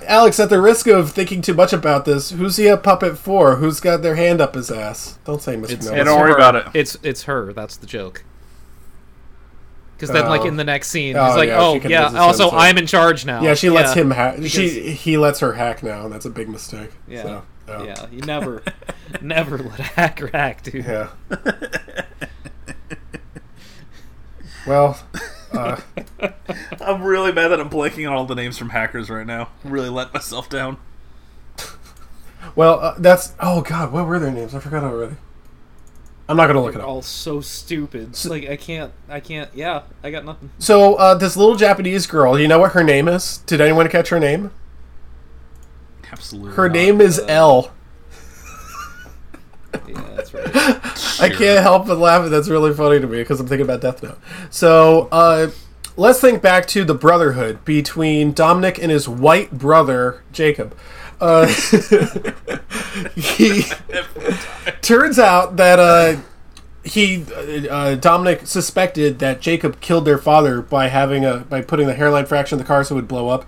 Alex, at the risk of thinking too much about this, who's he a puppet for? Who's got their hand up his ass? Don't say Mr. It's, Miller. Don't worry her. about it. It's it's her. That's the joke. Because then, like in the next scene, Oh, he's like, yeah, "Oh convinces yeah, him also I'm in charge now." Yeah, she lets Yeah. him hack. Because- She he lets her hack now, and that's a big mistake. Yeah, So, yeah. yeah. You never, never let a hacker hack, dude. Yeah. well, uh, I'm really mad that I'm blanking on all the names from hackers right now. I'm really let myself down. well, uh, that's. Oh God, what were their names? I forgot already. I'm not gonna look it They're up. all so stupid. like I can't, I can't. Yeah, I got nothing. So uh, this little Japanese girl, you know what her name is? Did anyone catch her name? Absolutely. Her name is L. Yeah, that's right. I can't help but laugh. At that's really funny to me because I'm thinking about Death Note. So uh, let's think back to the brotherhood between Dominic and his white brother Jacob. Uh, he turns out that uh, he uh, uh, Dominic suspected that Jacob killed their father by having a by putting the hairline fraction in the car so it would blow up,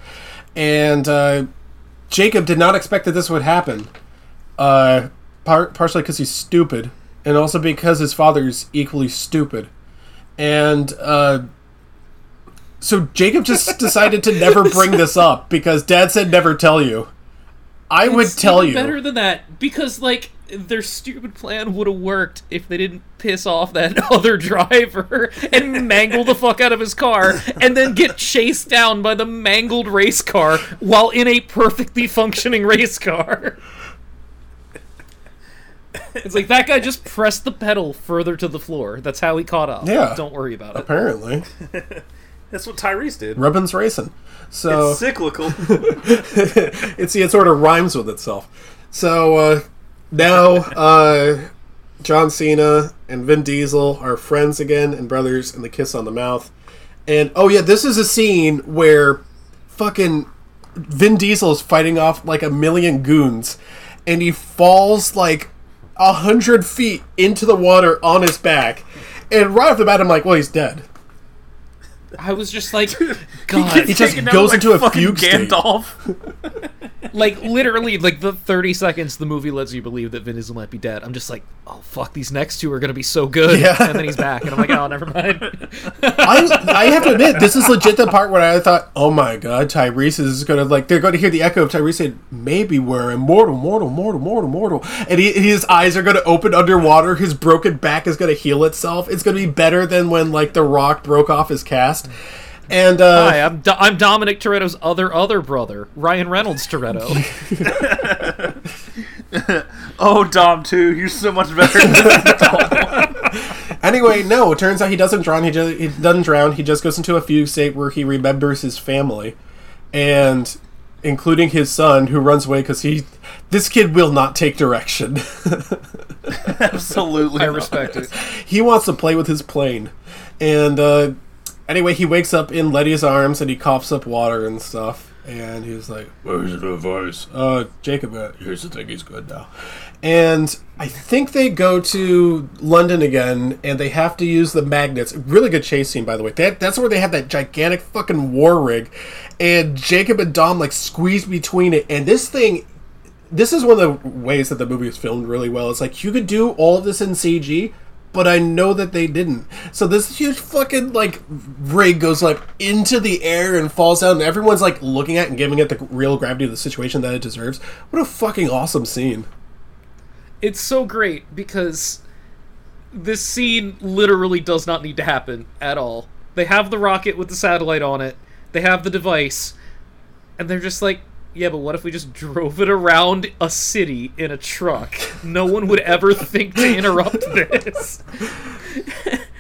and uh, Jacob did not expect that this would happen. Par- partially because he's stupid, and also because his father is equally stupid. And uh, so Jacob just decided to never bring this up because Dad said never tell you. I would tell you. better than that because like their stupid plan would have worked if they didn't piss off that other driver and mangle the fuck out of his car and then get chased down by the mangled race car while in a perfectly functioning race car. It's like that guy just pressed the pedal further to the floor. That's how he caught up. Yeah. Don't worry about it. Apparently, That's what Tyrese did. Rubbin's racing. So It's cyclical. it's it sort of rhymes with itself. So uh, now uh, John Cena and Vin Diesel are friends again and brothers, in the kiss on the mouth. And oh yeah, this is a scene where fucking Vin Diesel is fighting off like a million goons, and he falls like a hundred feet into the water on his back. And right off the bat, I'm like, well, he's dead. I was just like, God, He just Taken down goes like into a fucking fugue state. Gandalf. like literally like the 30 seconds the movie lets you believe that Vin Diesel might be dead. I'm just like, oh fuck, these next two are gonna be so good. Yeah. And then he's back, and I'm like, oh, never mind. I, I have to admit, this is legit the part where I thought, oh my god, Tyrese is going to, like, they're going to hear the echo of Tyrese saying, maybe we're immortal, mortal, mortal, mortal, mortal. And he, his eyes are going to open underwater. His broken back is going to heal itself. It's going to be better than when, like, The Rock broke off his cast. And, uh, Hi, I'm Do- I'm Dominic Toretto's other other brother, Ryan Reynolds Toretto. oh, Dom, too. You're so much better. Anyway, no. It turns out he doesn't drown. He just he doesn't drown. He just goes into a fugue state where he remembers his family, and including his son, who runs away because he this kid will not take direction. Absolutely. I respect it. he wants to play with his plane, and uh, anyway, he wakes up in Letty's arms and he coughs up water and stuff. And he's like, "Where's the voice?" Uh, Jacob, uh, here's the thing. He's good now. And I think they go to London again, and they have to use the magnets. Really good chase scene, by the way. That, that's where they have that gigantic fucking war rig, and Jacob and Dom like squeeze between it, and this thing this is one of the ways that the movie is filmed really well. It's like you could do all of this in CG, but I know that they didn't. So this huge fucking like rig goes like into the air and falls down, and everyone's like looking at and giving it the real gravity of the situation that it deserves. What a fucking awesome scene! It's so great because this scene literally does not need to happen at all. They have the rocket with the satellite on it. They have the device, and they're just like, yeah, but what if we just drove it around a city in a truck? No one would ever think to interrupt this.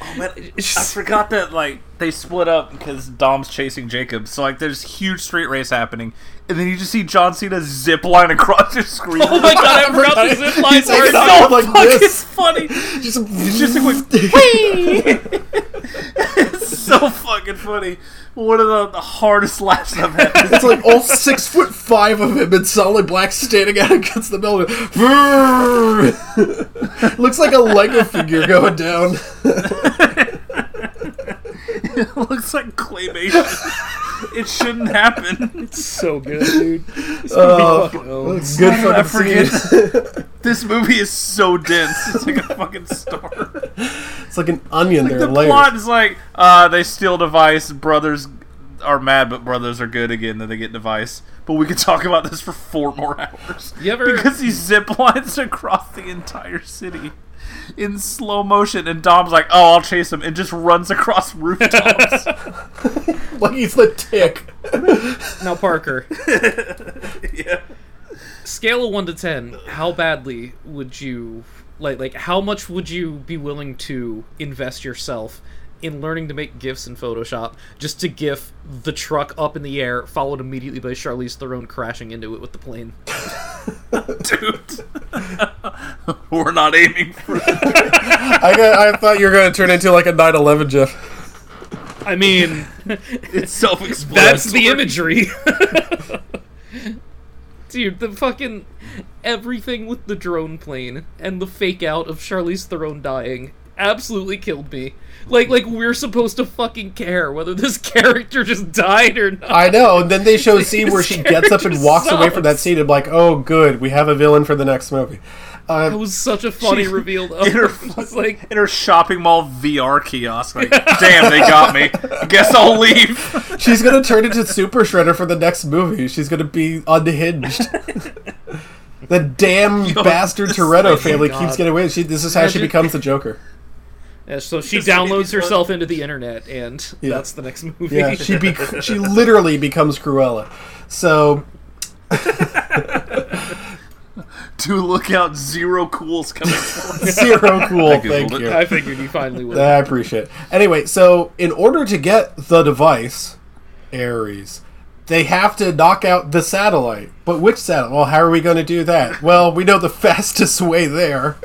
oh man, I forgot that like they split up because Dom's chasing Jacob. So like there's huge street race happening, and then you just see John Cena zip line across your screen. Oh my god, I forgot the zip line He's like, part. So like fucking this. funny. Just, just a quick so fucking funny. One of the, the hardest laughs I've had. It's like all six foot five of him in solid black standing out against the building. Looks like a Lego figure going down. it looks like claymation. it shouldn't happen. It's so good, dude. This Oh, movie fucking owns. Good I fucking forget. This movie is so dense. It's like a fucking star. It's like an onion. Like there, the layers. plot is like, uh, they steal device. Brothers are mad, but brothers are good again. Then they get device. But we could talk about this for four more hours. You ever- because he zip lines across the entire city in slow motion, and Dom's like, "Oh, I'll chase him," and just runs across rooftops. like he's the tick. Now, Parker, yeah. scale of one to ten, how badly would you like? Like, how much would you be willing to invest yourself in learning to make gifs in Photoshop just to gif the truck up in the air, followed immediately by Charlize Theron crashing into it with the plane? dude. We're not aiming for I, got, I thought you were going to turn into like a 9/11 GIF. I mean, it's self-explanatory. that's the imagery. Dude, the fucking everything with the drone plane and the fake out of Charlize Theron dying absolutely killed me. Like, like we're supposed to fucking care whether this character just died or not. I know. And then they show a scene where she gets up and character walks away from that scene. And I'm like, oh, good, we have a villain for the next movie. Uh, That was such a funny She- reveal, though. in her, like, in her shopping mall VR kiosk. Like, damn, they got me. Guess I'll leave. she's gonna turn into Super Shredder for the next movie. She's gonna be unhinged. the damn Yo, bastard this- Toretto family God. keeps getting away. She, this is how she becomes the Joker. Yeah, so she This downloads herself into the internet, and Yeah. that's the next movie. Yeah, she be she literally becomes Cruella. So To look out, zero cools coming forward. zero cool. Googled Thank it. you. I figured you finally would. I appreciate it. Anyway, so in order to get the device, Ares, they have to knock out the satellite. But which satellite? Well, how are we going to do that? Well, we know the fastest way there.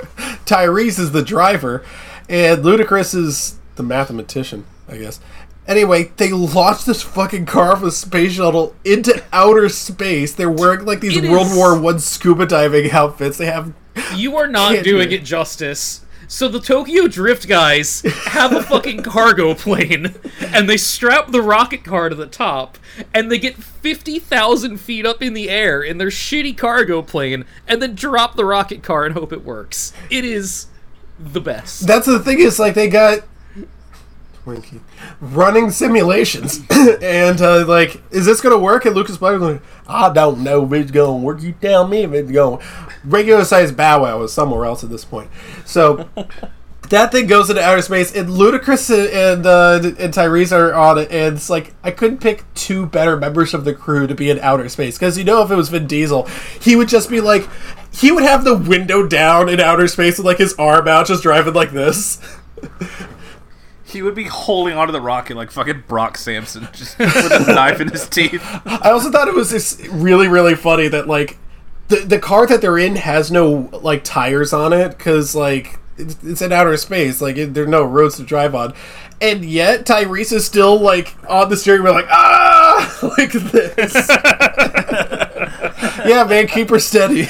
Tyrese is the driver, and Ludacris is the mathematician, I guess. Anyway, they launch this fucking car of a space shuttle into outer space. They're wearing like these It World is- War One scuba diving outfits. They have You are not do doing it. it justice. So the Tokyo Drift guys have a fucking cargo plane, and they strap the rocket car to the top, and they get 50,000 feet up in the air in their shitty cargo plane, and then drop the rocket car and hope it works. It is the best. That's the thing is like they got Twinkie running simulations, and uh, like, is this gonna work? And Lucas Black like, I don't know if it's gonna work. You tell me if it's going. Regular size Bow Wow is somewhere else at this point. So. That thing goes into outer space, and Ludacris and uh, and Tyrese are on it, and it's like I couldn't pick two better members of the crew to be in outer space because you know if it was Vin Diesel, he would just be like, he would have the window down in outer space with like his arm out, just driving like this. He would be holding onto the rocket like fucking Brock Samson, just with a knife in his teeth. I also thought it was really, really funny that like the the car that they're in has no like tires on it because like it's, it's in outer space, like it, there are no roads to drive on, and yet Tyrese is still like on the steering wheel, like ah. like this. yeah, man, keep her steady.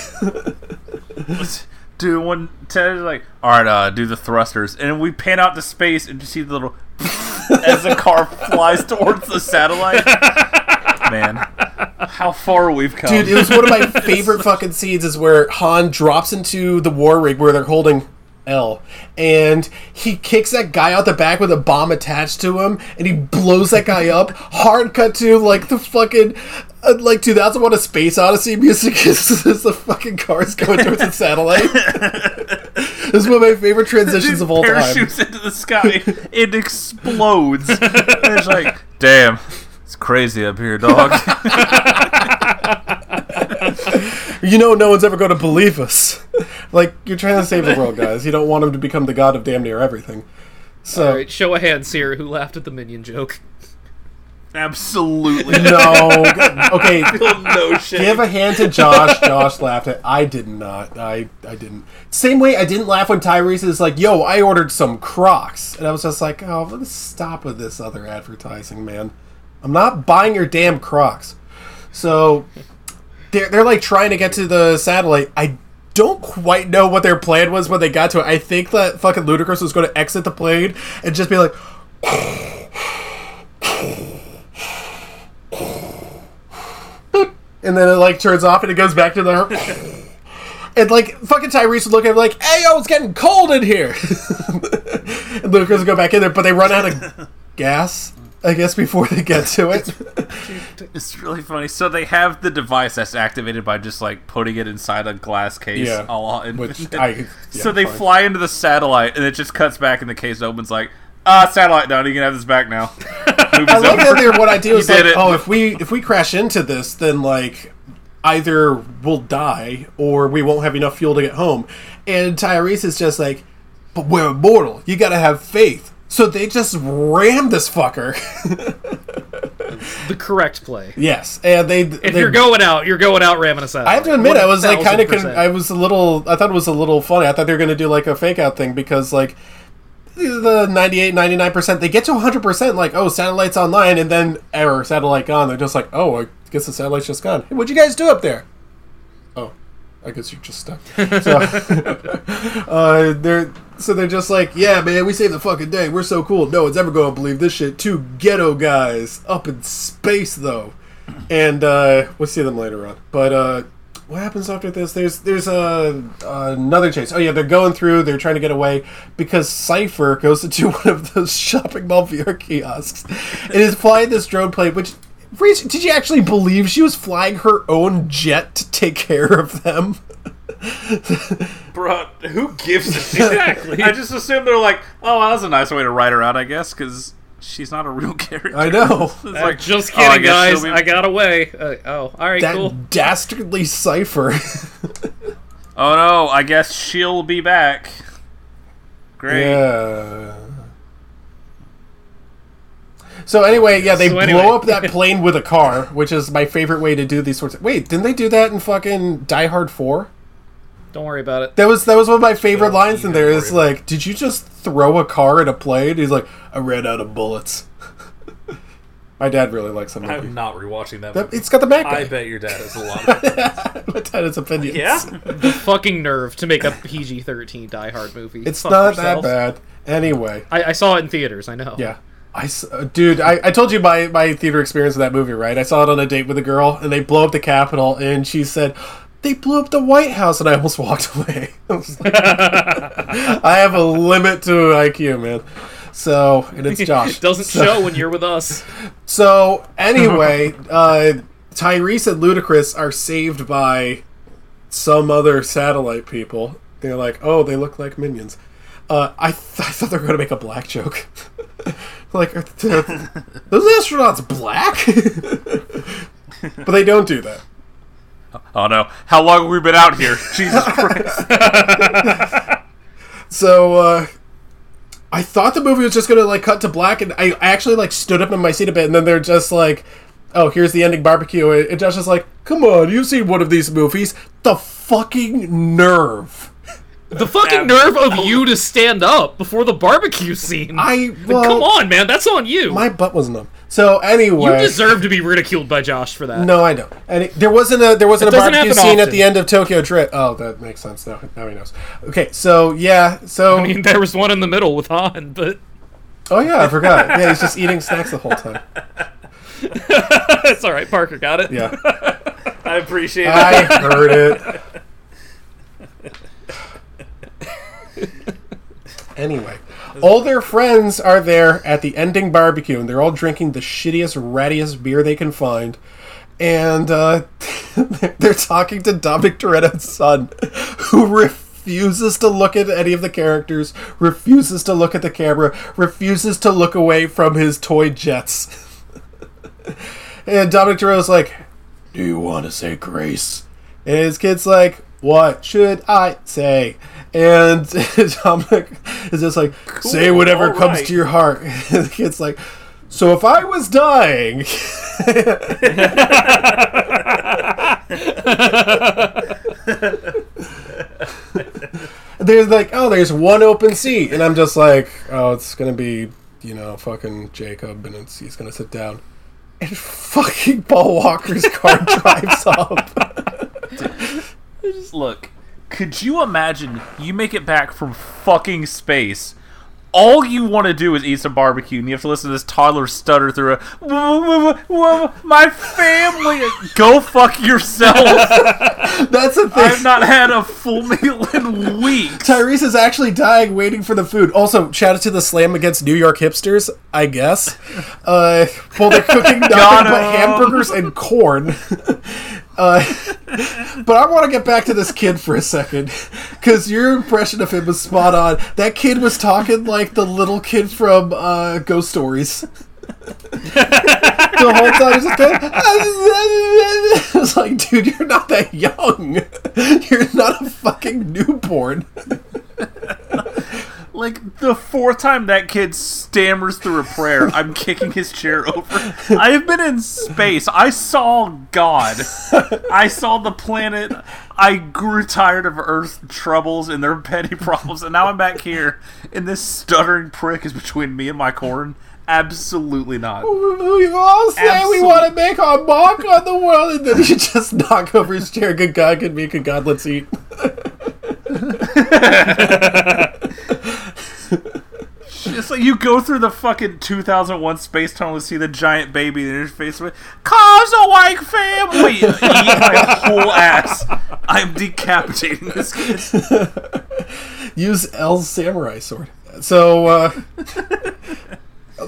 Dude, when Tej is like, all right, uh, do the thrusters, and we pan out to space and just see the little as the car flies towards the satellite. Man, how far we've come, Dude, it was one of my favorite fucking scenes is where Han drops into the war rig where they're holding L, and he kicks that guy out the back with a bomb attached to him, and he blows that guy up. Hard cut to like the fucking uh, like 2001: A Space Odyssey music is, is the fucking cars going towards the satellite. this is one of my favorite transitions of all time. parachutes into the sky, it explodes. and it's like, damn, it's crazy up here, dog. You know, no one's ever going to believe us. like you're trying to save the world, guys. You don't want him to become the god of damn near everything. So All right, show of hands here. Who laughed at the minion joke? Absolutely no, okay. no shit. Give a hand to Josh. Josh laughed at. I did not. I I didn't. Same way I didn't laugh when Tyrese is like, "Yo, I ordered some Crocs," and I was just like, "Oh, let's stop with this other advertising, man. I'm not buying your damn Crocs." So they're they're like trying to get to the satellite. I don't quite know what their plan was when they got to it. I think that fucking Ludacris was going to exit the plane and just be like. and then it like turns off and it goes back to the and like fucking Tyrese would look at him like, "Hey, yo, it's getting cold in here." and Lucas go back in there, but they run out of gas, I guess, before they get to it. It's really funny. So they have the device that's activated by just like putting it inside a glass case. Yeah. all in, Which I- yeah, so they fine. fly into the satellite, and it just cuts back, and the case opens like, ah, satellite done. You can have this back now. I love over. that their what idea was You like, it. oh, if we if we crash into this, then like either we'll die or we won't have enough fuel to get home. And Tyrese is just like, but we're immortal. You got to have faith. So they just ram this fucker. The correct play. yes, and they. If they, you're going out, you're going out ramming a satellite. I have to admit, I was like kind of. Con- I was a little. I thought it was a little funny. I thought they were going to do like a fake out thing because like the 98 99% they get to 100% like oh satellite's online and then error satellite gone they're just like oh i guess the satellite's just gone hey, what'd you guys do up there i guess you're just stuck so uh they're so they're just like yeah man we saved the fucking day we're so cool no one's ever gonna believe this shit two ghetto guys up in space though and uh we'll see them later on but uh what happens after this? There's there's another chase. Oh yeah, they're going through. They're trying to get away because Cipher goes into one of those shopping mall VR kiosks and is flying this drone plane. Which, did you actually believe she was flying her own jet to take care of them? Bro, who gives a? Exactly. I just assume they're like, oh, well, that's a nice way to write her out, I guess, because she's not a real character. I know It's Uh, like, just oh, I kidding, guys. be- I got away. Uh, oh, all right, that cool. dastardly Cipher. Oh no, I guess she'll be back. Great. Yeah. So anyway, yeah, they So blow up that plane with a car, which is my favorite way to do these sorts of. Wait, didn't they do that in fucking Die Hard Four? Don't worry about it. That was that was one of my favorite lines in there. It's like, did you just throw a car at a plane? He's like, I ran out of bullets. my dad really likes that movie. I'm not rewatching that. That- movie. it's got the Mac. I bet your dad has a lot. Of my dad has opinions. yeah. Fucking nerve to make a PG-13 Die Hard movie. It's Fuck not yourself. that bad. Anyway, I, I saw it in theaters. I know. Yeah. I, uh, dude, I, I told you my, my theater experience of that movie, right? I saw it on a date with a girl, and they blow up the Capitol, and she said, they blew up the White House, and I almost walked away. I like, I have a limit to IQ, man. So, and it's Josh. It doesn't So- show when you're with us. So, anyway, uh, Tyrese and Ludacris are saved by some other satellite people. They're like, oh, they look like minions. Uh, I, th- I thought they were going to make a black joke. Like, those astronauts black? but they don't do that. Oh no, how long have we been out here? Jesus Christ. So, uh, I thought the movie was just to, like, cut to black, and I actually, like, stood up in my seat a bit, and then they're just like, oh, here's the ending barbecue. And Josh is like, come on, you've seen one of these movies. The fucking nerve. The fucking nerve of oh. you to stand up before the barbecue scene. I, well, Come on, man. That's on you. My butt wasn't numb. So anyway, You deserve to be ridiculed by Josh for that. No, I don't. And it, there wasn't a there wasn't It a barbecue scene at the end of Tokyo Drift. Oh, that makes sense now. Now he knows. Okay, so yeah, so I mean, there was one in the middle with Han, but oh yeah, I forgot. Yeah, he's just eating snacks the whole time. it's all right. Parker got it. Yeah, I appreciate it. I heard it. Anyway, all their friends are there at the ending barbecue, and they're all drinking the shittiest, rattiest beer they can find. And uh, they're talking to Dominic Toretto's son, who refuses to look at any of the characters, refuses to look at the camera, refuses to look away from his toy jets. and Dominic Toretto's like, Do you want to say grace? And his kid's like, What should I say? And Dominic is just like, Say whatever all comes right." to your heart. And the kid's like, So if I was dying. They're like, oh, there's one open seat, and I'm just like, oh, it's gonna be, you know, fucking Jacob, and it's, he's gonna sit down, and fucking Paul Walker's car drives up. Just look. Could you imagine you make it back from fucking space? All you want to do is eat some barbecue, and you have to listen to this toddler stutter through a "Whoa, whoa, whoa, whoa, my family. Go fuck yourself. That's the thing. I've not had a full meal in weeks. Tyrese is actually dying waiting for the food. Also, shout out to the slam against New York hipsters, I guess. Uh, well, they're cooking nothing Got but him. hamburgers and corn. Uh, but I want to get back to this kid for a second, because your impression of him was spot on. That kid was talking like the little kid from uh, Ghost Stories. the whole time he's going, it's like, dude, you're not that young. You're not a fucking newborn. Like the fourth time that kid stammers through a prayer, I'm kicking his chair over. I have been in space. I saw God. I saw the planet. I grew tired of Earth's troubles and their petty problems, and now I'm back here, and this stuttering prick is between me and my corn. Absolutely not. We all say we want to make our mark on the world, and then you just knock over his chair. Good God, good me, good God, let's eat. It's like you go through the fucking 2001 space tunnel to see the giant baby in your face with cause a white family. Eat my whole ass. I'm decapitating this kid. Use L's samurai sword. So, uh,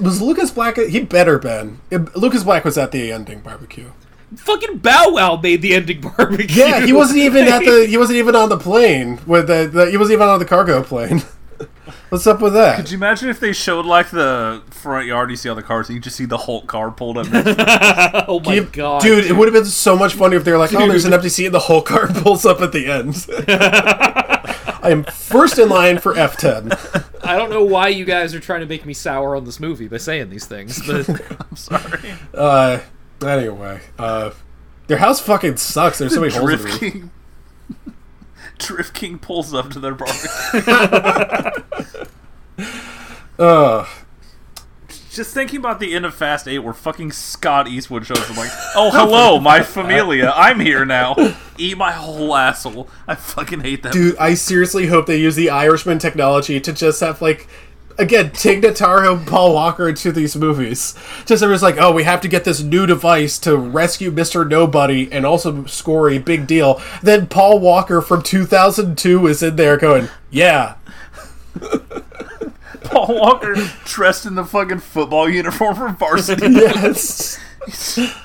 was Lucas Black? He better been. Lucas Black was at the ending barbecue. Fucking Bow Wow made the ending barbecue. Yeah, he wasn't even at the. He wasn't even on the plane with the. the he wasn't even on the cargo plane. What's up with that? Could you imagine if they showed like the front yard? You see all the cars, and you just see the Hulk car pulled up. Next oh my You- god, dude, it would have been so much funnier if they were like, "Oh, there's an empty seat," and the whole car pulls up at the end. I am first in line for F10. I don't know why you guys are trying to make me sour on this movie by saying these things, but I'm sorry. Uh, anyway, uh, their house fucking sucks. There's so many holes in the Drift. King. Pulls up to their barbecue. Uh, Just thinking about the end of Fast Eight, where fucking Scott Eastwood shows up, like, "Oh, hello, my familia. I'm here now. Eat my whole asshole." I fucking hate that. dude, I seriously hope they use the Irishman technology to just have like. Again, Tig Notaro and Paul Walker into these movies. Just it was like, oh, we have to get this new device to rescue Mr. Nobody and also score a big deal. Then Paul Walker from 2002 is in there going, yeah, Paul Walker dressed in the fucking football uniform from varsity. yes.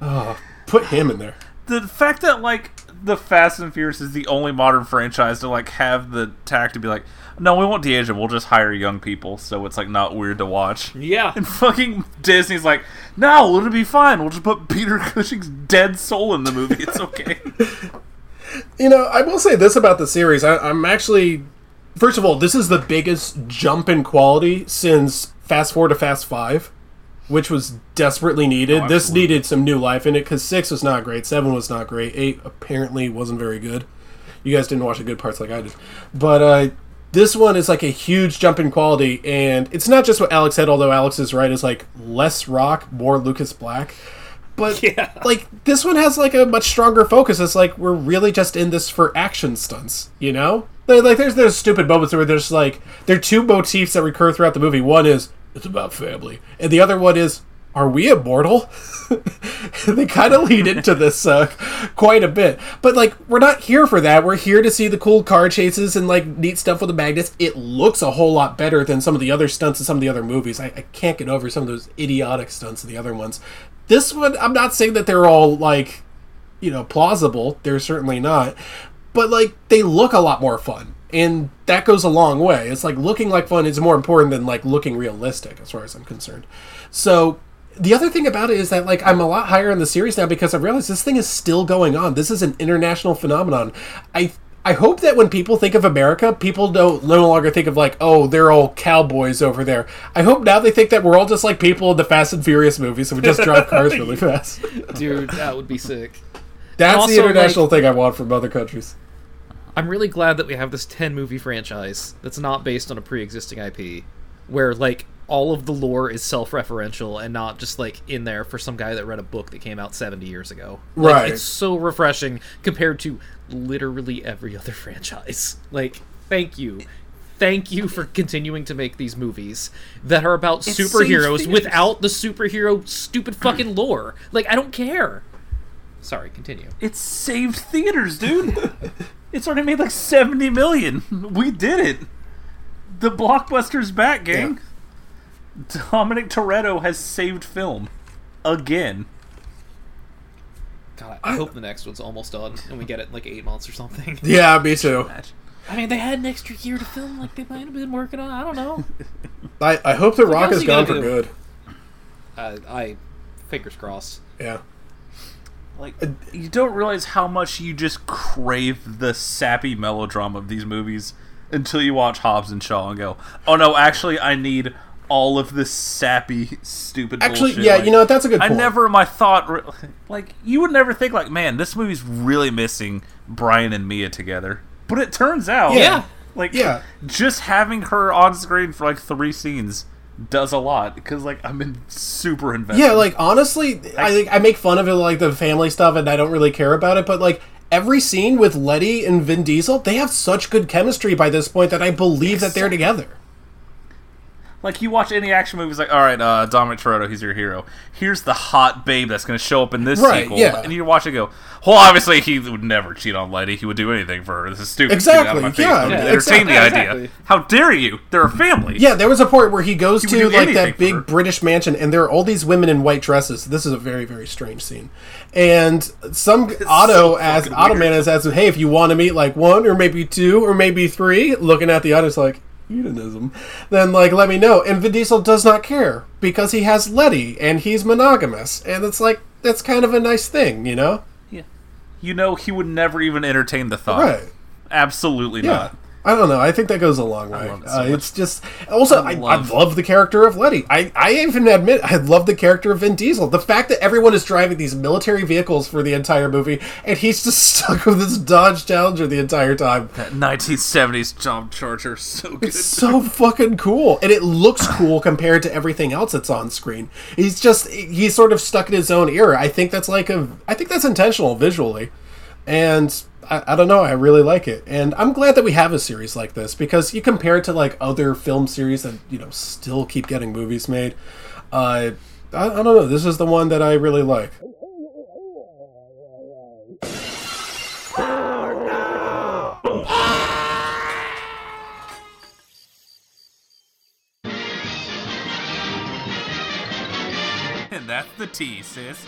oh, put him in there. the fact that like the Fast and Furious is the only modern franchise to like have the tact to be like, no, we won't de-age them. We'll just hire young people, so it's like not weird to watch. yeah. And fucking Disney's like, no, it'll be fine. We'll just put Peter Cushing's dead soul in the movie. It's okay. You know, I will say this about the series. I, I'm actually, first of all, this is the biggest jump in quality since Fast Four to Fast Five, which was desperately needed. this needed some new life in it because six was not great, seven was not great, eight apparently wasn't very good. You guys didn't watch the good parts like I did, but uh, this one is like a huge jump in quality, and it's not just what Alex said. Although Alex is right, is like less Rock, more Lucas Black. But like this one has like a much stronger focus. It's like we're really just in this for action stunts, you know? Like, there's there's stupid moments where there's like there are two motifs that recur throughout the movie. One is it's about family, and the other one is are we immortal? they kind of lead into this uh, quite a bit, but like we're not here for that. We're here to see the cool car chases and like neat stuff with the magnets. It looks a whole lot better than some of the other stunts in some of the other movies. I, I can't get over some of those idiotic stunts in the other ones. This one, I'm not saying that they're all like, you know, plausible. They're certainly not, but like they look a lot more fun, and that goes a long way. It's like looking like fun is more important than like looking realistic, as far as I'm concerned. So the other thing about it is that like I'm a lot higher in the series now because I realize this thing is still going on. This is an international phenomenon. I I hope that when people think of America, people don't no longer think of like, oh, they're all cowboys over there. I hope now they think that we're all just like people in the Fast and Furious movies and we just drive cars really fast. Dude, that would be sick. That's Also, the international like- thing I want from other countries. I'm really glad that we have this 10 movie franchise that's not based on a pre existing IP, where, like, all of the lore is self referential and not just, like, in there for some guy that read a book that came out 70 years ago. Like, Right. It's so refreshing compared to literally every other franchise. Like, thank you. Thank you for continuing to make these movies that are about It superheroes without the superhero stupid fucking lore. Like, I don't care. Sorry, continue. It saved theaters, dude. it's already made like 70 million. We did it. The blockbuster's back, gang. Dominic Toretto has saved film. Again. God, I hope the next one's almost done and we get it in like eight months or something. Yeah, me too. I mean, they had an extra year to film, like they might have been working on. I don't know. I, I hope The What Rock else is gone for do? good. Uh, I, fingers crossed. Yeah. Like, uh, you don't realize how much you just crave the sappy melodrama of these movies until you watch Hobbs and Shaw and go, oh no, actually, I need all of this sappy, stupid Actually, bullshit. yeah, Like, you know, that's a good I point. never, my thought, re- like, you would never think, like, man, this movie's really missing Brian and Mia together. But it turns out, Yeah. like, Yeah. just having her on screen for like three scenes does a lot because, like, I'm in super invested. Yeah, like honestly, I think I make fun of it like the family stuff, and I don't really care about it. But like every scene with Letty and Vin Diesel, they have such good chemistry by this point that I believe that they're together. Like you watch any action movie, it's like, all right, uh, Dominic Toretto, he's your hero. Here's the hot babe that's going to show up in this Right, sequel, yeah. and you watch it go, well, obviously he would never cheat on Letty. He would do anything for her. This is stupid. Get out of my Exactly, face. yeah, yeah, entertain the exactly. idea. Exactly. How dare you? They're a family. Yeah, there was a point where he goes He to like that big. British mansion, and there are all these women in white dresses. This is a very very strange scene, and some Otto so as fucking Otto weird. man is asked, "Hey, if you want to meet like one or maybe two or maybe three, looking at the others like hedonism, then like let me know. And Vin Diesel does not care because he has Letty and he's monogamous, and it's like that's kind of a nice thing, you know? Yeah. You know, he would never even entertain the thought. Right. Absolutely Yeah. not. I don't know. I think that goes a long way. love it so uh, it's just also I, I, love- love the character of Letty. I, I even admit I love the character of Vin Diesel. The fact that everyone is driving these military vehicles for the entire movie, and he's just stuck with this Dodge Challenger the entire time. That 1970s Dodge Charger, so good. It's so fucking cool, and it looks cool compared to everything else that's on screen. He's just he's sort of stuck in his own era. I think that's like a I think that's intentional visually, and I, I don't know. I really like it, and I'm glad that we have a series like this because you compare it to like other film series that you know still keep getting movies made. Uh, I, I don't know. This is the one that I really like. And that's the T, sis.